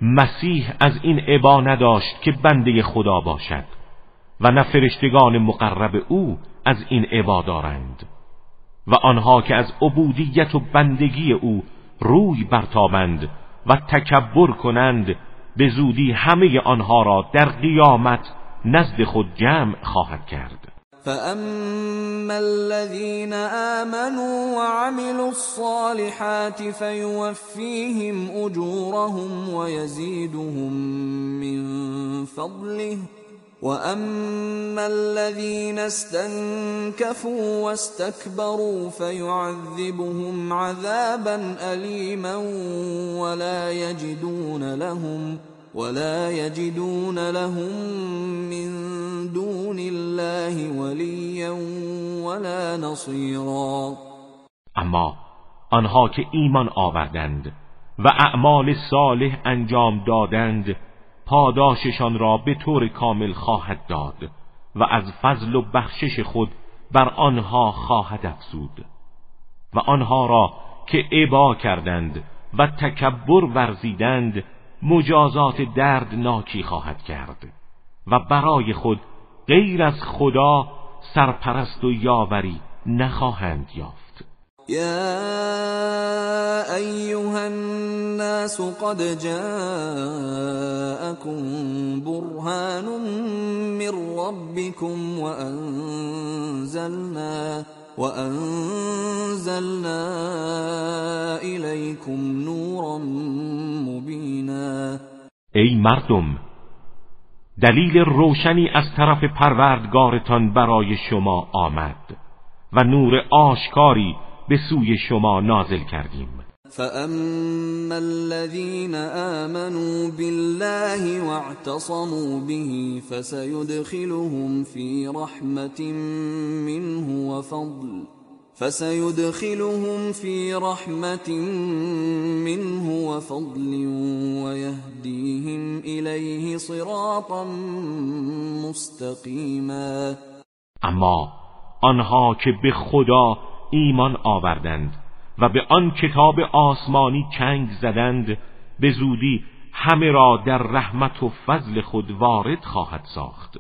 مسیح از این عبا نداشت که بنده خدا باشد. و نه فرشتگان مقرب او از این عبا دارند و آنها که از عبودیت و بندگی او روی برتابند و تکبر کنند به زودی همه آنها را در قیامت نزد خود جمع خواهد کرد. فأما الذين آمنوا وعملوا الصالحات فيوفيهم أجورهم ويزيدهم من فضله واما الذين استنكفوا واستكبروا فيعذبهم عذابا اليما ولا يجدون لهم ولا يجدون لهم من دون الله وليا ولا نصيرا. اما آنها که ایمان آوردند و اعمال صالح انجام دادند پاداششان را به طور کامل خواهد داد و از فضل و بخشش خود بر آنها خواهد افزود و آنها را که عبا کردند و تکبر ورزیدند مجازات دردناکی خواهد کرد و برای خود غیر از خدا سرپرست و یاوری نخواهند یافت. يا ايها الناس قد جاءكم برهان من ربكم وانزلنا وانزلنا اليكم نورا مبینا ای مردم دلیل روشنی از طرف پروردگارتان برای شما آمد و نور آشکاری به سوی شما نازل کردیم. فاما الذين آمنوا بالله واعتصموا به فسيدخلهم في رحمة منه وفضل فسيدخلهم في رحمة منه وفضل ويهديهم إليه صراطا مستقيما اما آنها که به خدا ایمان آوردند و به آن کتاب آسمانی چنگ زدند به زودی همه را در رحمت و فضل خود وارد خواهد ساخت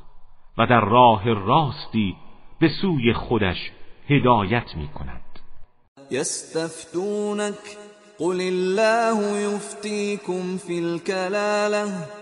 و در راه راستی به سوی خودش هدایت می کند یستفتونک قل الله يفتيكم في الكلاله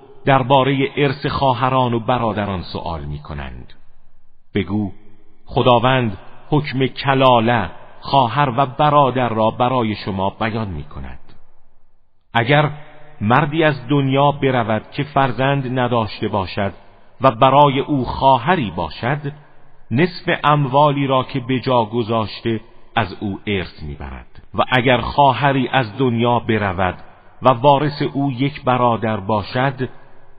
درباره ارث خواهران و برادران سوال می کنند بگو خداوند حکم کلاله خواهر و برادر را برای شما بیان می کند اگر مردی از دنیا برود که فرزند نداشته باشد و برای او خواهری باشد نصف اموالی را که به جا گذاشته از او ارث می‌برد. و اگر خواهری از دنیا برود و وارث او یک برادر باشد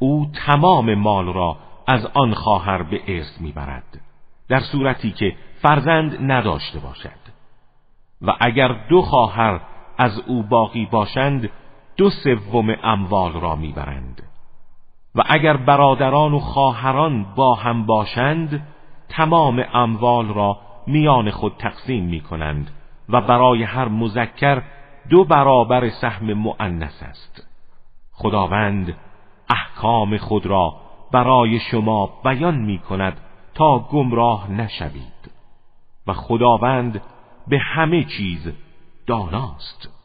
او تمام مال را از آن خواهر به ارث می‌برد در صورتی که فرزند نداشته باشد. و اگر دو خواهر از او باقی باشند دو سوم اموال را می‌برند. و اگر برادران و خواهران با هم باشند تمام اموال را میان خود تقسیم می کنند و برای هر مذکر دو برابر سهم مؤنث است. خداوند احکام خود را برای شما بیان می کند تا گمراه نشوید. و خداوند به همه چیز داناست.